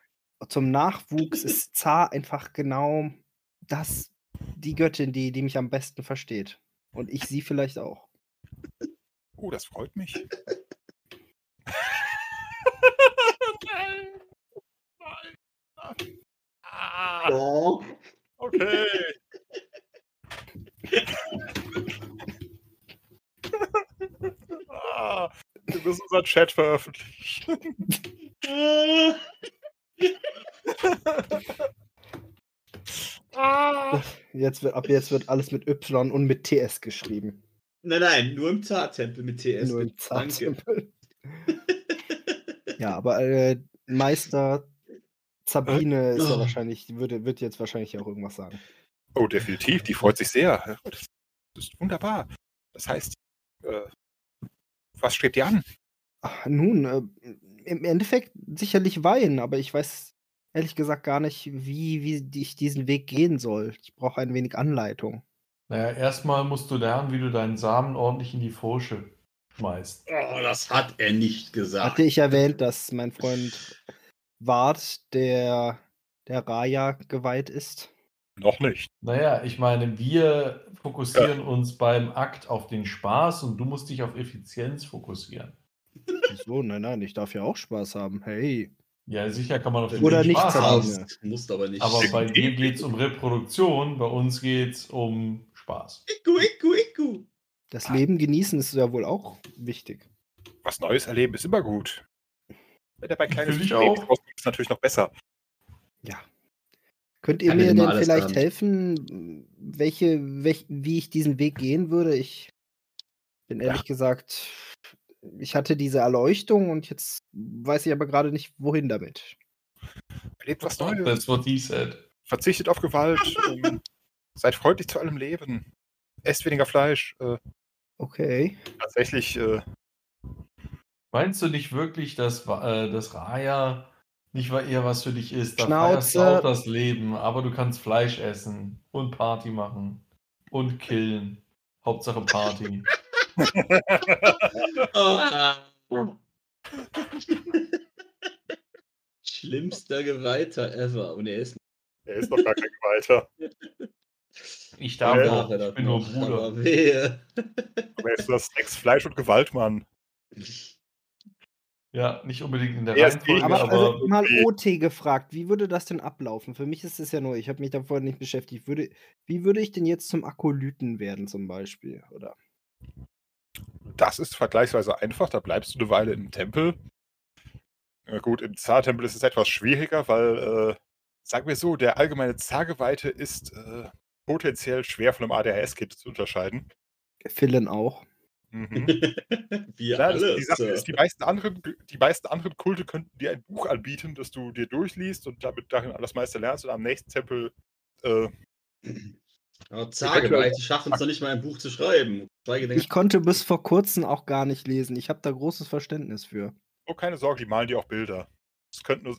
zum Nachwuchs ist Zar einfach genau das, die Göttin, die, die mich am besten versteht. Und ich sie vielleicht auch.
Oh, das freut mich. Nein. Nein. Nein. Ah,
Oh.
okay. ah, wir müssen unseren Chat veröffentlichen. ah.
Jetzt wird, ab jetzt wird alles mit Y und mit TS geschrieben.
Nein, nein, nur im Zartempel mit TS.
Nur im. Zartempel. Ja, aber äh, Meister Sabine ist ja
Oh.
wahrscheinlich, würde, wird jetzt wahrscheinlich auch irgendwas sagen.
Oh, definitiv. Die freut sich sehr. Das ist wunderbar. Das heißt, äh, was strebt ihr an?
Ach, nun, äh, im Endeffekt sicherlich Wein, aber ich weiß ehrlich gesagt gar nicht, wie, wie ich diesen Weg gehen soll. Ich brauche ein wenig Anleitung.
Naja, erstmal musst du lernen, wie du deinen Samen ordentlich in die Furche schmeißt.
Oh, das hat er nicht gesagt.
Hatte ich erwähnt, dass mein Freund Wart, der der Raya geweiht ist?
Noch nicht.
Naja, ich meine, wir fokussieren uns beim Akt auf den Spaß und du musst dich auf Effizienz fokussieren.
So, nein, nein, ich darf ja auch Spaß haben. Hey.
Ja, sicher kann man auf den
Oder
Spaß
nicht,
haben.
Musst aber nicht.
Aber bei dir geht es um Reproduktion, bei uns geht es um Spaß.
Iku, iku, iku.
Das Leben genießen ist ja wohl auch wichtig.
Was Neues erleben ist immer gut. Wenn er bei kleines rauskommt, ist natürlich noch besser.
Ja. Könnt ihr
ja
mir denn vielleicht helfen, welche, welch, wie ich diesen Weg gehen würde? Ich bin ehrlich gesagt, ich hatte diese Erleuchtung und jetzt weiß ich aber gerade nicht, wohin damit.
Erlebt was Neues.
That's what he said.
Verzichtet auf Gewalt. ähm, seid freundlich zu allem Leben. Esst weniger Fleisch. Äh,
Okay.
tatsächlich, äh,
Meinst du nicht wirklich, dass äh, das Raya nicht mal eher was für dich ist? Da feierst du
Schnauze.
auch das Leben, aber du kannst Fleisch essen und Party machen und killen. Hauptsache Party.
Schlimmster Geweihter ever. Und er ist
er ist noch gar kein Geweihter.
Ich darf
Ja,
auch, ich bin nur Bruder.
Aber wehe.
Aber er ist das Sex, Fleisch und Gewaltmann.
Ja, nicht unbedingt in der
Er ist
Reihenfolge,
Aber,
aber,
also mal. OT gefragt, wie würde das denn ablaufen? Für mich ist es ja nur, ich habe mich da vorher nicht beschäftigt. Würde, wie würde ich denn jetzt zum Akolyten werden zum Beispiel? Oder?
Das ist vergleichsweise einfach. Da bleibst du eine Weile im Tempel. Äh, gut, im Zar-Tempel ist es etwas schwieriger, weil, äh, sagen wir so, der allgemeine Zargeweihte ist äh, potenziell schwer von einem ADHS-Kind zu unterscheiden.
Philin auch.
Mhm.
Wir
Ja, das,
alle.
die Sache
Sir.
ist, die meisten, anderen, die meisten anderen Kulte könnten dir ein Buch anbieten, das du dir durchliest und damit darin das meiste lernst und am nächsten Tempel äh,
Aber Zageweihte schaffen es noch nicht mal ein Buch zu schreiben.
Ich konnte bis vor kurzem auch gar nicht lesen. Ich habe da großes Verständnis für.
Oh, keine Sorge, die malen dir auch Bilder. Es könnten nur.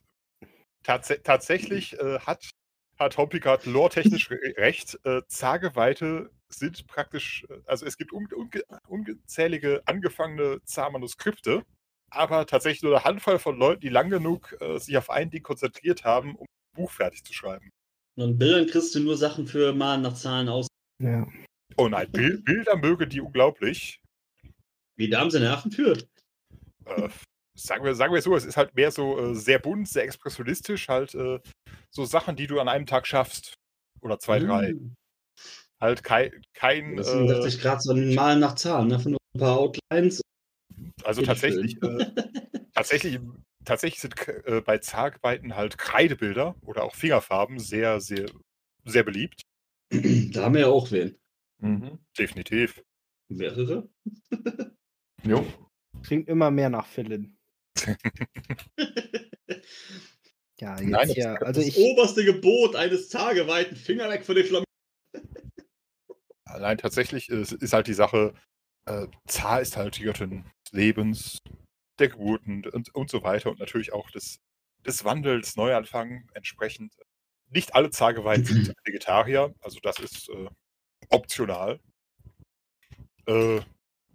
Tats tatsächlich äh, hat, hat Hompigard lore-technisch re recht. Äh, Zageweite sind praktisch. äh, Also, es gibt unge unge ungezählige angefangene Zar-Manuskripte, aber tatsächlich nur eine Handvoll von Leuten, die lang genug äh, sich auf ein Ding konzentriert haben, um ein Buch fertig zu schreiben.
Und in Bildern kriegst du nur Sachen für Malen nach Zahlen aus.
Ja.
Oh nein, Bil Bilder möge die unglaublich.
Wie da haben sie Nerven für?
Äh, sagen, wir, sagen wir so, es ist halt mehr so äh, sehr bunt, sehr expressionistisch, halt äh, so Sachen, die du an einem Tag schaffst. Oder zwei, drei. Halt kein, kein
dachte
äh,
ich gerade so ein Malen nach Zahlen. Ne? Von ein paar Outlines.
also tatsächlich, äh, tatsächlich, tatsächlich sind äh, bei Zargeweiten halt Kreidebilder oder auch Fingerfarben sehr, sehr, sehr beliebt.
da haben wir ja auch wen.
Mhm.
Definitiv.
Mehrere?
Jo.
Klingt immer mehr nach Philin. Ja, jetzt
Nein, das-
hier. Also
das
ich.
oberste Gebot eines Zageweihten. Finger weg von den Flammen.
Allein tatsächlich ist, ist halt die Sache, äh, Zar ist halt die Göttin des Lebens, der Geburten und, und so weiter und natürlich auch des, des Wandels, Neuanfang entsprechend. Nicht alle Zargeweihten sind Vegetarier, also das ist, äh, optional. Äh,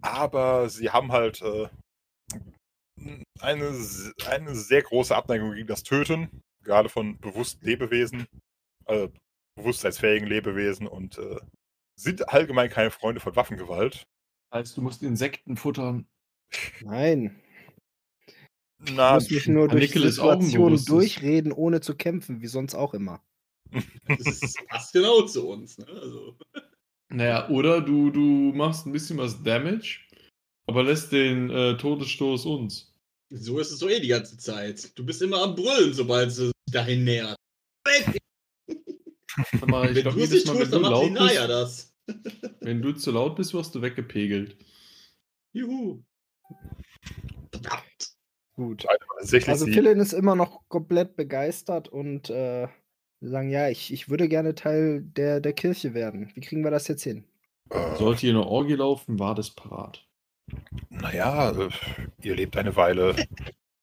aber sie haben halt äh, eine, eine sehr große Abneigung gegen das Töten, gerade von bewussten Lebewesen, äh, bewusstseinsfähigen Lebewesen und äh, sind allgemein keine Freunde von Waffengewalt.
Heißt, du musst Insekten futtern.
Nein.
Na,
muss mich nur durch Situationen
bewusstes-
durchreden, ohne zu kämpfen, wie sonst auch immer.
Das ist, passt genau zu uns. Ne? Also,
Naja, oder du, du machst ein bisschen was Damage, aber lässt den äh, Todesstoß uns.
so ist es so eh die ganze Zeit. Du bist immer am Brüllen, sobald sie sich dahin nähert.
Mal, ich
Wenn
glaube,
du es nicht tust, dann macht
laut
die Naya
bist,
das.
wenn du zu laut bist, wirst du weggepegelt.
Juhu. Verdammt.
Gut. Also
sie-
Philin ist immer noch komplett begeistert und äh, sagen, ja, ich, ich würde gerne Teil der, der Kirche werden. Wie kriegen wir das jetzt hin?
äh,
Sollte hier eine Orgie laufen, war das parat.
Naja, äh, ihr lebt eine Weile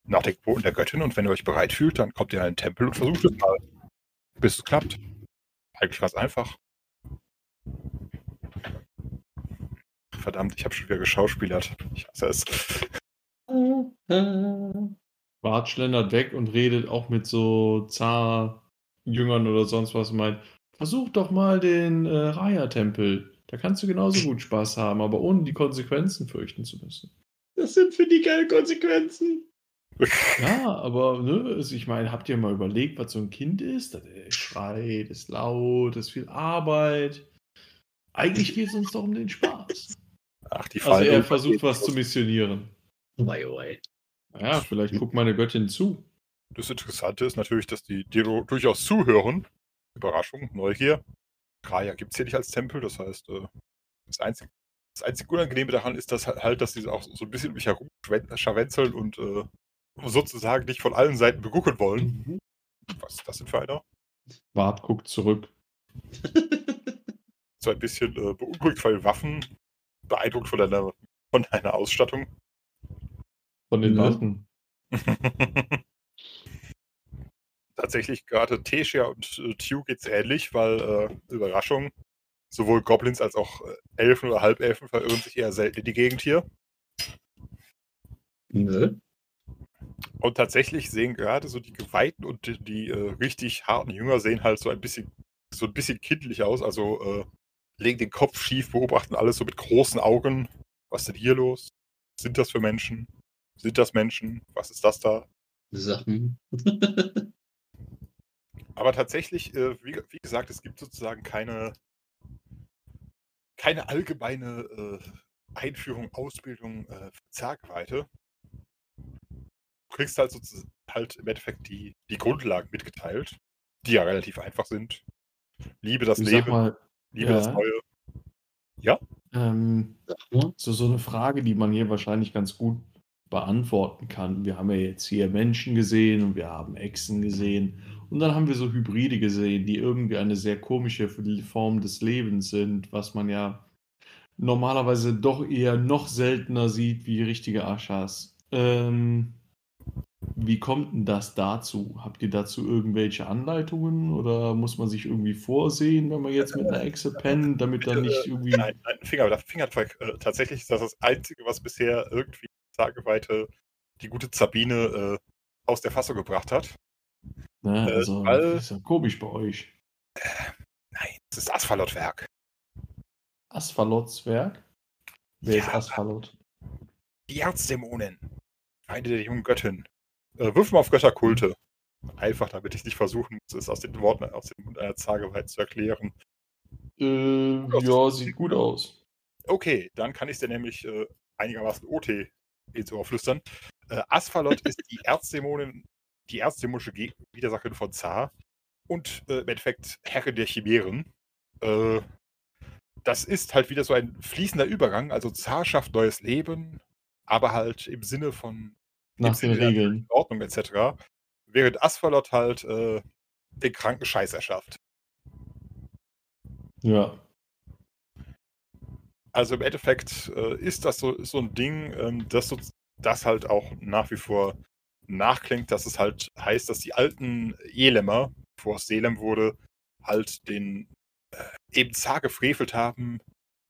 nach den Geboten der Göttin und wenn ihr euch bereit fühlt, dann kommt ihr in einen Tempel und versucht es mal, bis es klappt. Eigentlich ganz einfach. Verdammt, ich habe schon wieder geschauspielert. Ich hasse es.
Bart schlendert weg und redet auch mit so Zar-Jüngern oder sonst was und meint, versuch doch mal den äh, Raya-Tempel. Da kannst du genauso gut Spaß haben, aber ohne die Konsequenzen fürchten zu müssen.
Das sind für die keine Konsequenzen.
Ja, aber ne, also ich meine, habt ihr mal überlegt, was so ein Kind ist? Das äh, schreit, ist laut, ist viel Arbeit. Eigentlich geht es uns doch um den Spaß.
Ach, die
Also
Fallen.
er versucht was zu missionieren.
Wei, wei.
Naja, vielleicht guckt meine Göttin zu.
Das Interessante ist natürlich, dass die dir durchaus zuhören. Überraschung, Neugier. Raya gibt es hier nicht als Tempel, das heißt, äh, das einzige, das einzige Unangenehme daran ist dass halt, dass sie auch so ein bisschen mich herum schwen- scharwenzeln und äh, sozusagen dich von allen Seiten begucken wollen. Was ist das denn für einer?
Bart guckt zurück.
So ein bisschen äh, beunruhigt von den Waffen, beeindruckt von deiner, von deiner Ausstattung.
Von den
Mhm.
Waffen.
Tatsächlich gerade Tesia und äh, Tew geht's ähnlich, weil, äh, Überraschung, sowohl Goblins als auch äh, Elfen oder Halbelfen verirren sich eher selten in die Gegend hier.
Nö.
Und tatsächlich sehen gerade so die Geweihten und die, die äh, richtig harten Jünger sehen halt so ein bisschen, so ein bisschen kindlich aus. Also äh, legen den Kopf schief, beobachten alles so mit großen Augen. Was ist denn hier los? Sind das für Menschen? Sind das Menschen? Was ist das da?
Sachen.
Aber tatsächlich, äh, wie, wie gesagt, es gibt sozusagen keine, keine allgemeine äh, Einführung, Ausbildung äh, für Zergweite. Du kriegst halt, sozusagen, halt im Endeffekt die, die Grundlagen mitgeteilt, die ja relativ einfach sind. Liebe das
Ich
Leben,
mal,
liebe das
ja.
Neue.
ähm,
Sag mal.
so, so eine Frage, die man hier wahrscheinlich ganz gut beantworten kann. Wir haben ja jetzt hier Menschen gesehen und wir haben Echsen gesehen. Und dann haben wir so Hybride gesehen, die irgendwie eine sehr komische Form des Lebens sind, was man ja normalerweise doch eher noch seltener sieht wie richtige Aschas. Ähm, wie kommt denn das dazu? Habt ihr dazu irgendwelche Anleitungen oder muss man sich irgendwie vorsehen, wenn man jetzt mit einer Echse pennt, damit dann nicht irgendwie.
Nein, nein, Finger, der Fingerzeig. Äh, tatsächlich ist das das Einzige, was bisher irgendwie Zageweite die gute Sabine äh, aus der Fassung gebracht hat. Äh,
Also,
weil-
das ist ja komisch bei euch.
Nein, es ist Asphalotwerk.
Asphalots Werk? Wer ist
Ja.
Asphalt?
Die Erzdämonen. Feinde der jungen Göttin. Äh, wirf mal auf Götterkulte. Einfach, damit ich nicht versuchen muss, es aus den Worten, aus dem Mund einer Zageweit zu erklären.
Äh, ja, sieht gut aus.
Okay, dann kann ich dir nämlich äh, einigermaßen OT ins Ohr flüstern. Äh, Asphalot ist die Erzdämonin, die erzdämonische Ge- Widersacherin von Zar und äh, im Endeffekt Herrin der Chimären. Äh, das ist halt wieder so ein fließender Übergang. Also Zar schafft neues Leben, aber halt im Sinne von
Nach den Regeln.
Ordnung etc. Während Asphalot halt äh, den kranken Scheiß erschafft.
Ja.
Also im Endeffekt äh, ist das so, so ein Ding, ähm, das, so, das halt auch nach wie vor nachklingt, dass es halt heißt, dass die alten Elämmer, bevor es Selem wurde, halt den äh, eben zar gefrevelt haben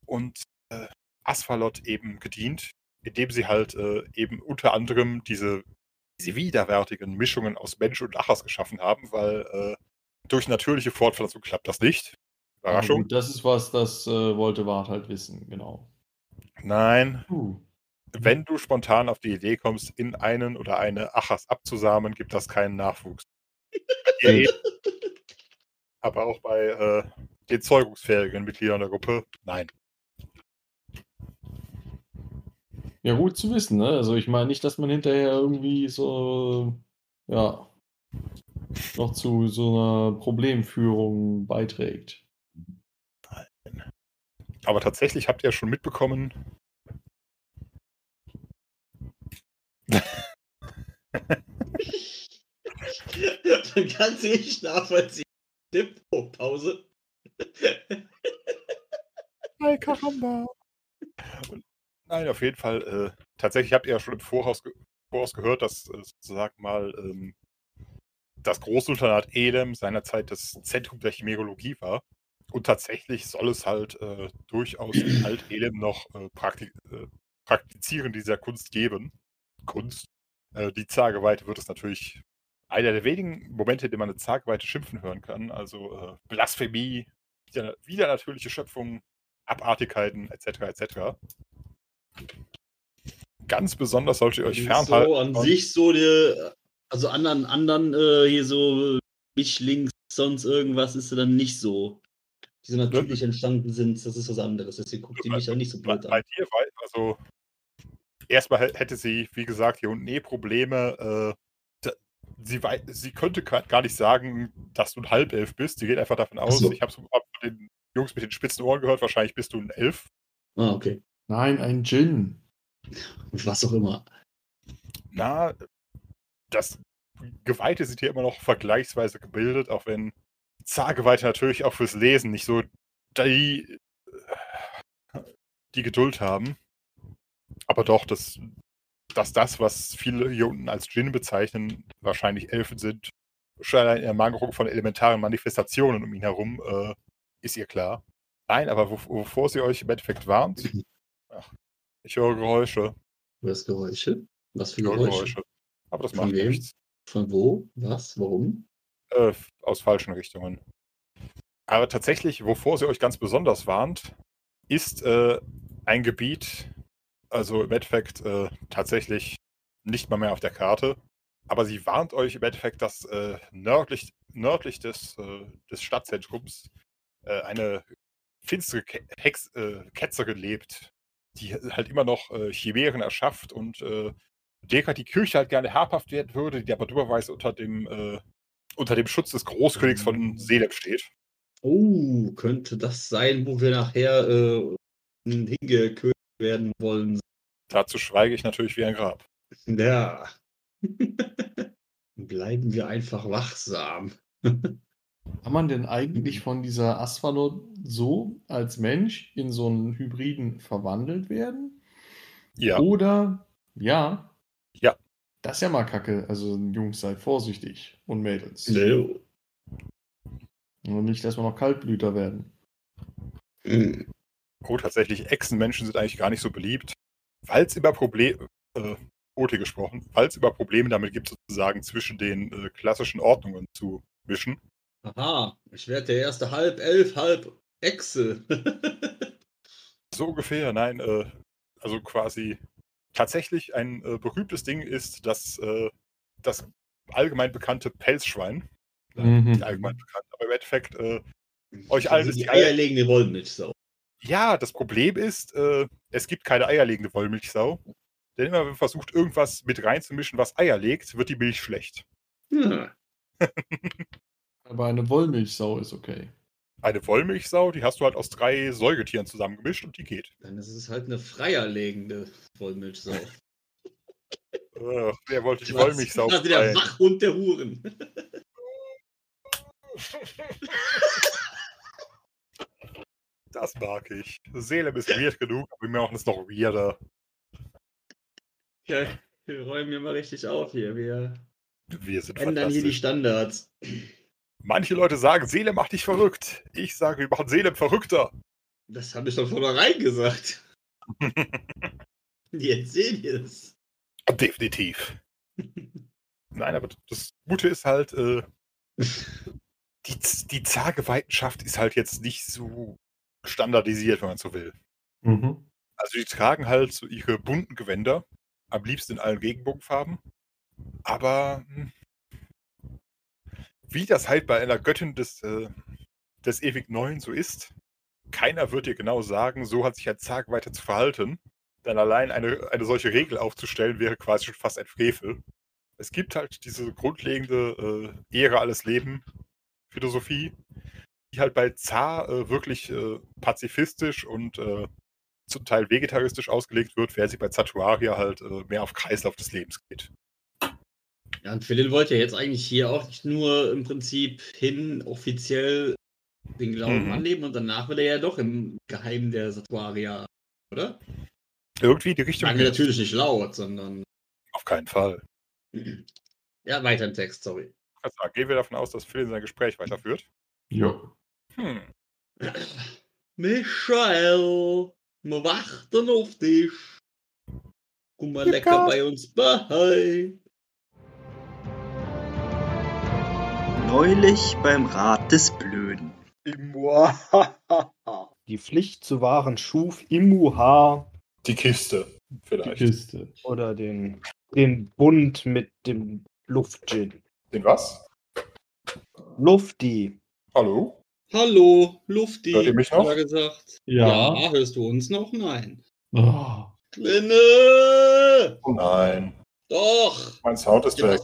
und äh, Asphalot eben gedient, indem sie halt äh, eben unter anderem diese, diese widerwärtigen Mischungen aus Mensch und Achas geschaffen haben, weil äh, durch natürliche Fortpflanzung klappt das nicht. Überraschung.
gut, das ist was, das äh, wollte Wart halt wissen, genau.
Nein,
Uh.
wenn du spontan auf die Idee kommst, in einen oder eine Achas abzusamen, gibt das keinen Nachwuchs. Aber auch bei äh, den zeugungsfähigen Mitgliedern der Gruppe, nein.
Ja, gut zu wissen, ne? Also ich meine nicht, dass man hinterher irgendwie so, ja, noch zu so einer Problemführung beiträgt.
Aber tatsächlich habt ihr schon mitbekommen,
Man kann sie nicht nachvollziehen. Tipp, oh, Pause.
Hi, Karamba. Nein, auf jeden Fall. Äh, tatsächlich habt ihr ja schon im Voraus, ge Voraus gehört, dass äh, sozusagen mal ähm, das Großsultanat Elem seinerzeit das Zentrum der Chimerologie war. Und tatsächlich soll es halt äh, durchaus in Alt-Elem noch äh, Praktik äh, Praktizierende dieser Kunst geben. Kunst. Äh, die Zageweite wird es natürlich einer der wenigen Momente, in denen man eine Zageweite schimpfen hören kann. Also Blasphemie, wieder, wieder natürliche Schöpfung, Abartigkeiten etc. etc. Ganz besonders solltet ihr euch
so
fernhalten.
an
von-
sich so der, also anderen, anderen äh, hier so mich links, sonst irgendwas ist dann nicht so. Die so natürlich entstanden sind, das ist was anderes. Deswegen guckt die mich ja nicht so
bei,
blöd
bei
an.
dir war also erstmal hä- hätte sie, wie gesagt, hier unten eh Probleme. Äh, sie, sie könnte gar nicht sagen, dass du ein Halbelf bist. Sie geht einfach davon aus,
so.
ich habe es von den Jungs mit den spitzen Ohren gehört, wahrscheinlich bist du ein Elf.
Ah, okay.
Nein, ein Djinn.
Was auch immer.
Na, das Geweihte sind hier immer noch vergleichsweise gebildet, auch wenn Zahlgeweihte natürlich auch fürs Lesen nicht so die, die Geduld haben. Aber doch, dass, dass das, was viele hier unten als Djinn bezeichnen, wahrscheinlich Elfen sind, schon allein in der Mangelung von elementaren Manifestationen um ihn herum, äh, ist ihr klar. Nein, aber wo, wovor sie euch im Endeffekt warnt, ach, ich höre Geräusche.
Du hörst Geräusche? Was für
Ich
Geräusche?
Geräusche. Aber das
Von
macht
wem?
nichts.
Von wo? Was? Warum?
Äh, aus falschen Richtungen. Aber tatsächlich, wovor sie euch ganz besonders warnt, ist äh, ein Gebiet, also im Endeffekt äh, tatsächlich nicht mal mehr auf der Karte, aber sie warnt euch im Endeffekt, dass äh, nördlich, nördlich des, äh, des Stadtzentrums äh, eine finstere Ke Hex, äh, Ketzerin lebt, die halt immer noch äh, Chimären erschafft und äh, der die Kirche halt gerne habhaft werden würde, die aber dummerweise unter dem äh, unter dem Schutz des Großkönigs von Selem steht.
Oh, könnte das sein, wo wir nachher äh, hingeködert werden wollen?
Dazu schweige ich natürlich wie ein Grab.
Ja. Bleiben wir einfach wachsam.
Kann man denn eigentlich von dieser Asphalot so als Mensch in so einen Hybriden verwandelt werden?
Ja,
Oder, ja.
Ja.
Das ist ja mal kacke. Also, Jungs, seid vorsichtig. Und Mädels.
No.
Und nicht, dass wir noch Kaltblüter werden.
Hm.
oh, tatsächlich, Echsenmenschen sind eigentlich gar nicht so beliebt, es immer Probleme, äh, Ote gesprochen, es immer Probleme damit gibt, sozusagen zwischen den äh, klassischen Ordnungen zu mischen.
Aha, ich werde der erste halb elf, halb Echse.
So ungefähr, nein, äh, also quasi tatsächlich ein äh, berühmtes Ding ist, dass äh, das allgemein bekannte Pelzschwein,
Mhm.
nicht allgemein bekannt, aber im Endeffekt äh, Euch allen
also
ist
die
die Eier-
eierlegende Wollmilchsau.
Ja, das Problem ist, äh, es gibt keine eierlegende Wollmilchsau. Denn immer, wenn man versucht, irgendwas mit reinzumischen, was Eier legt, wird die Milch schlecht.
Hm.
Aber eine Wollmilchsau ist okay.
Eine Wollmilchsau, die hast du halt aus drei Säugetieren zusammengemischt und die geht.
Dann ist es halt eine freierlegende Wollmilchsau.
Äh, wer wollte die? Wollmilchsau
Also der
freien?
Wachhund der Huren.
Das mag ich. Seelem ist weird genug, aber wir machen es noch weirder.
Ja, wir räumen hier mal richtig auf hier. Wir
Wir sind
ändern hier die. Standards.
Manche Leute sagen, Seele macht dich verrückt. Ich sage, wir machen Seele verrückter.
Das habe ich doch vornherein gesagt. Jetzt seht ihr es.
Definitiv. Nein, aber das Gute ist halt, äh, die, die Zageweitenschaft ist halt jetzt nicht so standardisiert, wenn man so will.
Mhm.
Also die tragen halt so ihre bunten Gewänder, am liebsten in allen Regenbogenfarben. Aber hm, wie das halt bei einer Göttin des, äh, des ewig Neuen so ist, keiner wird dir genau sagen, so hat sich ein Zag weiter zu verhalten. Denn allein eine, eine solche Regel aufzustellen, wäre quasi schon fast ein Frevel. Es gibt halt diese grundlegende äh, Ehre alles Leben Philosophie, die halt bei Zar äh, wirklich äh, pazifistisch und äh, zum Teil vegetaristisch ausgelegt wird, während sie bei Zatuaria halt äh, mehr auf Kreislauf des Lebens geht.
Ja, und Philin wollte ja jetzt eigentlich hier auch nicht nur im Prinzip hin offiziell den Glauben
Mhm.
annehmen und danach will er ja doch im Geheimen der Satuaria, oder?
Irgendwie die Richtung.
Sagen wir natürlich nicht laut, sondern.
Auf keinen Fall.
Ja, weiter im Text, sorry.
Also, gehen wir davon aus, dass Phil sein Gespräch weiterführt.
Ja.
Hm.
Michael, wir warten auf dich. Komm mal lecker bei uns bei.
Neulich beim Rat des Blöden.
Die Pflicht zu wahren schuf Imuha
Die Kiste,
Die
vielleicht.
Kiste.
oder den, den Bund mit dem Luftgin.
Den was?
Lufti.
Hallo?
Hallo, Lufti.
Hört ihr mich noch?
Gesagt.
Ja.
ja. Hörst du uns noch? Nein.
Oh.
Klinne!
Oh nein.
Doch!
Mein Sound ist weg.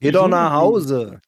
Geh doch nach Hause.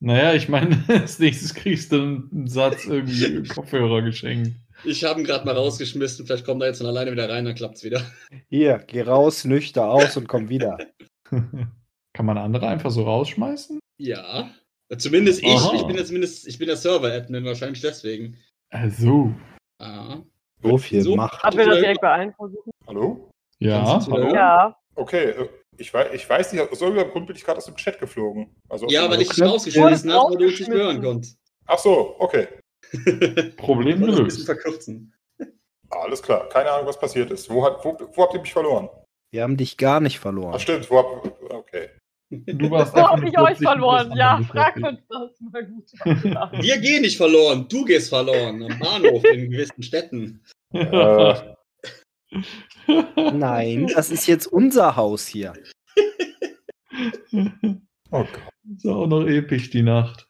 Naja, ich meine, als nächstes kriegst du einen Satz irgendwie Kopfhörer geschenkt.
Ich habe ihn gerade mal rausgeschmissen. Vielleicht kommt er jetzt von alleine wieder rein, dann klappt's wieder.
Hier, geh raus, nüchter aus und komm wieder.
Kann man andere einfach so rausschmeißen?
Ja. Zumindest ich.
Aha.
Ich bin ja zumindest, ich bin der Server-Admin, wahrscheinlich deswegen.
Also.
Ah.
So viel
So.
Macht.
Hat wir das direkt bei allen versuchen?
Hallo?
Ja.
Hallo?
Ja.
Okay, äh, ich weiß, ich weiß nicht, aus irgendeinem Grund bin ich gerade aus dem Chat geflogen. Also
Ja, weil ich dich rausgeschmissen habe, weil du uns nicht hören konntest.
Ach so, okay.
Problem
das ein bisschen
gelöst.
verkürzen.
Alles klar. Keine Ahnung, was passiert ist. Wo, hat, wo, wo habt ihr mich verloren?
Wir haben dich gar nicht
Ach
verloren.
stimmt, wo hab, okay.
Du warst
Wo
einfach
hab
nur
ich euch verloren? Ja, fragt uns das mal gut. Ja.
Wir gehen nicht verloren, du gehst verloren. Am Bahnhof in gewissen Städten.
Äh,
Nein, das ist jetzt unser Haus hier.
oh Gott.
ist auch noch episch, die Nacht.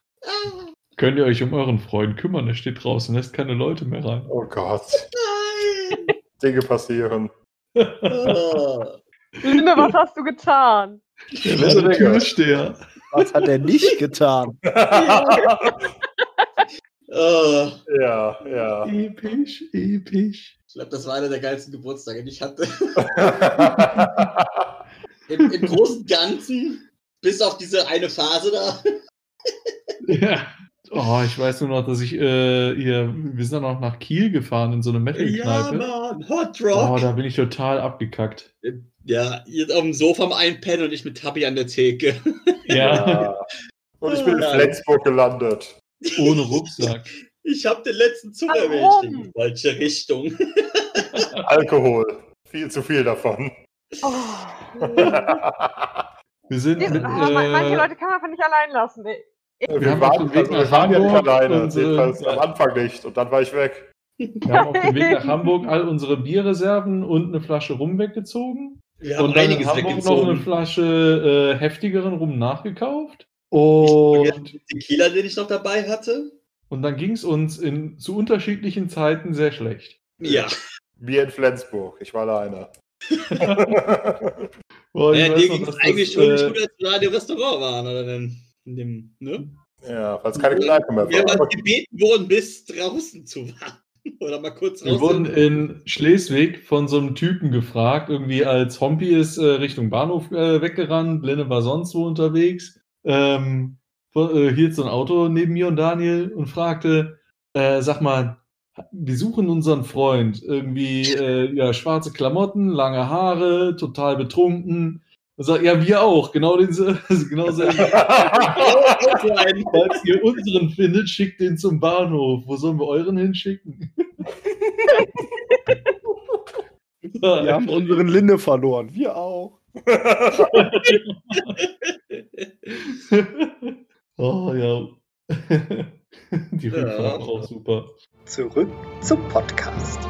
Könnt ihr euch um euren Freund kümmern? Er steht draußen, lässt keine Leute mehr rein.
Oh Gott.
Nein!
Dinge passieren.
Linde, was hast du getan?
Der wäre der Türsteher.
Was hat er nicht getan?
Ah.
ja, ja.
Episch, episch.
Ich glaube, das war einer der geilsten Geburtstage, die ich hatte. Im, Im Großen und Ganzen, bis auf diese eine Phase da.
Ja. Oh, ich weiß nur noch, dass ich äh, hier, wir sind dann auch nach Kiel gefahren in so eine
Ja,
Metal-Kneipe.
Mann, Hot
oh,
Rock.
da bin ich total abgekackt.
ja, jetzt auf dem Sofa am Einpennen und ich mit Tabby an der Theke.
Ja,
ja. Und ich bin in
Ja.
Flensburg gelandet.
ohne Rucksack.
Ich habe den letzten Zug
Warum?
erwischt in die falsche Richtung.
Alkohol. Viel zu viel davon.
Oh.
Wir sind mit,
aber manche
äh,
Leute kann man einfach nicht allein lassen. Ey.
Wir,
auf
waren, also, wir waren ja nicht alleine.
unsere-
Jedenfalls am Anfang nicht. Und dann war ich weg.
wir haben auf dem Weg nach Hamburg all unsere Bierreserven und eine Flasche Rum weggezogen.
Wir haben
und dann in
einiges
Hamburg noch eine
weggezogen.
Flasche äh, heftigeren Rum nachgekauft. Und,
Tequila, den ich noch dabei hatte.
Und dann ging es uns in, zu unterschiedlichen Zeiten sehr schlecht.
Ja.
Mir in Flensburg. Ich war alleine.
Boah, ich
ja
weiß
dir ging es eigentlich
das,
schon nicht
äh,
gut, als wir da in dem Restaurant waren. Oder in, in dem, ne?
ja, es keine Kneipe mehr
Wir
war.
haben
Aber
gebeten worden, bis draußen zu warten. Oder mal kurz
Wir
raus.
wurden in Schleswig von so einem Typen gefragt, irgendwie als Hompi ist äh, Richtung Bahnhof äh, weggerannt, Lenne war sonst wo unterwegs. Ähm, äh, hielt so ein Auto neben mir und Daniel und fragte, äh, sag mal, wir suchen unseren Freund. Irgendwie, äh, ja, schwarze Klamotten, lange Haare, total betrunken. Und sagt, ja, wir auch. Genau, den, genau selben.
So
Falls ihr unseren findet, schickt den zum Bahnhof. Wo sollen wir euren hinschicken?
Wir haben unseren Linde verloren. Wir auch.
Oh ja. Die
Ja.
Rückfahrt war auch super.
Zurück zum Podcast.